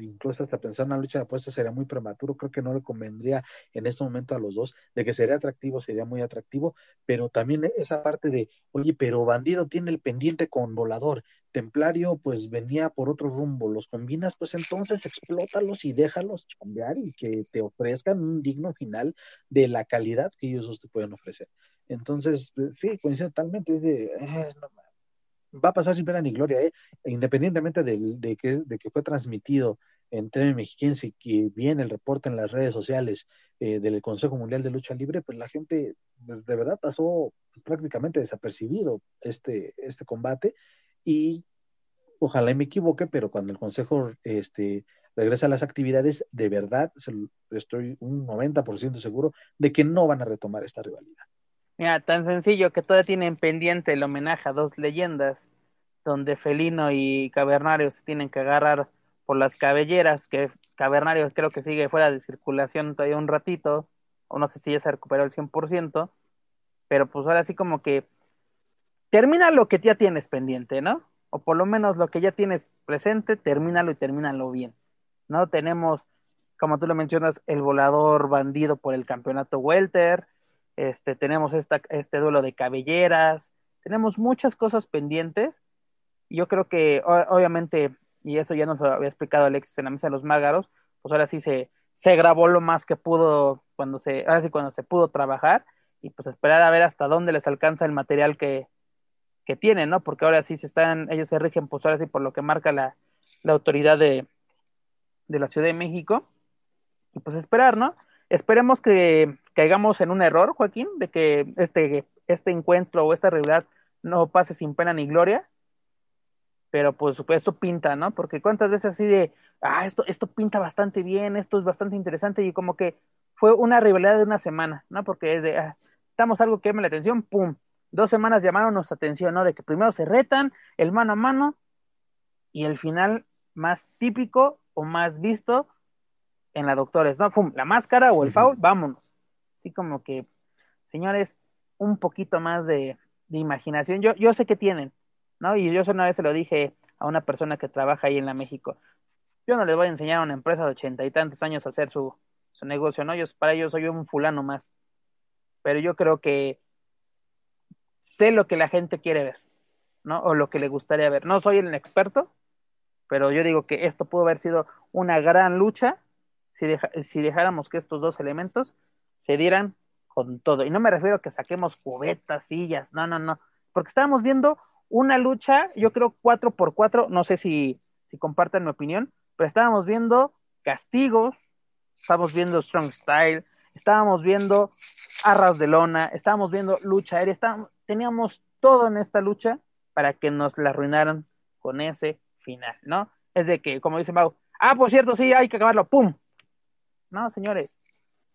incluso hasta pensar en una lucha de apuestas sería muy prematuro, creo que no le convendría en este momento a los dos, de que sería atractivo, sería muy atractivo, pero también esa parte de, oye, pero Bandido tiene el pendiente con Volador, Templario pues venía por otro rumbo, los combinas, pues entonces explótalos y déjalos chambear y que te ofrezcan un digno final de la calidad que ellos te pueden ofrecer. Entonces, pues, sí, coincido totalmente, es de, eh, va a pasar sin pena ni gloria, ¿eh? independientemente de, de, que, de que fue transmitido en TV Mexiquense, que viene el reporte en las redes sociales eh, del Consejo Mundial de Lucha Libre, pues la gente pues, de verdad pasó pues, prácticamente desapercibido este, este combate y ojalá me equivoque, pero cuando el Consejo este, regresa a las actividades, de verdad estoy un 90% seguro de que no van a retomar esta rivalidad. Mira, tan sencillo que todavía tienen pendiente el homenaje a dos leyendas, donde Felino y Cavernario se tienen que agarrar por las cabelleras, que Cavernario creo que sigue fuera de circulación todavía un ratito, o no sé si ya se recuperó el 100%, pero pues ahora sí como que termina lo que ya tienes pendiente, ¿no? O por lo menos lo que ya tienes presente, termínalo y termínalo bien. ¿No? Tenemos, como tú lo mencionas, el volador bandido por el campeonato Welter, este, tenemos esta, este duelo de cabelleras, tenemos muchas cosas pendientes. Yo creo que obviamente, y eso ya nos lo había explicado Alexis en la mesa de los mágaros, pues ahora sí se, se grabó lo más que pudo cuando se, ahora sí cuando se pudo trabajar, y pues esperar a ver hasta dónde les alcanza el material que, que tienen, ¿no? Porque ahora sí se están, ellos se rigen, pues ahora sí por lo que marca la, la autoridad de, de la Ciudad de México. Y pues esperar, ¿no? Esperemos que caigamos en un error, Joaquín, de que este, este encuentro o esta realidad no pase sin pena ni gloria, pero pues esto pinta, ¿no? Porque cuántas veces así de, ah, esto, esto pinta bastante bien, esto es bastante interesante y como que fue una rivalidad de una semana, ¿no? Porque es de, ah, estamos algo que llame la atención, pum, dos semanas llamaron nuestra atención, ¿no? De que primero se retan el mano a mano y el final más típico o más visto en la Doctores, ¿no? Fum, la máscara o el foul, vámonos. Así como que, señores, un poquito más de, imaginación. Yo, yo sé que tienen, ¿no? Y yo una vez se lo dije a una persona que trabaja ahí en la México. Yo no les voy a enseñar a una empresa de ochenta y tantos años a hacer su, su negocio, ¿no? Yo, para ellos soy un fulano más. Pero yo creo que sé lo que la gente quiere ver, ¿no? O lo que le gustaría ver. No soy el experto, pero yo digo que esto pudo haber sido una gran lucha si, dejáramos que estos dos elementos se dieran con todo. Y no me refiero a que saquemos cubetas, sillas, no, no, no, porque estábamos viendo una lucha, yo creo cuatro por cuatro, no sé si, si compartan mi opinión, pero estábamos viendo castigos, estábamos viendo strong style, estábamos viendo arras de lona, estábamos viendo lucha aérea, teníamos todo en esta lucha para que nos la arruinaran con ese final, ¿no? Es de que, como dice Mau, ah, por cierto, sí, hay que acabarlo, ¡pum! No, señores,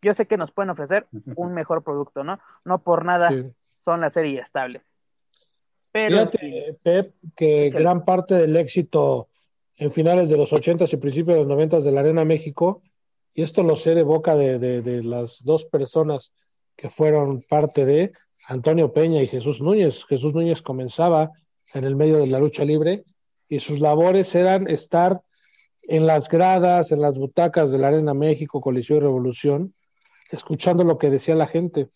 yo sé que nos pueden ofrecer un mejor producto, ¿no? No por nada son la serie estable. Pero, Fíjate, Pep, que gran parte del éxito en finales de los 80 y principios de los 90 de la Arena México, y esto lo sé de boca de, de, las dos personas que fueron parte de Antonio Peña y Jesús Núñez. Jesús Núñez comenzaba en el medio de la lucha libre y sus labores eran estar en las gradas, en las butacas de la Arena México, Coliseo y Revolución, escuchando lo que decía la gente,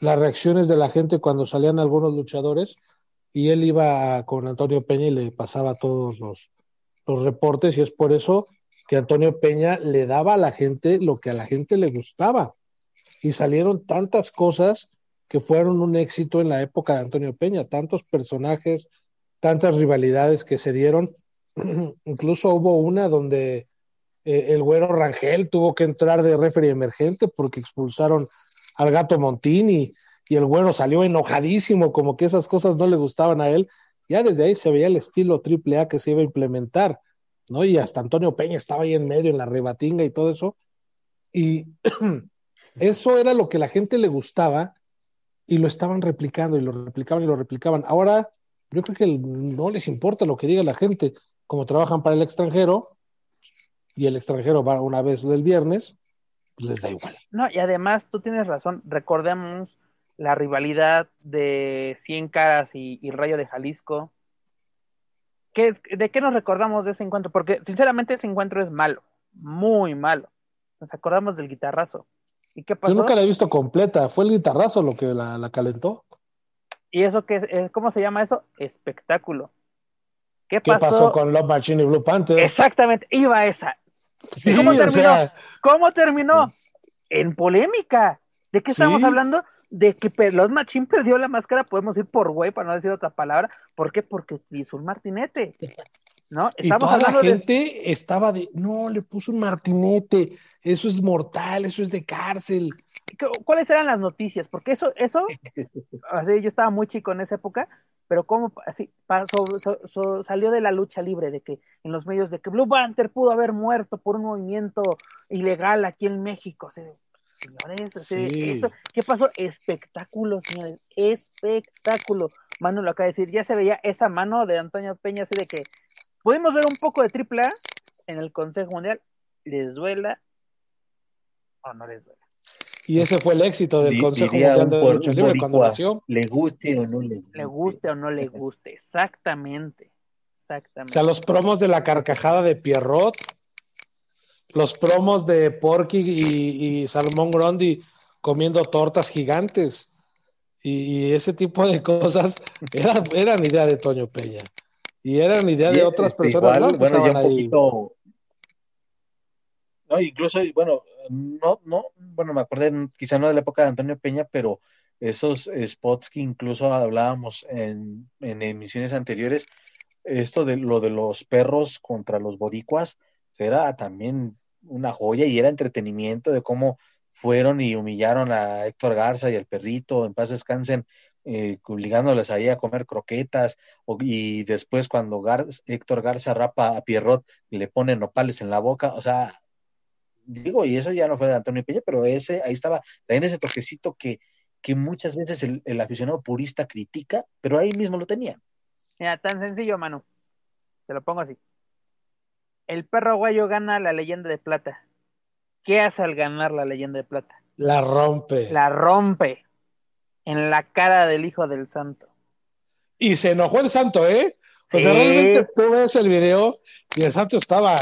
las reacciones de la gente cuando salían algunos luchadores, y él iba con Antonio Peña y le pasaba todos los, los reportes, y es por eso que Antonio Peña le daba a la gente lo que a la gente le gustaba. Y salieron tantas cosas que fueron un éxito en la época de Antonio Peña, tantos personajes, tantas rivalidades que se dieron Incluso hubo una donde eh, el güero Rangel tuvo que entrar de referee emergente porque expulsaron al gato Montini y el güero salió enojadísimo, como que esas cosas no le gustaban a él. Ya desde ahí se veía el estilo triple A que se iba a implementar, ¿no? Y hasta Antonio Peña estaba ahí en medio en la rebatinga y todo eso. Y eso era lo que la gente le gustaba y lo estaban replicando y lo replicaban y lo replicaban. Ahora, yo creo que no les importa lo que diga la gente como trabajan para el extranjero y el extranjero va una vez del viernes, pues les da igual. No, y además tú tienes razón, recordemos la rivalidad de Cien Caras y, Rayo de Jalisco. ¿Qué, ¿De qué nos recordamos de ese encuentro? Porque sinceramente ese encuentro es malo, muy malo. Nos acordamos del guitarrazo. ¿Y qué pasó? Yo nunca la he visto completa, fue el guitarrazo lo que la, calentó. ¿Y eso qué, cómo se llama eso? Espectáculo ¿Qué ¿Qué pasó? con Love Machine y Blue Panther? Exactamente, iba esa. Sí, ¿Cómo terminó? sea, ¿Cómo terminó? En polémica. ¿De qué estamos Sí. hablando? De que Los Machín perdió la máscara, podemos ir por güey, para no decir otra palabra. ¿Por qué? Porque utilizó un martinete. ¿No? y toda la de. gente estaba de, no, le puso un martinete, eso es mortal, eso es de cárcel. ¿Cu- ¿Cuáles eran las noticias? Porque eso, eso, así, yo estaba muy chico en esa época, pero cómo así pasó, so- so- salió de la lucha libre, de que en los medios de que Blue Panther pudo haber muerto por un movimiento ilegal aquí en México. así señores, así, Sí. eso, ¿qué pasó? Espectáculo, señores, espectáculo. Mano lo acaba de decir, ya se veía esa mano de Antonio Peña, así de que pudimos ver un poco de AAA en el Consejo Mundial, les duela o no les duela. Y ese fue el éxito del Consejo Mundial un de por- Lucha un Libre cuando nació. Le guste o no le guste. le guste o no le guste, exactamente, O exactamente. sea, los promos de la carcajada de Pierrot, los promos de Porky y, y Salmón Grondi comiendo tortas gigantes. Y, y ese tipo de cosas eran, eran idea de Toño Peña. Y eran idea Y, de otras este, personas igual, más que bueno, ya estaban un ahí. poquito. No, incluso, bueno, no, no, bueno, me acordé, quizá no de la época de Antonio Peña, pero esos spots que incluso hablábamos en, en emisiones anteriores, esto de lo de los perros contra los boricuas, era también una joya y era entretenimiento de cómo fueron y humillaron a Héctor Garza y al perrito, en paz descansen, eh, obligándoles ahí a comer croquetas, o- y después cuando Héctor Garza rapa a Pierrot le pone nopales en la boca, o sea, digo, y eso ya no fue de Antonio Peña, pero ese, ahí estaba, también ese toquecito que, que muchas veces el, el aficionado purista critica, pero ahí mismo lo tenía. Mira, tan sencillo, Manu. Te lo pongo así. El perro guayo gana la leyenda de plata. ¿Qué hace al ganar la leyenda de plata? La rompe. La rompe en la cara del hijo del santo. Y se enojó el santo, ¿eh? O sea, realmente tú ves el video y el santo estaba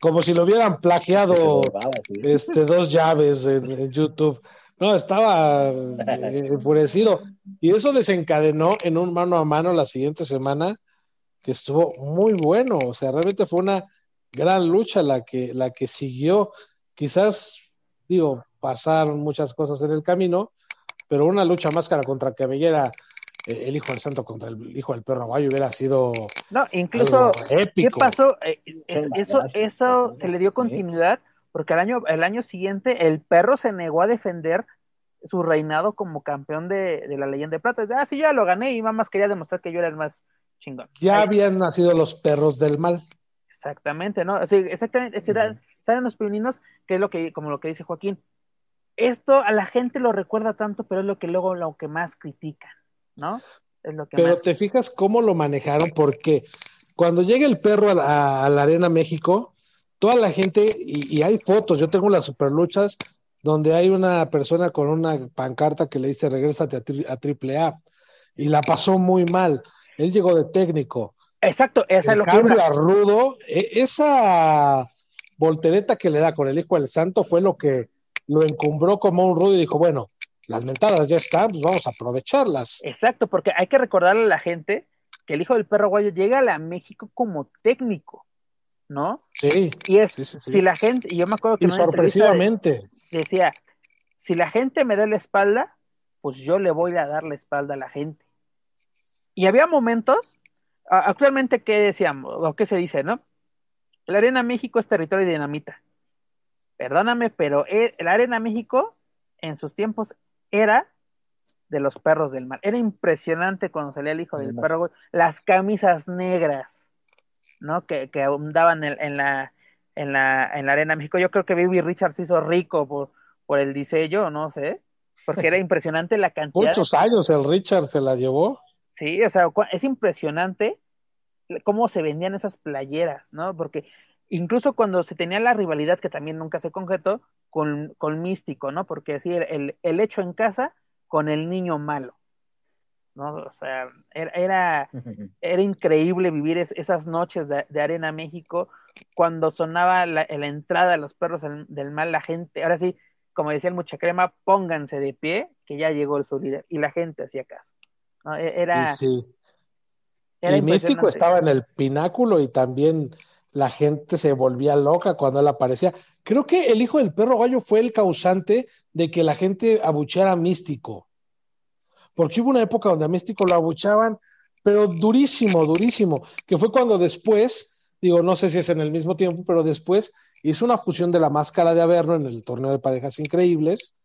como si lo hubieran plagiado sí. este, dos llaves en, en YouTube. No, estaba eh, enfurecido. Y eso desencadenó en un mano a mano la siguiente semana, que estuvo muy bueno. O sea, realmente fue una gran lucha la que, la que siguió. Quizás, digo, pasaron muchas cosas en el camino, pero una lucha máscara contra cabellera, el hijo del santo contra el hijo del perro aguayo hubiera sido No, incluso, algo ¿qué épico. pasó? Eh, es- eso, eso se le dio continuidad porque el año, el año siguiente el perro se negó a defender su reinado como campeón de, de la leyenda de plata. Ah, sí, yo ya lo gané y mamás quería demostrar que yo era el más chingón. Ya Ahí- habían nacido los perros del mal. Exactamente, ¿no? Exactamente, salen los pininos, que es lo que, como lo que dice Joaquín. Esto a la gente lo recuerda tanto, pero es lo que luego lo que más critican, ¿no? Es lo que Pero más. te fijas cómo lo manejaron, porque cuando llega el perro a la, a la Arena México, toda la gente, y, y hay fotos, yo tengo las superluchas, donde hay una persona con una pancarta que le dice regrésate a, tri- a AAA, y la pasó muy mal. Él llegó de técnico. Exacto, esa es lo que cambio iba. a rudo, e- esa voltereta que le da con el hijo del santo fue lo que lo encumbró como un rudo y dijo, bueno, las mentadas ya están, pues vamos a aprovecharlas. Exacto, porque hay que recordarle a la gente que el hijo del perro guayo llega a México como técnico, ¿no? Sí, Y es, sí, sí, sí. si la gente, y yo me acuerdo que Y en una entrevista de- sorpresivamente. decía, si la gente me da la espalda, pues yo le voy a dar la espalda a la gente. Y había momentos, actualmente, ¿qué decíamos? O qué se dice, ¿no? La Arena México es territorio de dinamita. Perdóname, pero e- la Arena México en sus tiempos era de los perros del mar. Era impresionante cuando salía el hijo del Además. perro, güey. las camisas negras, ¿no? Que, que abundaban en, en la, en, la, en la Arena México. Yo creo que Baby Richard se hizo rico por, por el diseño, no sé, porque era impresionante la cantidad. Muchos años el Richard se la llevó. Sí, o sea, es impresionante cómo se vendían esas playeras, ¿no? Porque incluso cuando se tenía la rivalidad, que también nunca se concretó, con, con Místico, ¿no? Porque así el, el, hecho en casa con el niño malo, ¿no? O sea, era, era, era increíble vivir es- esas noches de, de Arena México, cuando sonaba la, la entrada de los perros del, del mal, la gente, ahora sí, como decía el mucha crema, pónganse de pie, que ya llegó el su líder, y la gente hacía caso. ¿no? E- Era, Y sí. y Místico estaba en el pináculo y también la gente se volvía loca cuando él aparecía. Creo que el hijo del perro gallo fue el causante de que la gente abucheara a Místico. Porque hubo una época donde a Místico lo abuchaban, pero durísimo, durísimo, que fue cuando después, digo, no sé si es en el mismo tiempo, pero después hizo una fusión de la máscara de Averno en el torneo de parejas increíbles,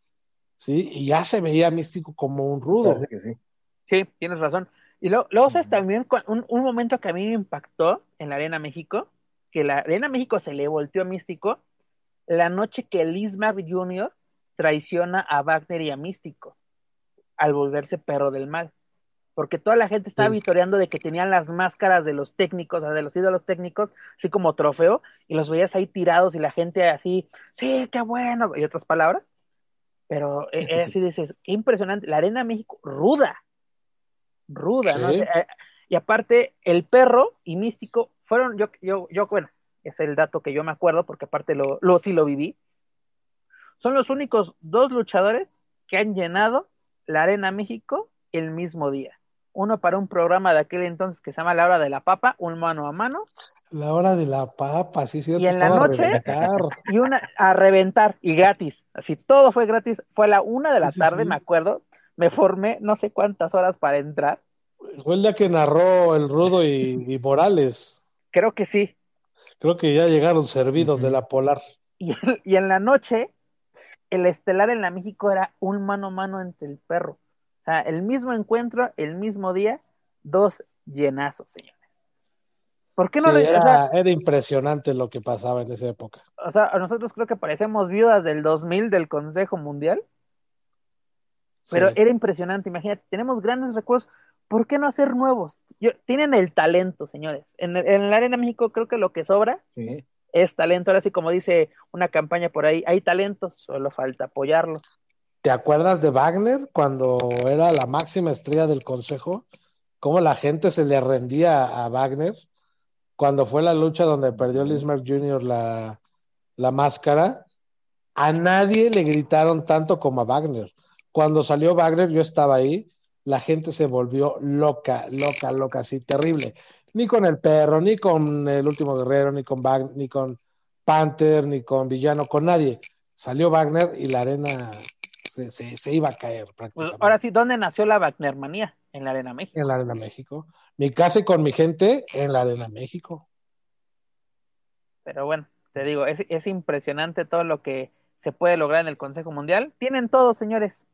¿sí? Y ya se veía Místico como un rudo. Parece que sí. Sí, tienes razón. Y luego, luego ¿sabes? también un, un, momento que a mí me impactó en la Arena México, que la Arena México se le volteó a Místico, la noche que Lismar Jr. traiciona a Wagner y a Místico, al volverse perro del mal. Porque toda la gente estaba vitoreando de que tenían las máscaras de los técnicos, o sea, de los ídolos técnicos, así como trofeo, y los veías ahí tirados y la gente así, sí, qué bueno, y otras palabras. Pero eh, así dices, qué impresionante. La Arena México, ruda, ruda, ¿no? Eh, y aparte, el perro y místico fueron, yo, yo, yo, bueno, es el dato que yo me acuerdo, porque aparte lo, lo sí lo viví. Son los únicos dos luchadores que han llenado la Arena México el mismo día. Uno para un programa de aquel entonces que se llama La Hora de la Papa, un mano a mano. La Hora de la Papa, sí, sí. Y en la noche, y una a reventar, y gratis. Así todo fue gratis. Fue a la una de la tarde, me acuerdo me formé no sé cuántas horas para entrar. Fue el día que narró el Rudo y, Morales. Creo que sí. Creo que ya llegaron servidos de la Polar. Y, y, en la noche, el estelar en la México era un mano a mano entre el perro. O sea, el mismo encuentro, el mismo día, dos llenazos, señores. ¿Por qué no le, era, era impresionante lo que pasaba en esa época. O sea, nosotros creo que parecemos viudas del 2000 del Consejo Mundial. Pero era impresionante, imagínate, tenemos grandes recuerdos, ¿por qué no hacer nuevos? tienen el talento, señores. En, en, la Arena México creo que lo que sobra es talento. Ahora sí, como dice una campaña por ahí, hay talento, solo falta apoyarlo. ¿Te acuerdas de Wagner cuando era la máxima estrella del consejo? ¿Cómo la gente se le rendía a Wagner? Cuando fue la lucha donde perdió Lismark Jr. La, la máscara, a nadie le gritaron tanto como a Wagner. Cuando salió Wagner, yo estaba ahí, la gente se volvió loca, loca, loca, así, terrible. Ni con el perro, ni con el último guerrero, ni con Wagner, ni con Panther, ni con Villano, con nadie. Salió Wagner y la arena se, iba a caer prácticamente. Ahora sí, ¿dónde nació la Wagner manía? En la Arena México. En la Arena México. Mi casa y con mi gente en la Arena México. Pero bueno, te digo, es, es impresionante todo lo que se puede lograr en el Consejo Mundial. Tienen todo, señores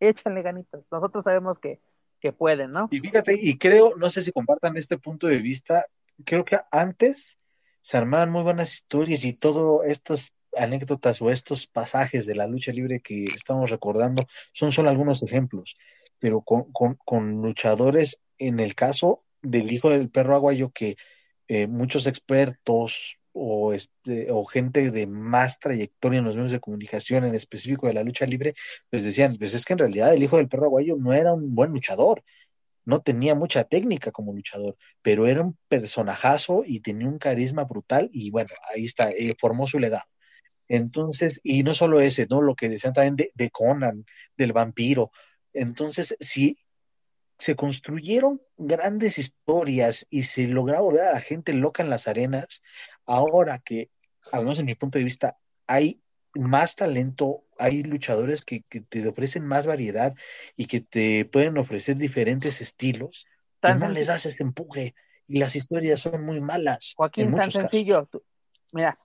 échanle ganitas. Nosotros sabemos que, que pueden, ¿no? Y fíjate, y creo, no sé si compartan este punto de vista, creo que antes se armaban muy buenas historias y todo estos anécdotas o estos pasajes de la lucha libre que estamos recordando son solo algunos ejemplos, pero con, con, luchadores, en el caso del hijo del perro aguayo, que eh, muchos expertos, o, este, o gente de más trayectoria en los medios de comunicación, en específico de la lucha libre, pues decían, pues es que en realidad el hijo del perro aguayo no era un buen luchador, no tenía mucha técnica como luchador, pero era un personajazo y tenía un carisma brutal y bueno, ahí está, eh, formó su legado. Entonces, y no solo ese, ¿no? Lo que decían también de, de Conan, del vampiro. Entonces, si se construyeron grandes historias y se lograron volver a la gente loca en las arenas, ahora que, al menos en mi punto de vista, hay más talento, hay luchadores que, te ofrecen más variedad y que te pueden ofrecer diferentes estilos, pues no les das ese empuje y las historias son muy malas. Joaquín, tan sencillo. mira,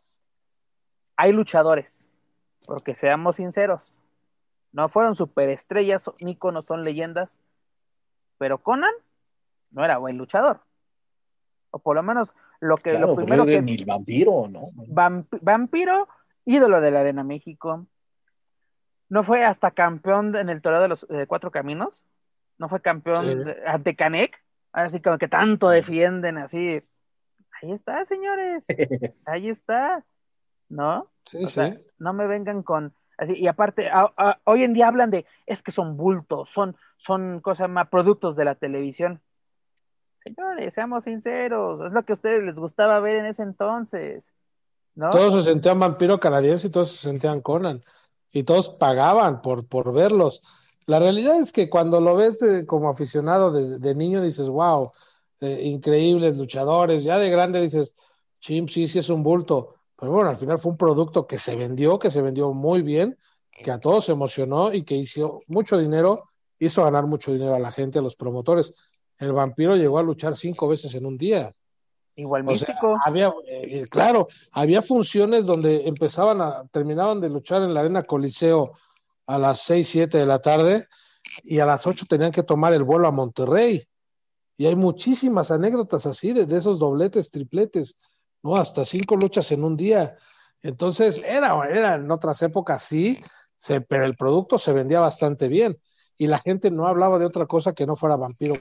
hay luchadores, porque seamos sinceros, no fueron superestrellas, ni no son leyendas, pero Conan no era buen luchador. O por lo menos lo que lo primero que vampiro, ¿no? vampiro, ídolo de la Arena México. No fue hasta campeón en el torneo de los Cuatro Caminos. No fue campeón ante Canek. Así como que tanto defienden así. Ahí está, señores. Ahí está. ¿No? Sí, sí. no me vengan con así y aparte hoy en día hablan de es que son bultos, son son cosas más productos de la televisión. Señores, seamos sinceros, es lo que a ustedes les gustaba ver en ese entonces. ¿no? Todos se sentían vampiro canadiense y todos se sentían Conan. Y todos pagaban por, por verlos. La realidad es que cuando lo ves como aficionado de, niño dices, wow, eh, increíbles luchadores, ya de grande dices, Chim, sí, sí es un bulto, pero bueno, al final fue un producto que se vendió, que se vendió muy bien, que a todos emocionó y que hizo mucho dinero, hizo ganar mucho dinero a la gente, a los promotores. El vampiro llegó a luchar cinco veces en un día. Igual místico. había, eh, claro, había funciones donde empezaban a, terminaban de luchar en la arena Coliseo a las seis, siete de la tarde y a las ocho tenían que tomar el vuelo a Monterrey. Y hay muchísimas anécdotas así de, esos dobletes, tripletes, ¿no? Hasta cinco luchas en un día. Entonces, era, era en otras épocas sí, se, pero el producto se vendía bastante bien y la gente no hablaba de otra cosa que no fuera vampiro.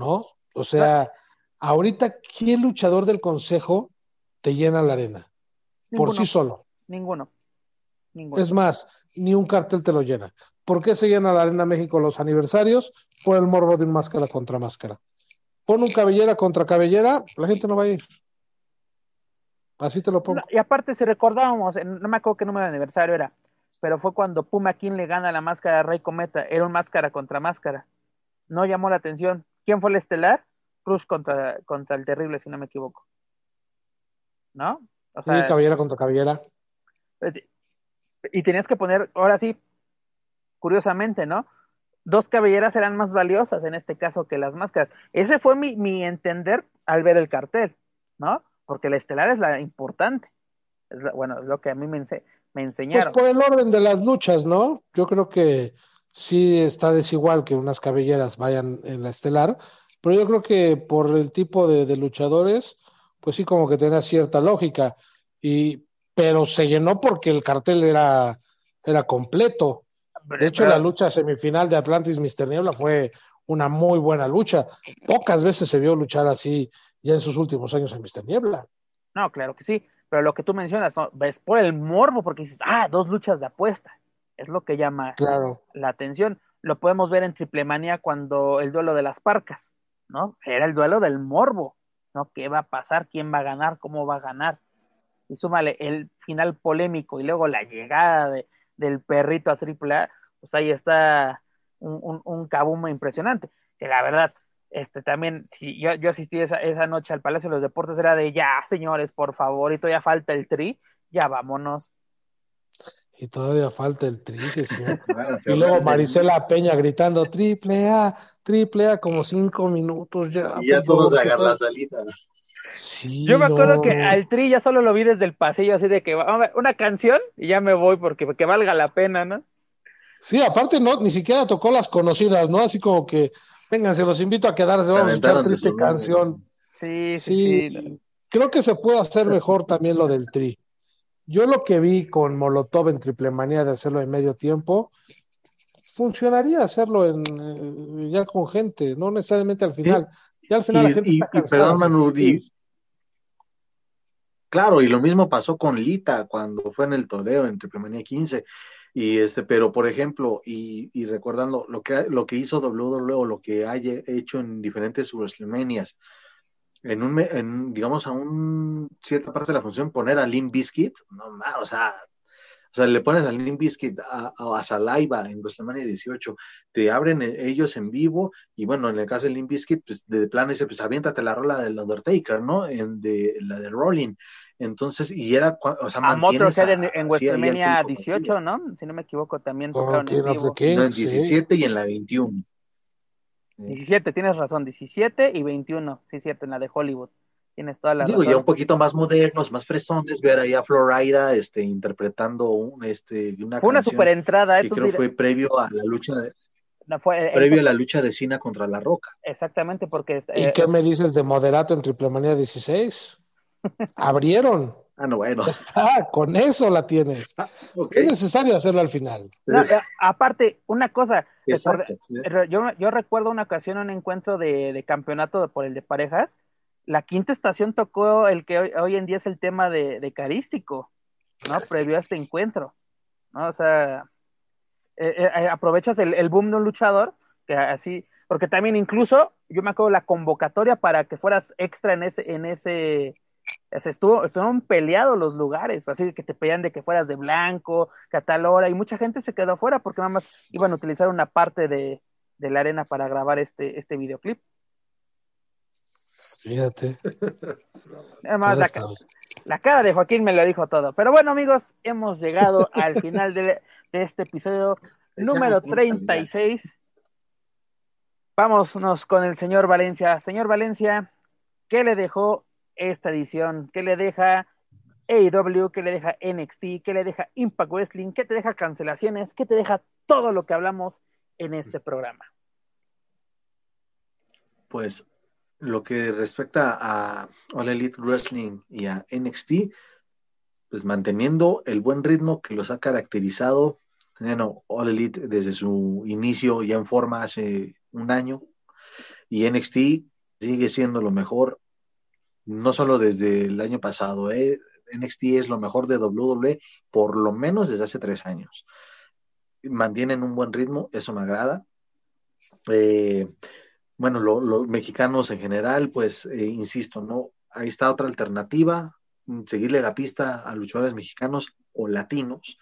¿No? O sea, ahorita, ¿qué luchador del consejo te llena la arena? Por sí solo. Ninguno. Es más, ni un cartel te lo llena. ¿Por qué se llena la Arena México los aniversarios? Por el morbo de un máscara contra máscara. Pon un cabellera contra cabellera, la gente no va a ir. Así te lo pongo. y aparte, si recordábamos, no me acuerdo qué número de aniversario era, pero fue cuando Puma King le gana la máscara a Rey Cometa. Era un máscara contra máscara. No llamó la atención. ¿Quién fue el estelar? Cruz contra, contra el terrible, si no me equivoco. ¿No? O sea, sí, cabellera contra cabellera. Pues, y tenías que poner, ahora sí, curiosamente, ¿no? Dos cabelleras eran más valiosas en este caso que las máscaras. Ese fue mi, mi entender al ver el cartel, ¿no? Porque la estelar es la importante. Es bueno, es lo que a mí me, me enseñaron. Pues por el orden de las luchas, ¿no? Yo creo que sí está desigual que unas cabelleras vayan en la estelar, pero yo creo que por el tipo de, de luchadores, pues sí como que tenía cierta lógica. Y pero se llenó porque el cartel era, era completo. De hecho, la lucha semifinal de Atlantis Mister Niebla fue una muy buena lucha. Pocas veces se vio luchar así ya en sus últimos años en Mister Niebla. No, claro que sí, pero lo que tú mencionas, ¿no? ves por el morbo, porque dices, ah, dos luchas de apuesta, es lo que llama la atención. Lo podemos ver en Triple Manía cuando el duelo de las parcas, ¿no? Era el duelo del morbo, ¿no? ¿Qué va a pasar? ¿Quién va a ganar? ¿Cómo va a ganar? y súmale el final polémico y luego la llegada de, del perrito a AAA, pues ahí está un, un, impresionante. Que la verdad, este también, si yo, yo asistí esa, esa noche al Palacio de los Deportes, era de ya, señores, por favor, y todavía falta el tri, ya vámonos. Y todavía falta el tri, sí, y luego Marisela Peña gritando triple A, triple A, como cinco minutos ya. Y ya pues, todos de agarrar la salita. Yo me acuerdo que al Tri ya solo lo vi desde el pasillo, así de que una canción y ya me voy porque, porque valga la pena, ¿no? Sí, aparte no, ni siquiera tocó las conocidas, ¿no? Así como que, vengan, se los invito a quedarse, vamos a escuchar triste canción. Sí, sí, sí, Creo que se puede hacer mejor también lo del Tri. Yo lo que vi con Molotov en Triple Manía de hacerlo en medio tiempo, funcionaría hacerlo en, eh, ya con gente, no necesariamente al final. Ya al final la gente está cansada. Claro, y lo mismo pasó con Lita cuando fue en el toreo en Triplemanía 15. Y este, pero por ejemplo, y, y recordando lo que, lo que hizo WWE o lo que haya hecho en diferentes WrestleManias, en un, en, digamos, a un cierta parte de la función, poner a Limp Biscuit, no o sea, o sea, le pones al Limp Bizkit a, a, Salaiva en WrestleMania 18, te abren e, ellos en vivo, y bueno, en el caso de Limp Bizkit, pues de plano dice, pues aviéntate la rola del Undertaker, ¿no? En de, la de Rolling. Entonces, y era, o sea, a Motorhead en, en WrestleMania 18, ¿no? Si no me equivoco, también tocaron en vivo. no, en 17 y en la 21. 17, tienes razón, 17 y 21, sí, cierto, en la de Hollywood. Tienes toda la Digo, ya un poquito más modernos, más fresones, ver ahí a Florida este, interpretando un, este, una Fue una super entrada, ¿eh? que creo fue previo a la lucha de, fue, previo a la lucha de Cena contra La Roca. Exactamente, porque... ¿Y eh, qué me dices de moderato en Triple Manía 16? Abrieron. Ah, no, bueno. Está, con eso la tienes. Ah, es necesario hacerlo al final. Eh, aparte, una cosa, yo, yo, recuerdo una ocasión, un encuentro de, de campeonato por el de parejas, la quinta estación tocó el que hoy, en día es el tema de, Carístico, ¿no? Previo a este encuentro, ¿no? O sea, eh, eh, eh, aprovechas el, boom de un luchador, que así, porque también incluso, yo me acuerdo la convocatoria para que fueras extra en ese, en ese, estuvo, estuvieron peleados los lugares, así que te pedían de que fueras de blanco, catalora, y mucha gente se quedó afuera porque nada más iban a utilizar una parte de, de la arena para grabar este, este videoclip. Fíjate. Además, la, la, cara de Joaquín me lo dijo todo. Pero bueno, amigos, hemos llegado al final de, de este episodio número 36. Vámonos con el señor Valencia. Señor Valencia, ¿qué le dejó esta edición? ¿Qué le deja AEW? ¿Qué le deja NXT? ¿Qué le deja Impact Wrestling? ¿Qué te deja cancelaciones? ¿Qué te deja todo lo que hablamos en este programa? Pues lo que respecta a All Elite Wrestling y a NXT, pues manteniendo el buen ritmo que los ha caracterizado, bueno, All Elite desde su inicio ya en forma hace un año y NXT sigue siendo lo mejor, no solo desde el año pasado, eh, NXT es lo mejor de WWE por lo menos desde hace tres años. Mantienen un buen ritmo, eso me agrada. Eh, bueno, los mexicanos en general, pues, eh, insisto, ¿no? Ahí está otra alternativa, mm, seguirle la pista a luchadores mexicanos o latinos,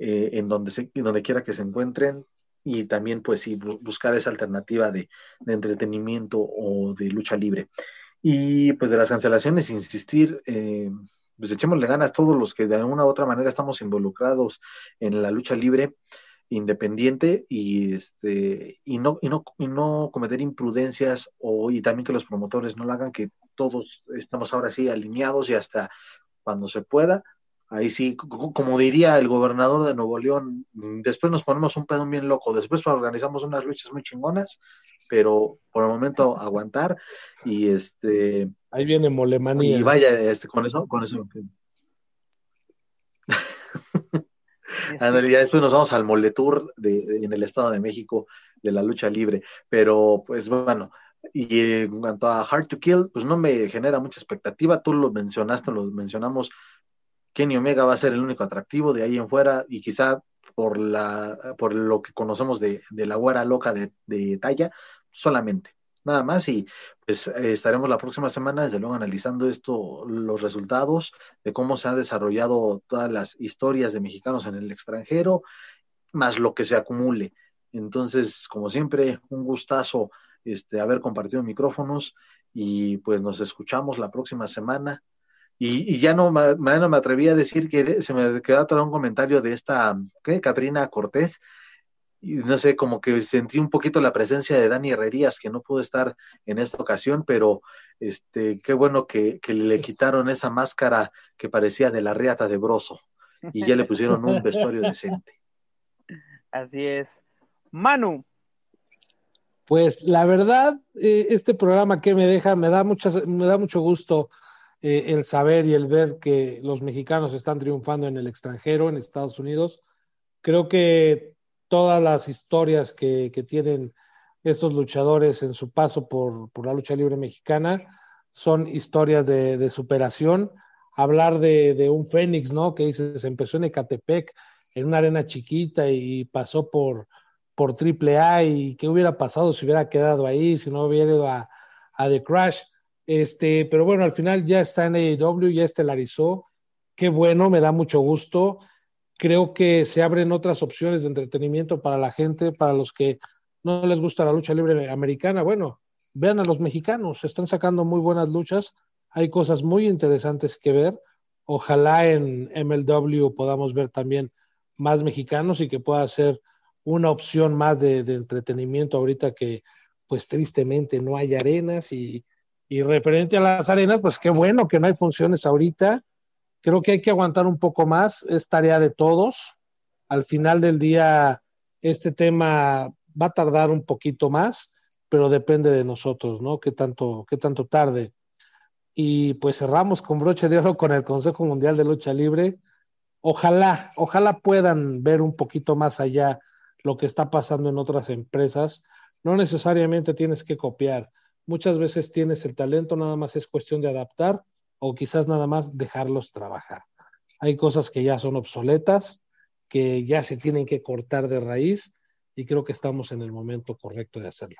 en, donde donde quiera que se encuentren, y también, pues, sí, buscar esa alternativa de, entretenimiento o de lucha libre. Y, pues, de las cancelaciones, insistir, eh, pues, echémosle ganas todos los que de alguna u otra manera estamos involucrados en la lucha libre, independiente y este y no y no y no cometer imprudencias o y también que los promotores no lo hagan que todos estamos ahora sí alineados y hasta cuando se pueda ahí sí como diría el gobernador de Nuevo León después nos ponemos un pedo bien loco después organizamos unas luchas muy chingonas pero por el momento aguantar y este ahí viene molemanía y vaya este con eso con eso ya después nos vamos al Moletour de, en el Estado de México de la lucha libre. Pero, pues bueno, y en cuanto a Hard to Kill, pues no me genera mucha expectativa. Tú lo mencionaste, lo mencionamos. Kenny Omega va a ser el único atractivo de ahí en fuera y quizá por, la, por lo que conocemos de, de la güera loca de, de talla, solamente nada más y pues estaremos la próxima semana desde luego analizando esto, los resultados de cómo se han desarrollado todas las historias de mexicanos en el extranjero, más lo que se acumule. Entonces, como siempre, un gustazo este, haber compartido micrófonos y pues nos escuchamos la próxima semana. Y, y ya no, no me atreví a decir que se me quedó atrás un comentario de esta, ¿qué? Catrina Cortés, y no sé, como que sentí un poquito la presencia de Dani Herrerías, que no pudo estar en esta ocasión, pero este, qué bueno que, que le quitaron esa máscara que parecía de la riata de Broso y ya le pusieron un vestuario decente. Así es. Manu. Pues la verdad, eh, este programa que me deja, me da, muchas, me da mucho gusto eh, el saber y el ver que los mexicanos están triunfando en el extranjero, en Estados Unidos. Creo que todas las historias que, que tienen estos luchadores en su paso por, por la lucha libre mexicana son historias de, de superación. Hablar de, de, un Fénix, ¿no? Que dices, empezó en Ecatepec, en una arena chiquita y pasó por, por AAA y qué hubiera pasado si hubiera quedado ahí, si no hubiera ido a, a The Crash. Este, pero bueno, al final ya está en AEW, ya estelarizó. Qué bueno, me da mucho gusto creo que se abren otras opciones de entretenimiento para la gente, para los que no les gusta la lucha libre americana. Bueno, vean a los mexicanos, están sacando muy buenas luchas, hay cosas muy interesantes que ver. Ojalá en MLW podamos ver también más mexicanos y que pueda ser una opción más de, de entretenimiento ahorita que pues tristemente no hay arenas y, y referente a las arenas, pues qué bueno que no hay funciones ahorita Creo que hay que aguantar un poco más, es tarea de todos. Al final del día, este tema va a tardar un poquito más, pero depende de nosotros, ¿no? ¿Qué tanto, qué tanto tarde? Y pues cerramos con broche de oro con el Consejo Mundial de Lucha Libre. Ojalá, ojalá puedan ver un poquito más allá lo que está pasando en otras empresas. No necesariamente tienes que copiar. Muchas veces tienes el talento, nada más es cuestión de adaptar o quizás nada más dejarlos trabajar. Hay cosas que ya son obsoletas, que ya se tienen que cortar de raíz y creo que estamos en el momento correcto de hacerlo.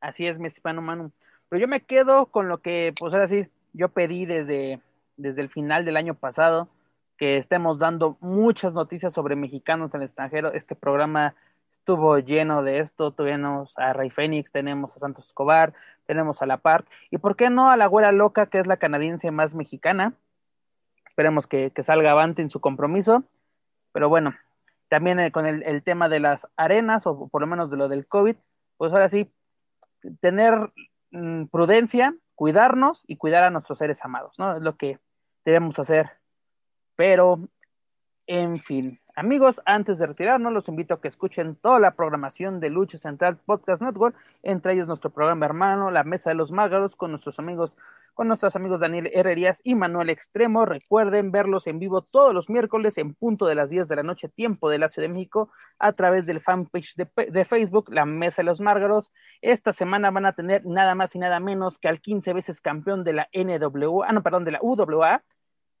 Así es, mi estimado Manu. Pero yo me quedo con lo que, pues ahora sí, yo pedí desde, desde el final del año pasado, que estemos dando muchas noticias sobre mexicanos en el extranjero. Este programa estuvo lleno de esto. Tuvimos a Rey Fénix, tenemos a Santos Escobar, tenemos a La Park, y por qué no a la Güera Loca, que es la canadiense más mexicana. Esperemos que, salga avante en su compromiso. Pero bueno, también eh, con el, tema de las arenas, o por lo menos de lo del COVID, pues ahora sí, tener mm, prudencia, cuidarnos y cuidar a nuestros seres amados, ¿no? Es lo que debemos hacer. Pero, en fin, Amigos, antes de retirarnos, los invito a que escuchen toda la programación de Lucha Central Podcast Network, entre ellos nuestro programa hermano, La Mesa de los Mágaros, con nuestros amigos, con nuestros amigos Daniel Herrerías y Manuel Extremo. Recuerden verlos en vivo todos los miércoles en punto de las 10 de la noche, tiempo de la Ciudad de México, a través del fanpage de, de Facebook, La Mesa de los Mágaros. Esta semana van a tener nada más y nada menos que al 15 veces campeón de la NWA, ah, no, perdón, de la UWA,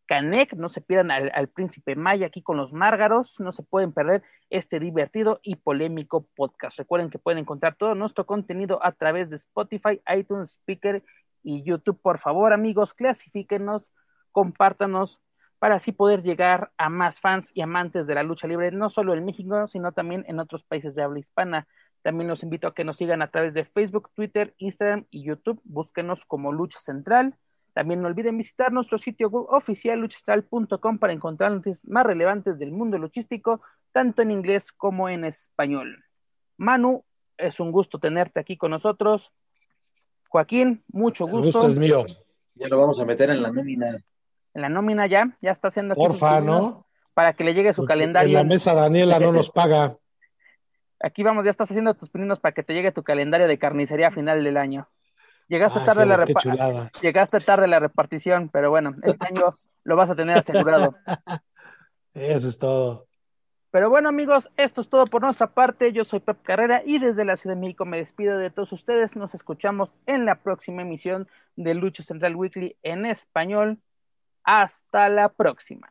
Canek, no se pierdan al, príncipe Maya aquí con los Márgaros, no se pueden perder este divertido y polémico podcast. Recuerden que pueden encontrar todo nuestro contenido a través de Spotify, iTunes, Speaker y YouTube. Por favor, amigos, clasifíquenos, compártanos para así poder llegar a más fans y amantes de la lucha libre, no solo en México, sino también en otros países de habla hispana. También los invito a que nos sigan a través de Facebook, Twitter, Instagram y YouTube. Búsquenos como Lucha Central también no olviden visitar nuestro sitio web oficial luchistral.com para encontrar noticias más relevantes del mundo luchístico, tanto en inglés como en español. Manu, es un gusto tenerte aquí con nosotros. Joaquín, mucho gusto. El gusto es mío. Ya lo vamos a meter en la nómina. En la nómina ya, ya está haciendo aquí Porfa, ¿no? Para que le llegue su calendario. En la mesa Daniela no nos paga. Aquí vamos, ya estás haciendo tus pininos para que te llegue tu calendario de carnicería a final del año. Llegaste tarde la llegaste tarde la repartición, pero bueno, este año lo vas a tener asegurado. Eso es todo. Pero bueno, amigos, esto es todo por nuestra parte. Yo soy Pep Carrera y desde la Ciudad de México me despido de todos ustedes. Nos escuchamos en la próxima emisión de Lucha Central Weekly en español. Hasta la próxima.